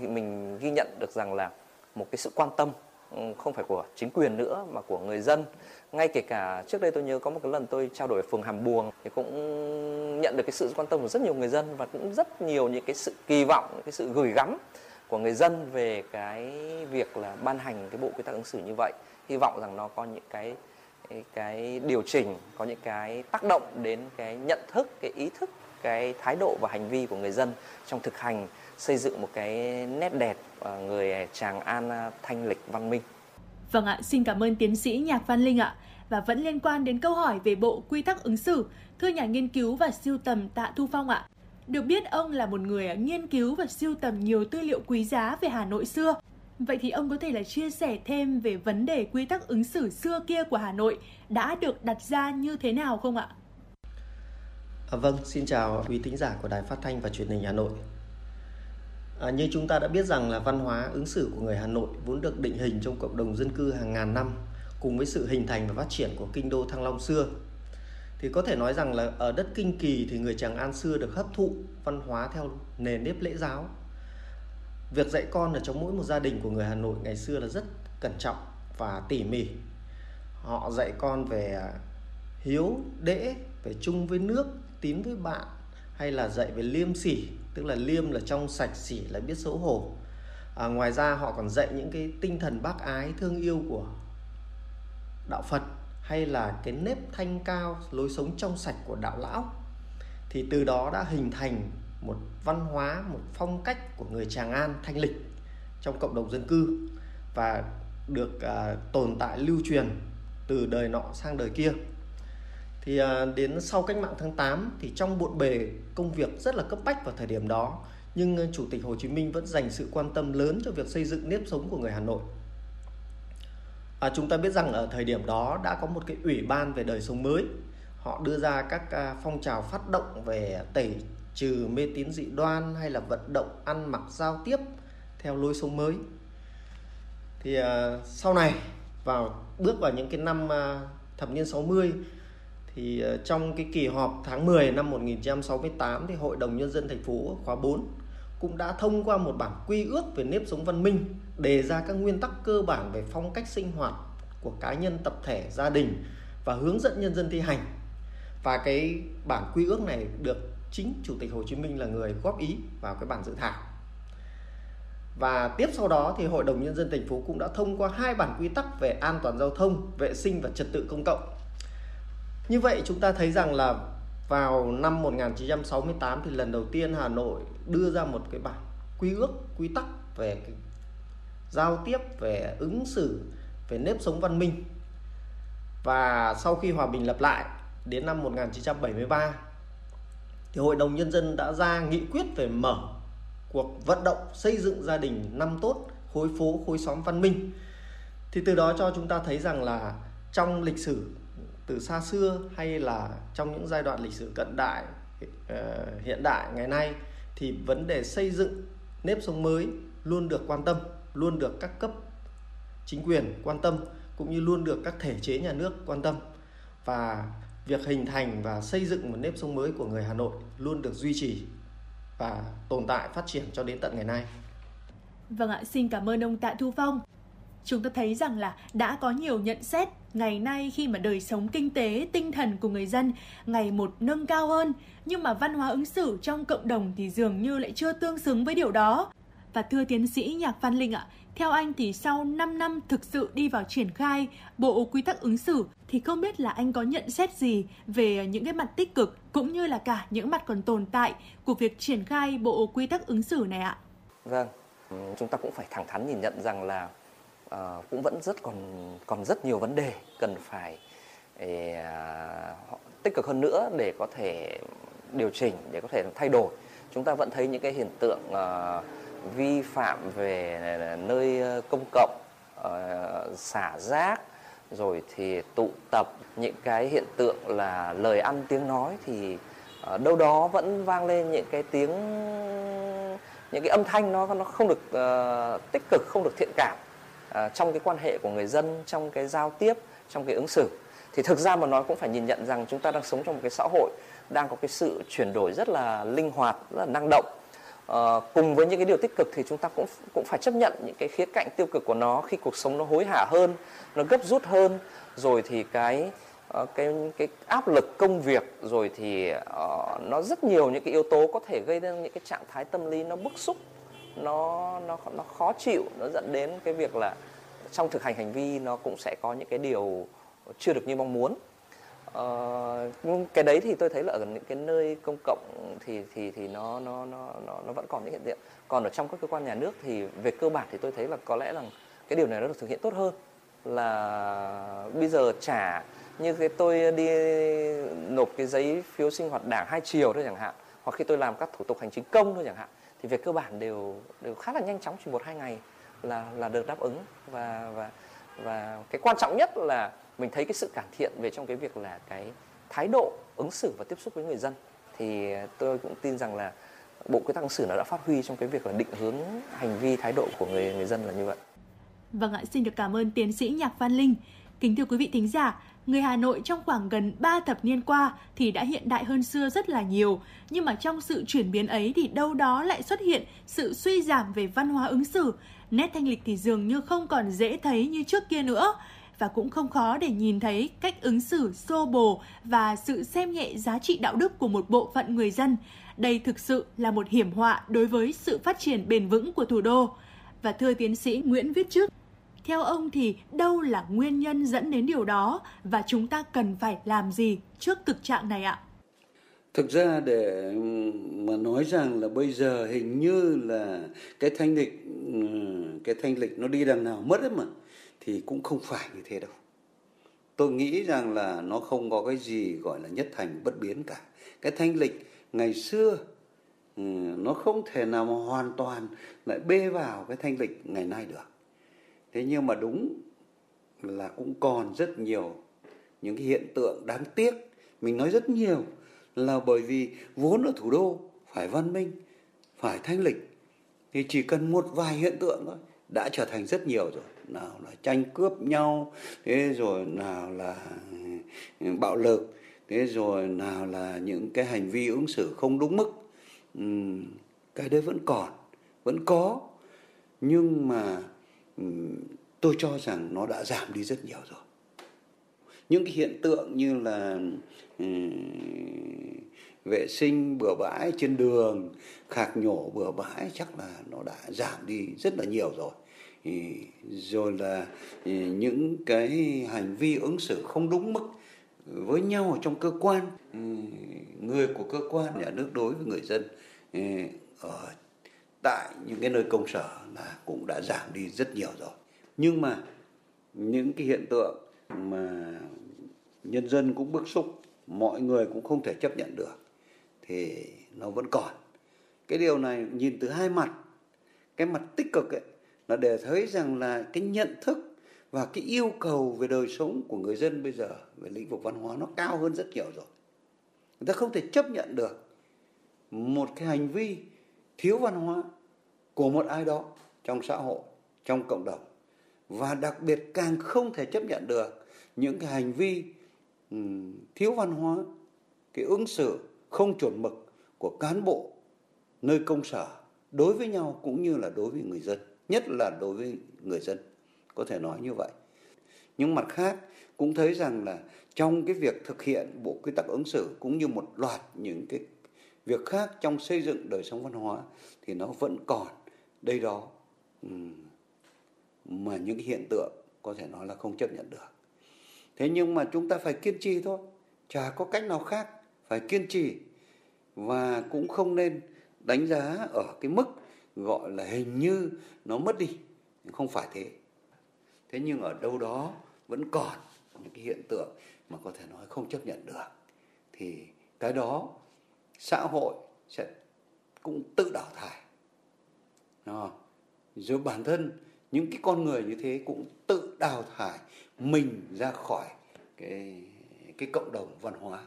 mình ghi nhận được rằng là một cái sự quan tâm Ừ, không phải của chính quyền nữa mà của người dân. Ngay kể cả trước đây tôi nhớ có một cái lần tôi trao đổi ở phường Hàm Buồng thì cũng nhận được cái sự quan tâm của rất nhiều người dân và cũng rất nhiều những cái sự kỳ vọng cái sự gửi gắm của người dân về cái việc là ban hành cái bộ quy tắc ứng xử như vậy. Hy vọng rằng nó có những cái cái, cái điều chỉnh có những cái tác động đến cái nhận thức cái ý thức cái thái độ và hành vi của người dân trong thực hành xây dựng một cái nét đẹp người Tràng An thanh lịch văn minh. Vâng ạ, xin cảm ơn tiến sĩ Nhạc Văn Linh ạ. Và vẫn liên quan đến câu hỏi về bộ quy tắc ứng xử, thưa nhà nghiên cứu và siêu tầm Tạ Thu Phong ạ. Được biết ông là một người nghiên cứu và siêu tầm nhiều tư liệu quý giá về Hà Nội xưa. Vậy thì ông có thể là chia sẻ thêm về vấn đề quy tắc ứng xử xưa kia của Hà Nội đã được đặt ra như thế nào không ạ? À, vâng, xin chào quý thính giả của Đài Phát thanh và Truyền hình Hà Nội. À, như chúng ta đã biết rằng là văn hóa ứng xử của người Hà Nội vốn được định hình trong cộng đồng dân cư hàng ngàn năm cùng với sự hình thành và phát triển của kinh đô Thăng Long xưa. Thì có thể nói rằng là ở đất Kinh Kỳ thì người Tràng An xưa được hấp thụ văn hóa theo nền nếp lễ giáo. Việc dạy con ở trong mỗi một gia đình của người Hà Nội ngày xưa là rất cẩn trọng và tỉ mỉ. Họ dạy con về à, hiếu, đễ, về chung với nước, tín với bạn hay là dạy về liêm sỉ tức là liêm là trong sạch sỉ là biết xấu hổ. À, ngoài ra họ còn dạy những cái tinh thần bác ái thương yêu của đạo phật hay là cái nếp thanh cao lối sống trong sạch của đạo lão. Thì từ đó đã hình thành một văn hóa một phong cách của người tràng an thanh lịch trong cộng đồng dân cư và được à, tồn tại lưu truyền từ đời nọ sang đời kia thì à, đến sau cách mạng tháng 8 thì trong bộn bề công việc rất là cấp bách vào thời điểm đó nhưng ờ, chủ tịch Hồ Chí Minh vẫn dành sự quan tâm lớn cho việc xây dựng nếp sống của người Hà Nội. À, chúng ta biết rằng ở thời điểm đó đã có một cái ủy ban về đời sống mới. Họ đưa ra các à, phong trào phát động về tẩy trừ mê tín dị đoan hay là vận động ăn mặc giao tiếp theo lối sống mới. Thì à, sau này vào bước vào những cái năm à, thập niên 60 thì ờ, trong cái kỳ họp tháng 10 năm 1968 thì Hội đồng Nhân dân thành phố khóa 4 cũng đã thông qua một bản quy ước về nếp sống văn minh đề ra các nguyên tắc cơ bản về phong cách sinh hoạt của cá nhân tập thể gia đình và hướng dẫn nhân dân thi hành và cái bản quy ước này được chính chủ tịch Hồ Chí Minh là người góp ý vào cái bản dự thảo và tiếp sau đó thì Hội đồng Nhân dân thành phố cũng đã thông qua hai bản quy tắc về an toàn giao thông, vệ sinh và trật tự công cộng. Như vậy chúng ta thấy rằng là vào năm 1968 thì lần đầu tiên Hà Nội đưa ra một cái bản quy ước, quy tắc về cái giao tiếp, về ứng xử, về nếp sống văn minh. Và sau khi hòa bình lập lại đến năm 1973 thì Hội đồng Nhân dân đã ra nghị quyết về mở cuộc vận động xây dựng gia đình năm tốt khối phố khối xóm văn minh thì từ đó cho chúng ta thấy rằng là trong lịch sử từ xa xưa hay là trong những giai đoạn lịch sử cận đại ờ, hiện đại ngày nay thì vấn đề xây dựng nếp sống mới luôn được quan tâm luôn được các cấp chính quyền quan tâm cũng như luôn được các thể chế nhà nước quan tâm và việc hình thành và xây dựng một nếp sống mới của người Hà Nội luôn được duy trì và tồn tại phát triển cho đến tận ngày nay. Vâng ạ, xin cảm ơn ông Tạ Thu Phong. Chúng ta thấy rằng là đã có nhiều nhận xét ngày nay khi mà đời sống kinh tế, tinh thần của người dân ngày một nâng cao hơn, nhưng mà văn hóa ứng xử trong cộng đồng thì dường như lại chưa tương xứng với điều đó. Và thưa tiến sĩ Nhạc Văn Linh ạ, theo anh thì sau 5 năm thực sự đi vào triển khai bộ quy tắc ứng xử thì không biết là anh có nhận xét gì về những cái mặt tích cực cũng như là cả những mặt còn tồn tại của việc triển khai bộ quy tắc ứng xử này ạ? Vâng, chúng ta cũng phải thẳng thắn nhìn nhận rằng là uh, cũng vẫn rất còn còn rất nhiều vấn đề cần phải uh, tích cực hơn nữa để có thể điều chỉnh để có thể thay đổi. Chúng ta vẫn thấy những cái hiện tượng uh, vi phạm về nơi công cộng uh, xả rác rồi thì tụ tập những cái hiện tượng là lời ăn tiếng nói thì uh, đâu đó vẫn vang lên những cái tiếng những cái âm thanh nó nó không được uh, tích cực không được thiện cảm À, trong cái quan hệ của người dân trong cái giao tiếp trong cái ứng xử. Thì thực ra mà nói cũng phải nhìn nhận rằng chúng ta đang sống trong một cái xã hội đang có cái sự chuyển đổi rất là linh hoạt rất là năng động. À, cùng với những cái điều tích cực thì chúng ta cũng cũng phải chấp nhận những cái khía cạnh tiêu cực của nó khi cuộc sống nó hối hả hơn, nó gấp rút hơn, rồi thì cái ờ, cái cái áp lực công việc rồi thì uh, nó rất nhiều những cái yếu tố có thể gây ra những cái trạng thái tâm lý nó bức xúc, nó nó nó khó chịu, nó dẫn đến cái việc là trong thực hành hành vi nó cũng sẽ có những cái điều chưa được như mong muốn. Ờ, cái đấy thì tôi thấy là ở những cái nơi công cộng thì thì thì nó nó nó nó nó vẫn còn những hiện tượng. Còn ở trong các cơ quan nhà nước thì về cơ bản thì tôi thấy là có lẽ là cái điều này nó được thực hiện tốt hơn. Là bây giờ trả như cái tôi đi nộp cái giấy phiếu sinh hoạt đảng hai chiều thôi chẳng hạn hoặc khi tôi làm các thủ tục hành chính công thôi chẳng hạn thì về cơ bản đều đều khá là nhanh chóng chỉ một hai ngày là là được đáp ứng và và và cái quan trọng nhất là mình thấy cái sự cải thiện về trong cái việc là cái thái độ ứng xử và tiếp xúc với người dân thì tôi cũng tin rằng là bộ quy tắc ứng xử nó đã phát huy trong cái việc là định hướng hành vi thái độ của người người dân là như vậy. Vâng ạ, xin được cảm ơn tiến sĩ Nhạc Văn Linh. Kính thưa quý vị thính giả, người Hà Nội trong khoảng gần 3 thập niên qua thì đã hiện đại hơn xưa rất là nhiều, nhưng mà trong sự chuyển biến ấy thì đâu đó lại xuất hiện sự suy giảm về văn hóa ứng xử, nét thanh lịch thì dường như không còn dễ thấy như trước kia nữa và cũng không khó để nhìn thấy cách ứng xử xô bồ và sự xem nhẹ giá trị đạo đức của một bộ phận người dân. Đây thực sự là một hiểm họa đối với sự phát triển bền vững của thủ đô. Và thưa tiến sĩ Nguyễn Viết Trước, theo ông thì đâu là nguyên nhân dẫn đến điều đó và chúng ta cần phải làm gì trước thực trạng này ạ? Thực ra để ừ, mà nói rằng là bây giờ hình như là cái thanh lịch ừ, cái thanh lịch nó đi đằng nào mất ấy mà, thì cũng không phải như thế đâu. Tôi nghĩ rằng là nó không có cái gì gọi là nhất thành bất biến cả. Cái thanh lịch ngày xưa ừ, nó không thể nào mà hoàn toàn lại bê vào cái thanh lịch ngày nay được thế nhưng mà đúng là cũng còn rất nhiều những cái hiện tượng đáng tiếc. Mình nói rất nhiều là bởi vì vốn ở thủ đô phải văn minh, phải thanh lịch, thì chỉ cần một vài hiện tượng thôi đã trở thành rất nhiều rồi. Nào là tranh cướp nhau, thế rồi nào là ừ, bạo lực, thế rồi nào là những cái hành vi ứng xử không đúng mức. Cái đấy vẫn còn, vẫn có. Nhưng mà tôi cho rằng nó đã giảm đi rất nhiều rồi. Những cái hiện tượng như là vệ sinh bừa bãi trên đường, khạc nhổ bừa bãi chắc là nó đã giảm đi rất là nhiều rồi. Rồi là những cái hành vi ứng xử không đúng mức với nhau ở trong cơ quan. Người của cơ quan, nhà nước đối với người dân ở tại những cái nơi công sở là cũng đã giảm đi rất nhiều rồi. Nhưng mà những cái hiện tượng mà nhân dân cũng bức xúc, mọi người cũng không thể chấp nhận được, thì nó vẫn còn. Cái điều này nhìn từ hai mặt. Cái mặt tích cực ấy, là để thấy rằng là cái nhận thức và cái yêu cầu về đời sống của người dân bây giờ về lĩnh vực văn hóa nó cao hơn rất nhiều rồi. Người ta không thể chấp nhận được một cái hành vi thiếu văn hóa của một ai đó trong xã hội trong cộng đồng. Và đặc biệt càng không thể chấp nhận được những cái hành vi um, thiếu văn hóa cái ứng xử không chuẩn mực của cán bộ nơi công sở đối với nhau cũng như là đối với người dân nhất là đối với người dân. Có thể nói như vậy. Nhưng mặt khác cũng thấy rằng là trong cái việc thực hiện bộ quy tắc ứng xử cũng như một loạt những cái việc khác trong xây dựng đời sống văn hóa thì nó vẫn còn đây đó. Mà những hiện tượng có thể nói là không chấp nhận được. Thế nhưng mà chúng ta phải kiên trì thôi. Chả có cách nào khác, phải kiên trì. Và cũng không nên đánh giá ở cái mức gọi là hình như nó mất đi. Không phải thế. Thế nhưng ở đâu đó vẫn còn những cái hiện tượng mà có thể nói không chấp nhận được. Thì cái đó xã hội sẽ cũng tự đào thải. Đó. rồi bản thân những cái con người như thế cũng tự đào thải mình ra khỏi cái cái cộng đồng văn hóa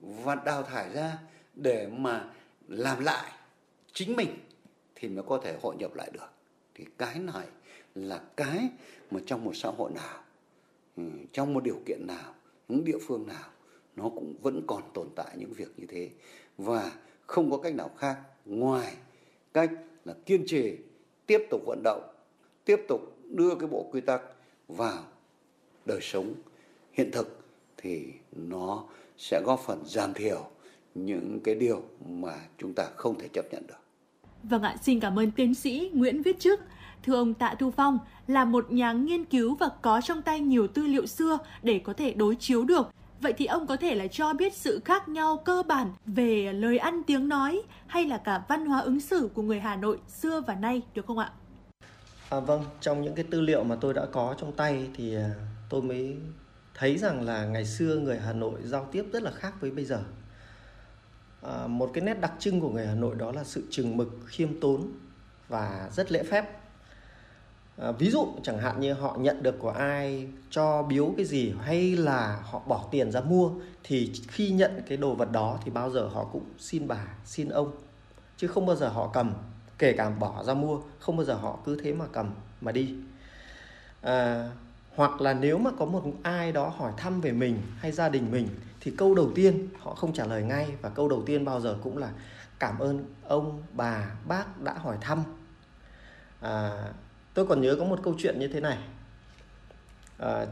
và đào thải ra để mà làm lại chính mình thì mới có thể hội nhập lại được. Thì cái này là cái mà trong một xã hội nào ừ, trong một điều kiện nào, những địa phương nào nó cũng vẫn còn tồn tại những việc như thế và không có cách nào khác ngoài cách là kiên trì tiếp tục vận động tiếp tục đưa cái bộ quy tắc vào đời sống hiện thực thì nó sẽ góp phần giảm thiểu những cái điều mà chúng ta không thể chấp nhận được. Vâng ạ, xin cảm ơn tiến sĩ Nguyễn Viết Trước. Thưa ông Tạ Thu Phong, là một nhà nghiên cứu và có trong tay nhiều tư liệu xưa để có thể đối chiếu được. Vậy thì ông có thể là cho biết sự khác nhau cơ bản về lời ăn tiếng nói hay là cả văn hóa ứng xử của người Hà Nội xưa và nay được không ạ? À, vâng, trong những cái tư liệu mà tôi đã có trong tay thì à, tôi mới thấy rằng là ngày xưa người Hà Nội giao tiếp rất là khác với bây giờ. À, một cái nét đặc trưng của người Hà Nội đó là sự chừng mực, khiêm tốn và rất lễ phép. À, ví dụ chẳng hạn như họ nhận được của ai cho biếu cái gì hay là họ bỏ tiền ra mua thì khi nhận cái đồ vật đó thì bao giờ họ cũng xin bà, xin ông. Chứ không bao giờ họ cầm kể cả bỏ ra mua không bao giờ họ cứ thế mà cầm mà đi. À, hoặc là nếu mà có một ai đó hỏi thăm về mình hay gia đình mình thì câu đầu tiên họ không trả lời ngay và câu đầu tiên bao giờ cũng là cảm ơn ông bà bác đã hỏi thăm. À, tôi còn nhớ có một câu chuyện như thế này. À,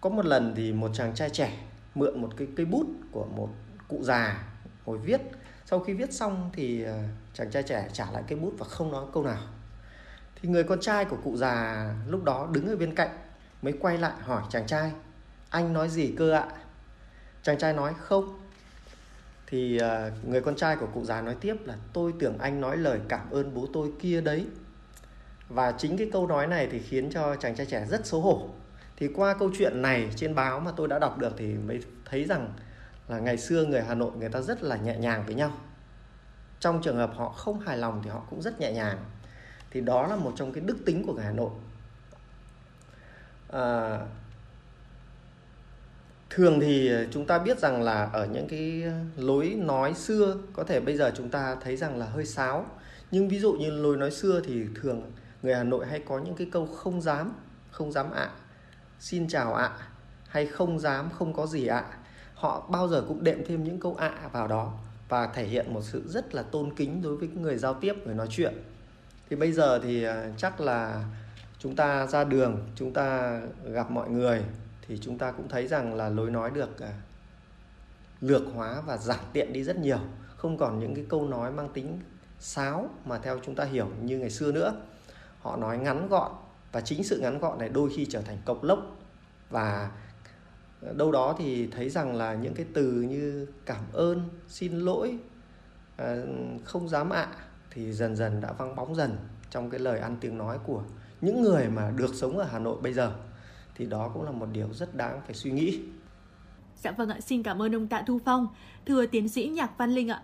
có một lần thì một chàng trai trẻ mượn một cái cây bút của một cụ già ngồi viết. Sau khi viết xong thì à, chàng trai trẻ trả lại cây bút và không nói câu nào. Thì người con trai của cụ già lúc đó đứng ở bên cạnh mới quay lại hỏi chàng trai anh nói gì cơ ạ? Chàng trai nói không. Thì à, người con trai của cụ già nói tiếp là tôi tưởng anh nói lời cảm ơn bố tôi kia đấy và chính cái câu nói này thì khiến cho chàng trai trẻ rất xấu hổ. Thì qua câu chuyện này trên báo mà tôi đã đọc được thì mới thấy rằng là ngày xưa người Hà Nội người ta rất là nhẹ nhàng với nhau. Trong trường hợp họ không hài lòng thì họ cũng rất nhẹ nhàng. Thì đó là một trong cái đức tính của người Hà Nội. À, thường thì chúng ta biết rằng là ở những cái lối nói xưa có thể bây giờ chúng ta thấy rằng là hơi sáo. Nhưng ví dụ như lối nói xưa thì thường người Hà Nội hay có những cái câu không dám không dám ạ, xin chào ạ, hay không dám, không có gì ạ. Họ bao giờ cũng đệm thêm những câu ạ vào đó và thể hiện một sự rất là tôn kính đối với người giao tiếp, người nói chuyện. Thì bây giờ thì à, chắc là chúng ta ra đường, chúng ta gặp mọi người thì chúng ta cũng thấy rằng là lối nói được à, lược hóa và giảm tiện đi rất nhiều. Không còn những cái câu nói mang tính sáo mà theo chúng ta hiểu như ngày xưa nữa họ nói ngắn gọn và chính sự ngắn gọn này đôi khi trở thành cộc lốc và đâu đó thì thấy rằng là những cái từ như cảm ơn xin lỗi ờ, không dám ạ thì dần dần đã văng bóng dần trong cái lời ăn tiếng nói của những người mà được sống ở Hà Nội bây giờ thì đó cũng là một điều rất đáng phải suy nghĩ. Dạ vâng ạ, xin cảm ơn ông Tạ Thu Phong. Thưa tiến sĩ Nhạc Văn Linh ạ,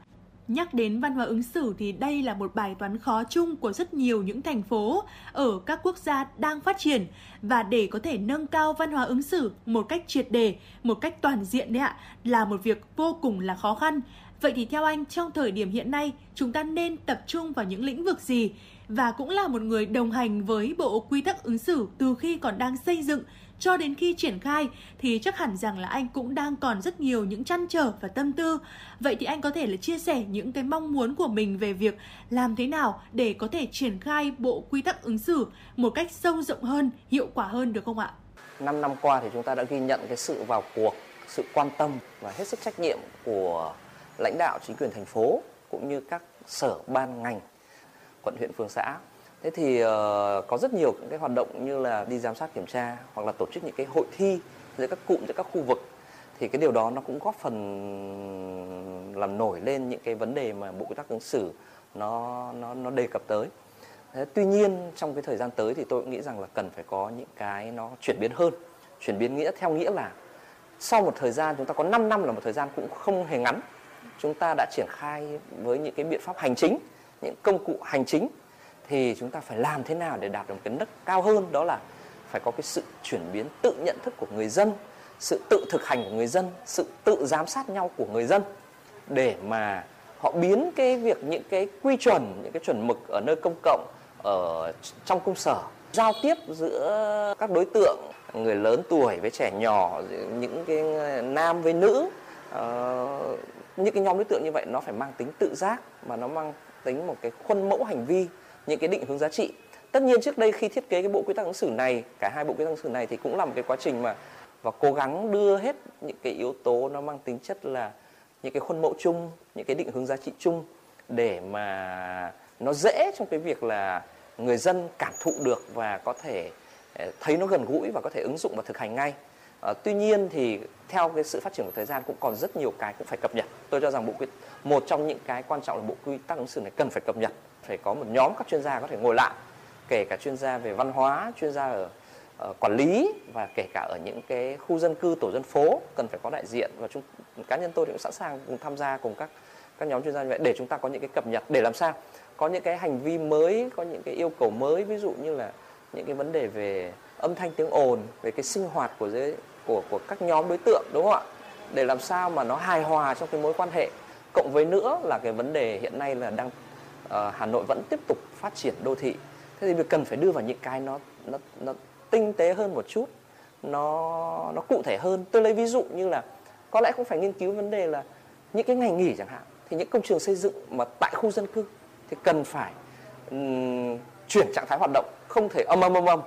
Nhắc đến văn hóa ứng xử thì đây là một bài toán khó chung của rất nhiều những thành phố ở các quốc gia đang phát triển và để có thể nâng cao văn hóa ứng xử một cách triệt đề, một cách toàn diện đấy ạ, là một việc vô cùng là khó khăn. Vậy thì theo anh trong thời điểm hiện nay chúng ta nên tập trung vào những lĩnh vực gì và cũng là một người đồng hành với bộ quy tắc ứng xử từ khi còn đang xây dựng cho đến khi triển khai thì chắc hẳn rằng là anh cũng đang còn rất nhiều những chăn trở và tâm tư. Vậy thì anh có thể là chia sẻ những cái mong muốn của mình về việc làm thế nào để có thể triển khai bộ quy tắc ứng xử một cách sâu rộng hơn, hiệu quả hơn được không ạ? Năm năm qua thì chúng ta đã ghi nhận cái sự vào cuộc, sự quan tâm và hết sức trách nhiệm của lãnh đạo chính quyền thành phố cũng như các sở ban ngành quận huyện phường xã thế thì uh, có rất nhiều những cái hoạt động như là đi giám sát kiểm tra hoặc là tổ chức những cái hội thi giữa các cụm giữa các khu vực. Thì cái điều đó nó cũng góp phần làm nổi lên những cái vấn đề mà bộ quy tắc ứng xử nó nó nó đề cập tới. Thế, tuy nhiên trong cái thời gian tới thì tôi cũng nghĩ rằng là cần phải có những cái nó chuyển biến hơn. Chuyển biến nghĩa theo nghĩa là sau một thời gian chúng ta có 5 năm là một thời gian cũng không hề ngắn. Chúng ta đã triển khai với những cái biện pháp hành chính những công cụ hành chính thì chúng ta phải làm thế nào để đạt được một cái nấc cao hơn? Đó là phải có cái sự chuyển biến tự nhận thức của người dân sự tự thực hành của người dân sự tự giám sát nhau của người dân để mà họ biến cái việc những cái quy chuẩn những cái chuẩn mực ở nơi công cộng ở trong công sở giao tiếp giữa các đối tượng người lớn tuổi với trẻ nhỏ những cái nam với nữ uh, những cái nhóm đối tượng như vậy nó phải mang tính tự giác mà nó mang tính một cái khuôn mẫu hành vi những cái định hướng giá trị. Tất nhiên trước đây khi thiết kế cái bộ quy tắc ứng xử này cả hai bộ quy tắc ứng xử này thì cũng là một cái quá trình mà và cố gắng đưa hết những cái yếu tố nó mang tính chất là những cái khuôn mẫu chung những cái định hướng giá trị chung để mà nó dễ trong cái việc là người dân cảm thụ được và có thể ờ, thấy nó gần gũi và có thể ứng dụng và thực hành ngay. À, tuy nhiên thì theo cái sự phát triển của thời gian cũng còn rất nhiều cái cũng phải cập nhật. Tôi cho rằng bộ quy một trong những cái quan trọng là bộ quy tắc ứng xử này cần phải cập nhật phải có một nhóm các chuyên gia có thể ngồi lại kể cả chuyên gia về văn hóa chuyên gia ở, ở quản lý và kể cả ở những cái khu dân cư tổ dân phố cần phải có đại diện và chúng cá nhân tôi cũng sẵn sàng cùng tham gia cùng các các nhóm chuyên gia như vậy để chúng ta có những cái cập nhật để làm sao có những cái hành vi mới có những cái yêu cầu mới ví dụ như là những cái vấn đề về âm thanh tiếng ồn về cái sinh hoạt của giới của của các nhóm đối tượng đúng không ạ? Để làm sao mà nó hài hòa trong cái mối quan hệ. Cộng với nữa là cái vấn đề hiện nay là đang uh, Hà Nội vẫn tiếp tục phát triển đô thị. Thế thì việc cần phải đưa vào những cái nó nó nó tinh tế hơn một chút nó nó cụ thể hơn. Tôi lấy ví dụ như là có lẽ cũng phải nghiên cứu vấn đề là những cái ngày nghỉ chẳng hạn thì những công trường xây dựng mà tại khu dân cư thì cần phải um, chuyển trạng thái hoạt động không thể âm âm âm âm.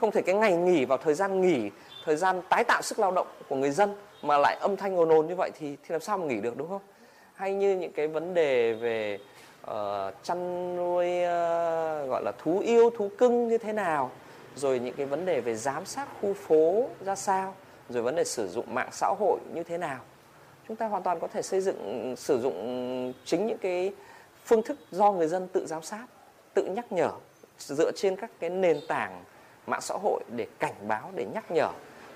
Không thể cái ngày nghỉ vào thời gian nghỉ thời gian tái tạo sức lao động của người dân mà lại âm thanh ồn ồn như vậy thì thì làm sao mà nghỉ được đúng không? Hay như những cái vấn đề về uh, chăn nuôi uh, gọi là thú yêu thú cưng như thế nào? Rồi những cái vấn đề về giám sát khu phố ra sao? Rồi vấn đề sử dụng mạng xã hội như thế nào? Chúng ta hoàn toàn có thể xây dựng sử dụng chính những cái phương thức do người dân tự giám sát tự nhắc nhở dựa trên các cái nền tảng mạng xã hội để cảnh báo để nhắc nhở.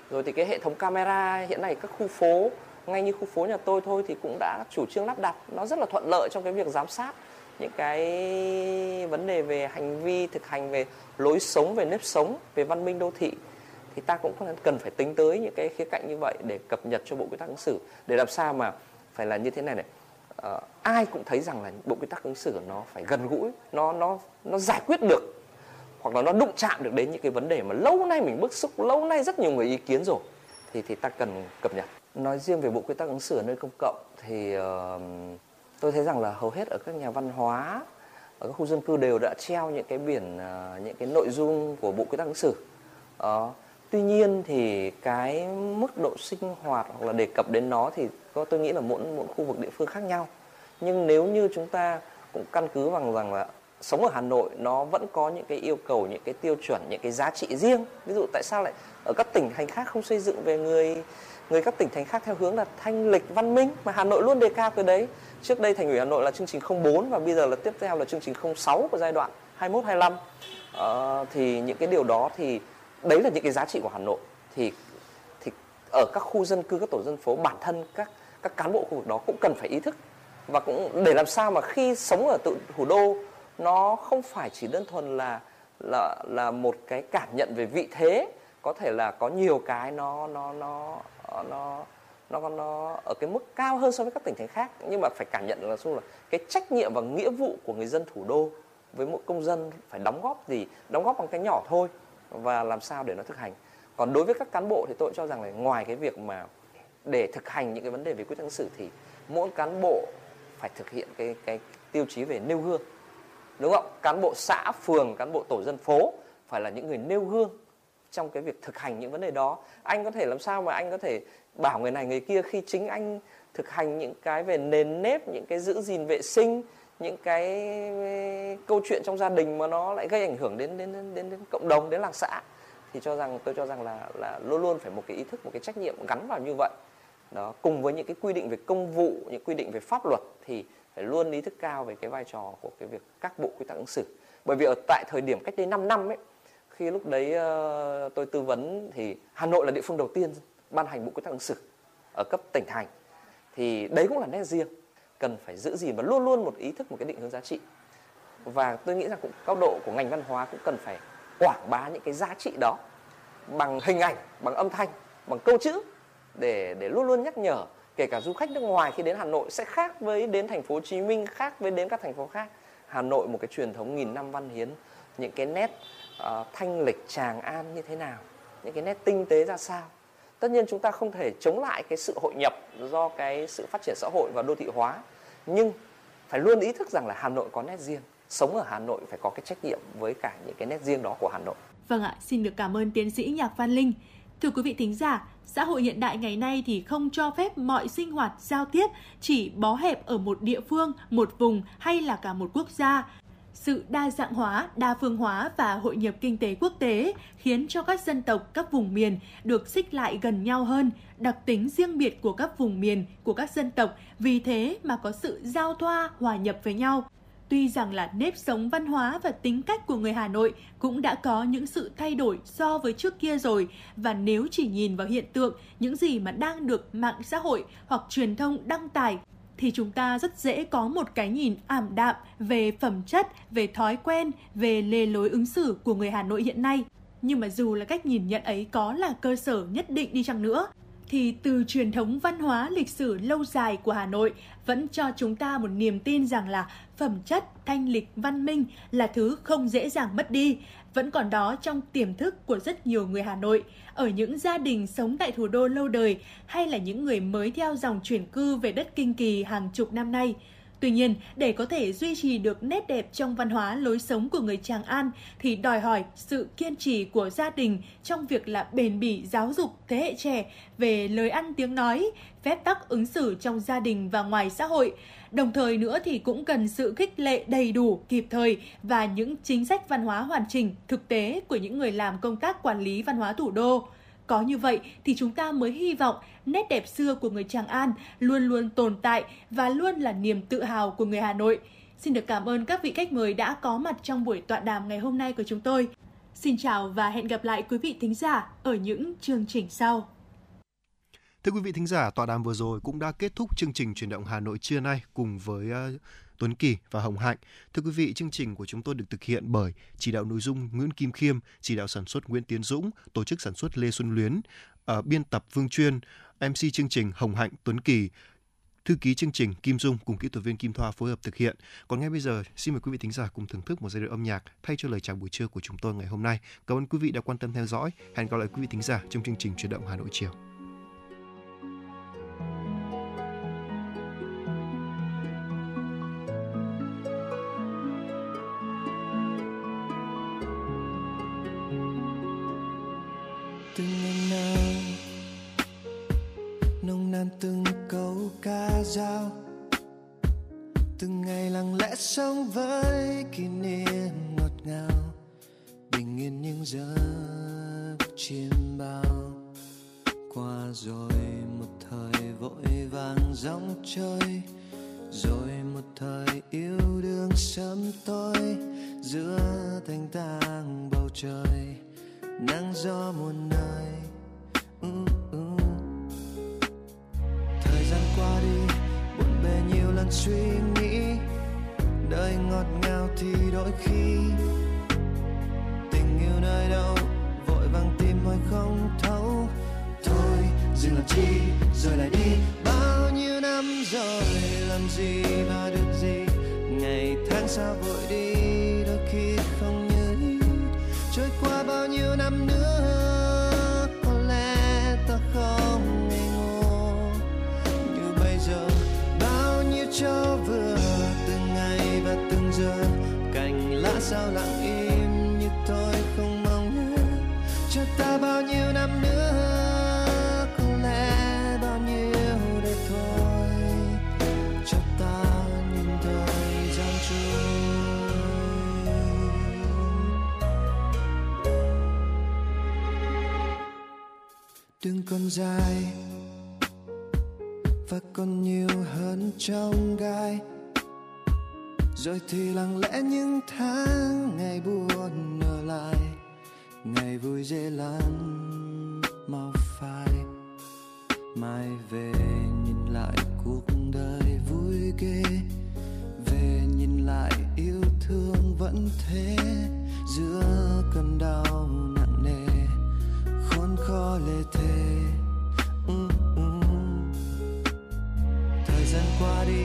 Rồi thì cái hệ thống camera hiện nay các khu phố ngay như khu phố nhà tôi thôi thì cũng đã chủ trương lắp đặt. Nó rất là thuận lợi trong cái việc giám sát những cái vấn đề về hành vi thực hành về lối sống về nếp sống về văn minh đô thị thì ta cũng cần phải tính tới những cái khía cạnh như vậy để cập nhật cho bộ quy tắc ứng xử. Để làm sao mà phải là như thế này này. À, ai cũng thấy rằng là bộ quy tắc ứng xử nó phải gần gũi nó nó nó giải quyết được hoặc là nó đụng chạm được đến những cái vấn đề mà lâu nay mình bức xúc lâu nay rất nhiều người ý kiến rồi thì thì ta cần cập nhật. Nói riêng về bộ quy tắc ứng xử ở nơi công cộng thì uh, tôi thấy rằng là hầu hết ở các nhà văn hóa ở các khu dân cư đều đã treo những cái biển ờ, những cái nội dung của bộ quy tắc ứng xử. Uh, tuy nhiên thì cái mức độ sinh hoạt hoặc là đề cập đến nó thì có tôi nghĩ là mỗi mỗi khu vực địa phương khác nhau. Nhưng nếu như chúng ta cũng căn cứ bằng rằng là sống ở Hà Nội nó vẫn có những cái yêu cầu những cái tiêu chuẩn những cái giá trị riêng. Ví dụ tại sao lại ở các tỉnh thành khác không xây dựng về người người các tỉnh thành khác theo hướng là thanh lịch văn minh mà Hà Nội luôn đề cao cái đấy. Trước đây thành ủy Hà Nội là chương trình 04 và bây giờ là tiếp theo là chương trình 06 của giai đoạn 21 25 ờ, thì những cái điều đó thì đấy là những cái giá trị của Hà Nội. Thì thì ở các khu dân cư các tổ dân phố bản thân các các cán bộ khu vực đó cũng cần phải ý thức. Và cũng để làm sao mà khi sống ở tự thủ đô nó không phải chỉ đơn thuần là là là một cái cảm nhận về vị thế có thể là có nhiều cái nó nó ờ, nó nó nó nó ở cái mức cao hơn so với các tỉnh thành khác. Nhưng mà phải cảm nhận là xung là cái trách nhiệm và nghĩa vụ của người dân thủ đô với mỗi công dân phải đóng góp gì, đóng góp bằng cái nhỏ thôi và làm sao để nó thực hành. Còn đối với các cán bộ thì tôi cho rằng là ngoài cái việc mà để thực hành những cái vấn đề về quy tắc ứng xử thì mỗi cán bộ phải thực hiện cái cái tiêu chí về nêu gương, đúng không? Cán bộ xã, phường, cán bộ tổ dân phố phải là những người nêu gương trong cái việc thực hành những vấn đề đó. Anh có thể làm sao mà anh có thể bảo người này người kia khi chính anh thực hành những cái về nền nếp những cái giữ gìn vệ sinh những cái câu chuyện trong gia đình mà nó lại gây ảnh hưởng đến đến đến đến, đến cộng đồng đến làng xã thì cho rằng tôi cho rằng là là luôn luôn phải một cái ý thức một cái trách nhiệm gắn vào như vậy. Đó cùng với những cái quy định về công vụ những quy định về pháp luật thì phải luôn ý thức cao về cái vai trò của cái việc các bộ quy tắc ứng xử. Bởi vì ở tại thời điểm cách đây 5 năm ấy khi lúc đấy ờ, tôi tư vấn thì Hà Nội là địa phương đầu tiên ban hành bộ quy tắc ứng xử ở cấp tỉnh thành. Thì đấy cũng là nét riêng, cần phải giữ gìn và luôn luôn một ý thức, một cái định hướng giá trị. Và tôi nghĩ rằng cũng cao độ của ngành văn hóa cũng cần phải quảng bá những cái giá trị đó bằng hình ảnh, bằng âm thanh, bằng câu chữ để để luôn luôn nhắc nhở, kể cả du khách nước ngoài khi đến Hà Nội sẽ khác với đến thành phố Hồ Chí Minh, khác với đến các thành phố khác. Hà Nội một cái truyền thống nghìn năm văn hiến, những cái nét uh, thanh lịch tràng an như thế nào những cái nét tinh tế ra sao tất nhiên chúng ta không thể chống lại cái sự hội nhập do cái sự phát triển xã hội và đô thị hóa nhưng phải luôn ý thức rằng là Hà Nội có nét riêng sống ở Hà Nội phải có cái trách nhiệm với cả những cái nét riêng đó của Hà Nội. Vâng ạ, xin được cảm ơn tiến sĩ Nhạc Văn Linh. Thưa quý vị thính giả, xã hội hiện đại ngày nay thì không cho phép mọi sinh hoạt giao tiếp chỉ bó hẹp ở một địa phương, một vùng hay là cả một quốc gia sự đa dạng hóa, đa phương hóa và hội nhập kinh tế quốc tế khiến cho các dân tộc, các vùng miền được xích lại gần nhau hơn, đặc tính riêng biệt của các vùng miền, của các dân tộc, vì thế mà có sự giao thoa, hòa nhập với nhau. Tuy rằng là nếp sống văn hóa và tính cách của người Hà Nội cũng đã có những sự thay đổi so với trước kia rồi và nếu chỉ nhìn vào hiện tượng những gì mà đang được mạng xã hội hoặc truyền thông đăng tải thì chúng ta rất dễ có một cái nhìn ảm đạm về phẩm chất, về thói quen, về lề lối ứng xử của người Hà Nội hiện nay. Nhưng mà dù là cách nhìn nhận ấy có là cơ sở nhất định đi chăng nữa, thì từ truyền thống văn hóa lịch sử lâu dài của Hà Nội vẫn cho chúng ta một niềm tin rằng là phẩm chất, thanh lịch, văn minh là thứ không dễ dàng mất đi, vẫn còn đó trong tiềm thức của rất nhiều người Hà Nội, ở những gia đình sống tại thủ đô lâu đời hay là những người mới theo dòng chuyển cư về đất Kinh Kỳ hàng chục năm nay. Tuy nhiên, để có thể duy trì được nét đẹp trong văn hóa lối sống của người Tràng An thì đòi hỏi sự kiên trì của gia đình trong việc là bền bỉ giáo dục thế hệ trẻ về lời ăn tiếng nói, phép tắc ứng xử trong gia đình và ngoài xã hội. Đồng thời nữa thì cũng cần sự khích lệ đầy đủ, kịp thời và những chính sách văn hóa hoàn chỉnh, thực tế của những người làm công tác quản lý văn hóa thủ đô. Có như vậy thì chúng ta mới hy vọng nét đẹp xưa của người Tràng An luôn luôn tồn tại và luôn là niềm tự hào của người Hà Nội. Xin được cảm ơn các vị khách mời đã có mặt trong buổi tọa đàm ngày hôm nay của chúng tôi. Xin chào và hẹn gặp lại quý vị thính giả ở những chương trình sau. Thưa quý vị thính giả, tọa đàm vừa rồi cũng đã kết thúc chương trình truyền động Hà Nội trưa nay cùng với ờ, Tuấn Kỳ và Hồng Hạnh. Thưa quý vị, chương trình của chúng tôi được thực hiện bởi chỉ đạo nội dung Nguyễn Kim Khiêm, chỉ đạo sản xuất Nguyễn Tiến Dũng, tổ chức sản xuất Lê Xuân Luyến, uh, biên tập Vương Chuyên, MC chương trình Hồng Hạnh Tuấn Kỳ, thư ký chương trình Kim Dung cùng kỹ thuật viên Kim Thoa phối hợp thực hiện. Còn ngay bây giờ, xin mời quý vị thính giả cùng thưởng thức một giai điệu âm nhạc thay cho lời chào buổi trưa của chúng tôi ngày hôm nay. Cảm ơn quý vị đã quan tâm theo dõi. Hẹn gặp lại quý vị thính giả trong chương trình chuyển động Hà Nội chiều. Dao từng ngày lặng lẽ sống với kỷ niệm ngọt ngào, bình yên những giấc chiêm bao. Qua rồi một thời vội vàng dòng chơi rồi một thời yêu đương sớm tối. Giữa thanh tang bầu trời, nắng gió muôn nơi chi, rồi lại đi. Bao nhiêu năm rồi, làm gì mà được gì? Ngày tháng sao vội đi, đôi khi không như ý. Trôi qua bao nhiêu năm nữa, có lẽ ta không ngây ngô như bây giờ, bao nhiêu cho vừa, từng ngày và từng giờ, cành lá sao lặng từng còn dài và còn nhiều hơn trong gai. Rồi thì lặng lẽ những tháng ngày buồn ở lại, ngày vui dễ lăn mau phai. Mai về nhìn lại cuộc đời vui ghê, về nhìn lại yêu thương vẫn thế. Giữa cơn đau khó lê thế. Ừ, ừ, ừ. Thời gian qua đi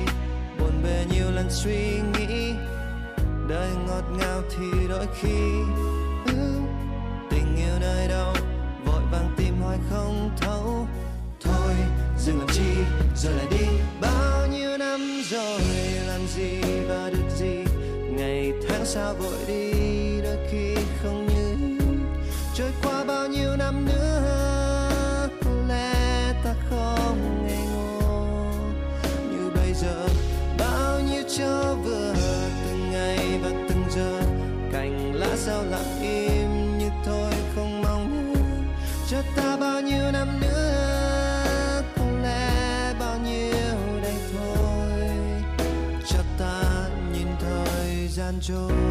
buồn bề nhiều lần suy nghĩ. Đời ngọt ngào thì đôi khi ừ, tình yêu nơi đâu. Vội vàng tìm hoài không thấu. Thôi dừng làm chi rồi lại đi. Bao nhiêu năm rồi làm gì và được gì? Ngày tháng sao vội đi đôi khi không thời